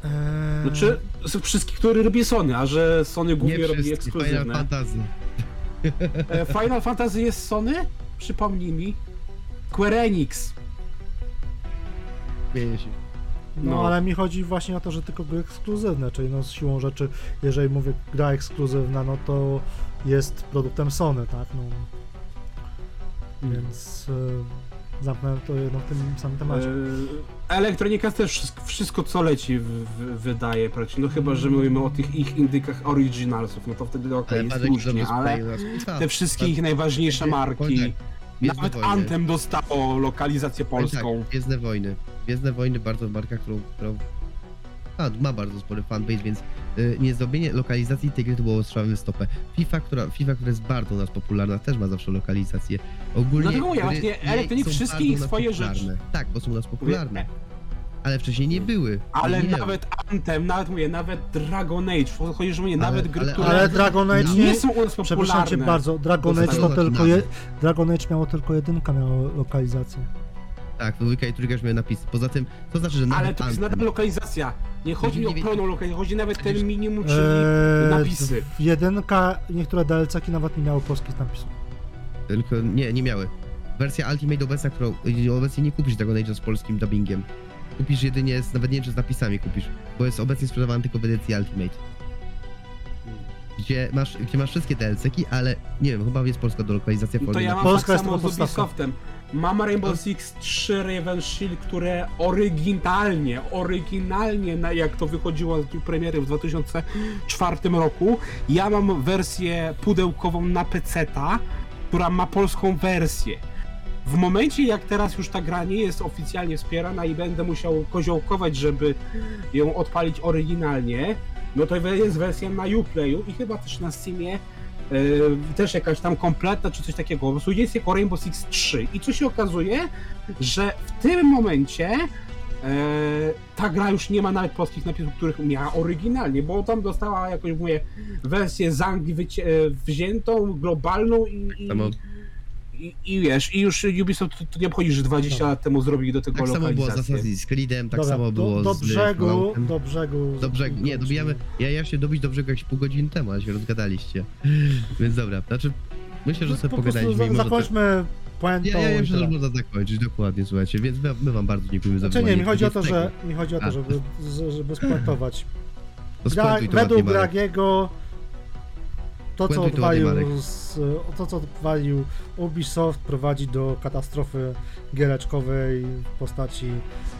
E, Znaczy, z wszystkich, które robi Sony, a że Sony głównie nie robi wszystkie, Final ekskluzywne. Fantasy. E, Final Fantasy jest Sony? Przypomnij mi. Square Enix. Się. No, ale mi chodzi właśnie o to, że tylko gry ekskluzywne, czyli no z siłą rzeczy, jeżeli mówię gra ekskluzywna, no to jest produktem Sony, tak? No, więc y, zamknąłem to jedno w tym samym temacie. E, Elektronika też wszystko, co leci w, w, wydaje, praktycznie. no chyba, że mówimy o tych ich indykach originalsów, no to wtedy okej, jest bardzo różnie, ale te wszystkie ich najważniejsze marki, tak, nawet. Anthem dostało lokalizację Powiem polską. Tak, Gwiezdne Wojny. Gwiezdne Wojny bardzo marka, którą, którą a, ma bardzo spory fanbase, więc y, nie zrobienie lokalizacji tej gry to było strzałem w stopę. FIFA, która, FIFA, która jest bardzo u nas popularna, też ma zawsze lokalizację. Ogólnie Dlatego mówię, gry właśnie EA Elektronik są wszystkie bardzo ich u nas swoje popularne. rzeczy. Tak, bo są u nas popularne. Mówię, Ale wcześniej nie były. Ale nie. nawet Anthem, nawet mówię, nawet Dragon Age, chodzi, że mówię, Ale- nawet gry, ale- które Ale Dragon Age nie, nie... są u nas Przepraszam popularne. cię bardzo, Dragon Age to tylko je, Dragon Age miało tylko jedynka miała lokalizację. Tak, dwójka i trójka już miały napisy. Poza tym, to znaczy, że nawet Ale to jest Anthem- nadal lokalizacja. Nie chodzi mi o pełną lokalizację, chodzi nawet ten minimum, czyli Eee, napisy. w- jedynka, niektóre DLC-ki nawet nie miały polskich napisów. Tylko nie, nie miały. Wersja Ultimate obecna, którą obecnie nie kupisz tego Nature z polskim dubbingiem. Kupisz jedynie, z, nawet nie wiem, czy z napisami kupisz, bo jest obecnie sprzedawany tylko w edycji Ultimate. gdzie masz, gdzie masz wszystkie DLC-ki, ale nie wiem, chyba jest polska dolokalizacja To formie ja mam Polska tak jest samo z. Ubisoftem. Mam Rainbow Six 3 Raven Shield, które oryginalnie, oryginalnie, na, jak to wychodziło z premiery w 2004 roku, ja mam wersję pudełkową na PC-ta, która ma polską wersję. W momencie, jak teraz już ta gra nie jest oficjalnie wspierana i będę musiał koziołkować, żeby ją odpalić oryginalnie, no to jest wersja na Uplayu i chyba też na Steamie też jakaś tam kompletna czy coś takiego. Po jest jako Rainbow Six 3. I co się okazuje, że w tym momencie yy, ta gra już nie ma nawet polskich napisów, których miała oryginalnie, bo tam dostała jakąś, mówię, wersję z Anglii e, wziętą, globalną i, i, Samo- i, i wiesz, i już Ubisoft to, to nie obchodzi, że 20 Dobra. lat temu zrobili do tego Tak samo było z lokalizację. Assassin's Creedem, tak Dobra, samo było do, do z brzegu, Falloutem. do brzegu. Do brzegu, nie, dobijamy. Ja, ja się dobić do brzegu jakieś pół godziny temu, a się rozgadaliście. Więc dobra, znaczy myślę, że No, sobie po pogadaliśmy to... zakończmy puentą Ja, ja, myślę, że można zakończyć, dokładnie, słuchajcie, więc my, my wam bardzo dziękujemy za Znaczy nie, mi chodzi o to, 20. że mi chodzi o to, żeby, z- żeby spuentować. To Gra, według. Gragiego to co, odwalił z, to, co odwalił Ubisoft, prowadzi do katastrofy giereczkowej w postaci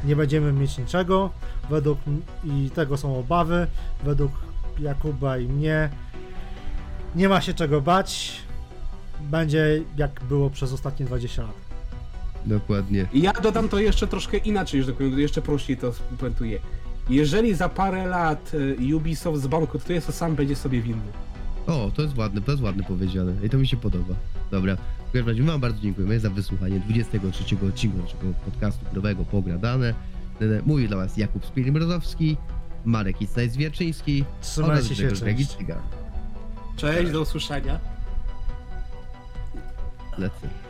nie będziemy mieć niczego. Według i tego są obawy. Według Jakuba i mnie nie ma się czego bać. Będzie jak było przez ostatnie 20 lat. Dokładnie. I ja dodam to jeszcze troszkę inaczej, że tak jeszcze prościej to spuentuję. Jeżeli za parę lat e, Ubisoft zbankrutuje, to sam będzie sobie winny. O, to jest ładne, to jest ładne powiedziane i to mi się podoba. Dobra, w każdym razie my wam bardzo dziękujemy za wysłuchanie 23 odcinku naszego podcastu growego Pogradane. Mówił dla was Jakub Spirimrozowski, Marek Istaj-Zwierczyński Trzymajcie się, cześć. Cześć, do usłyszenia. Lecę.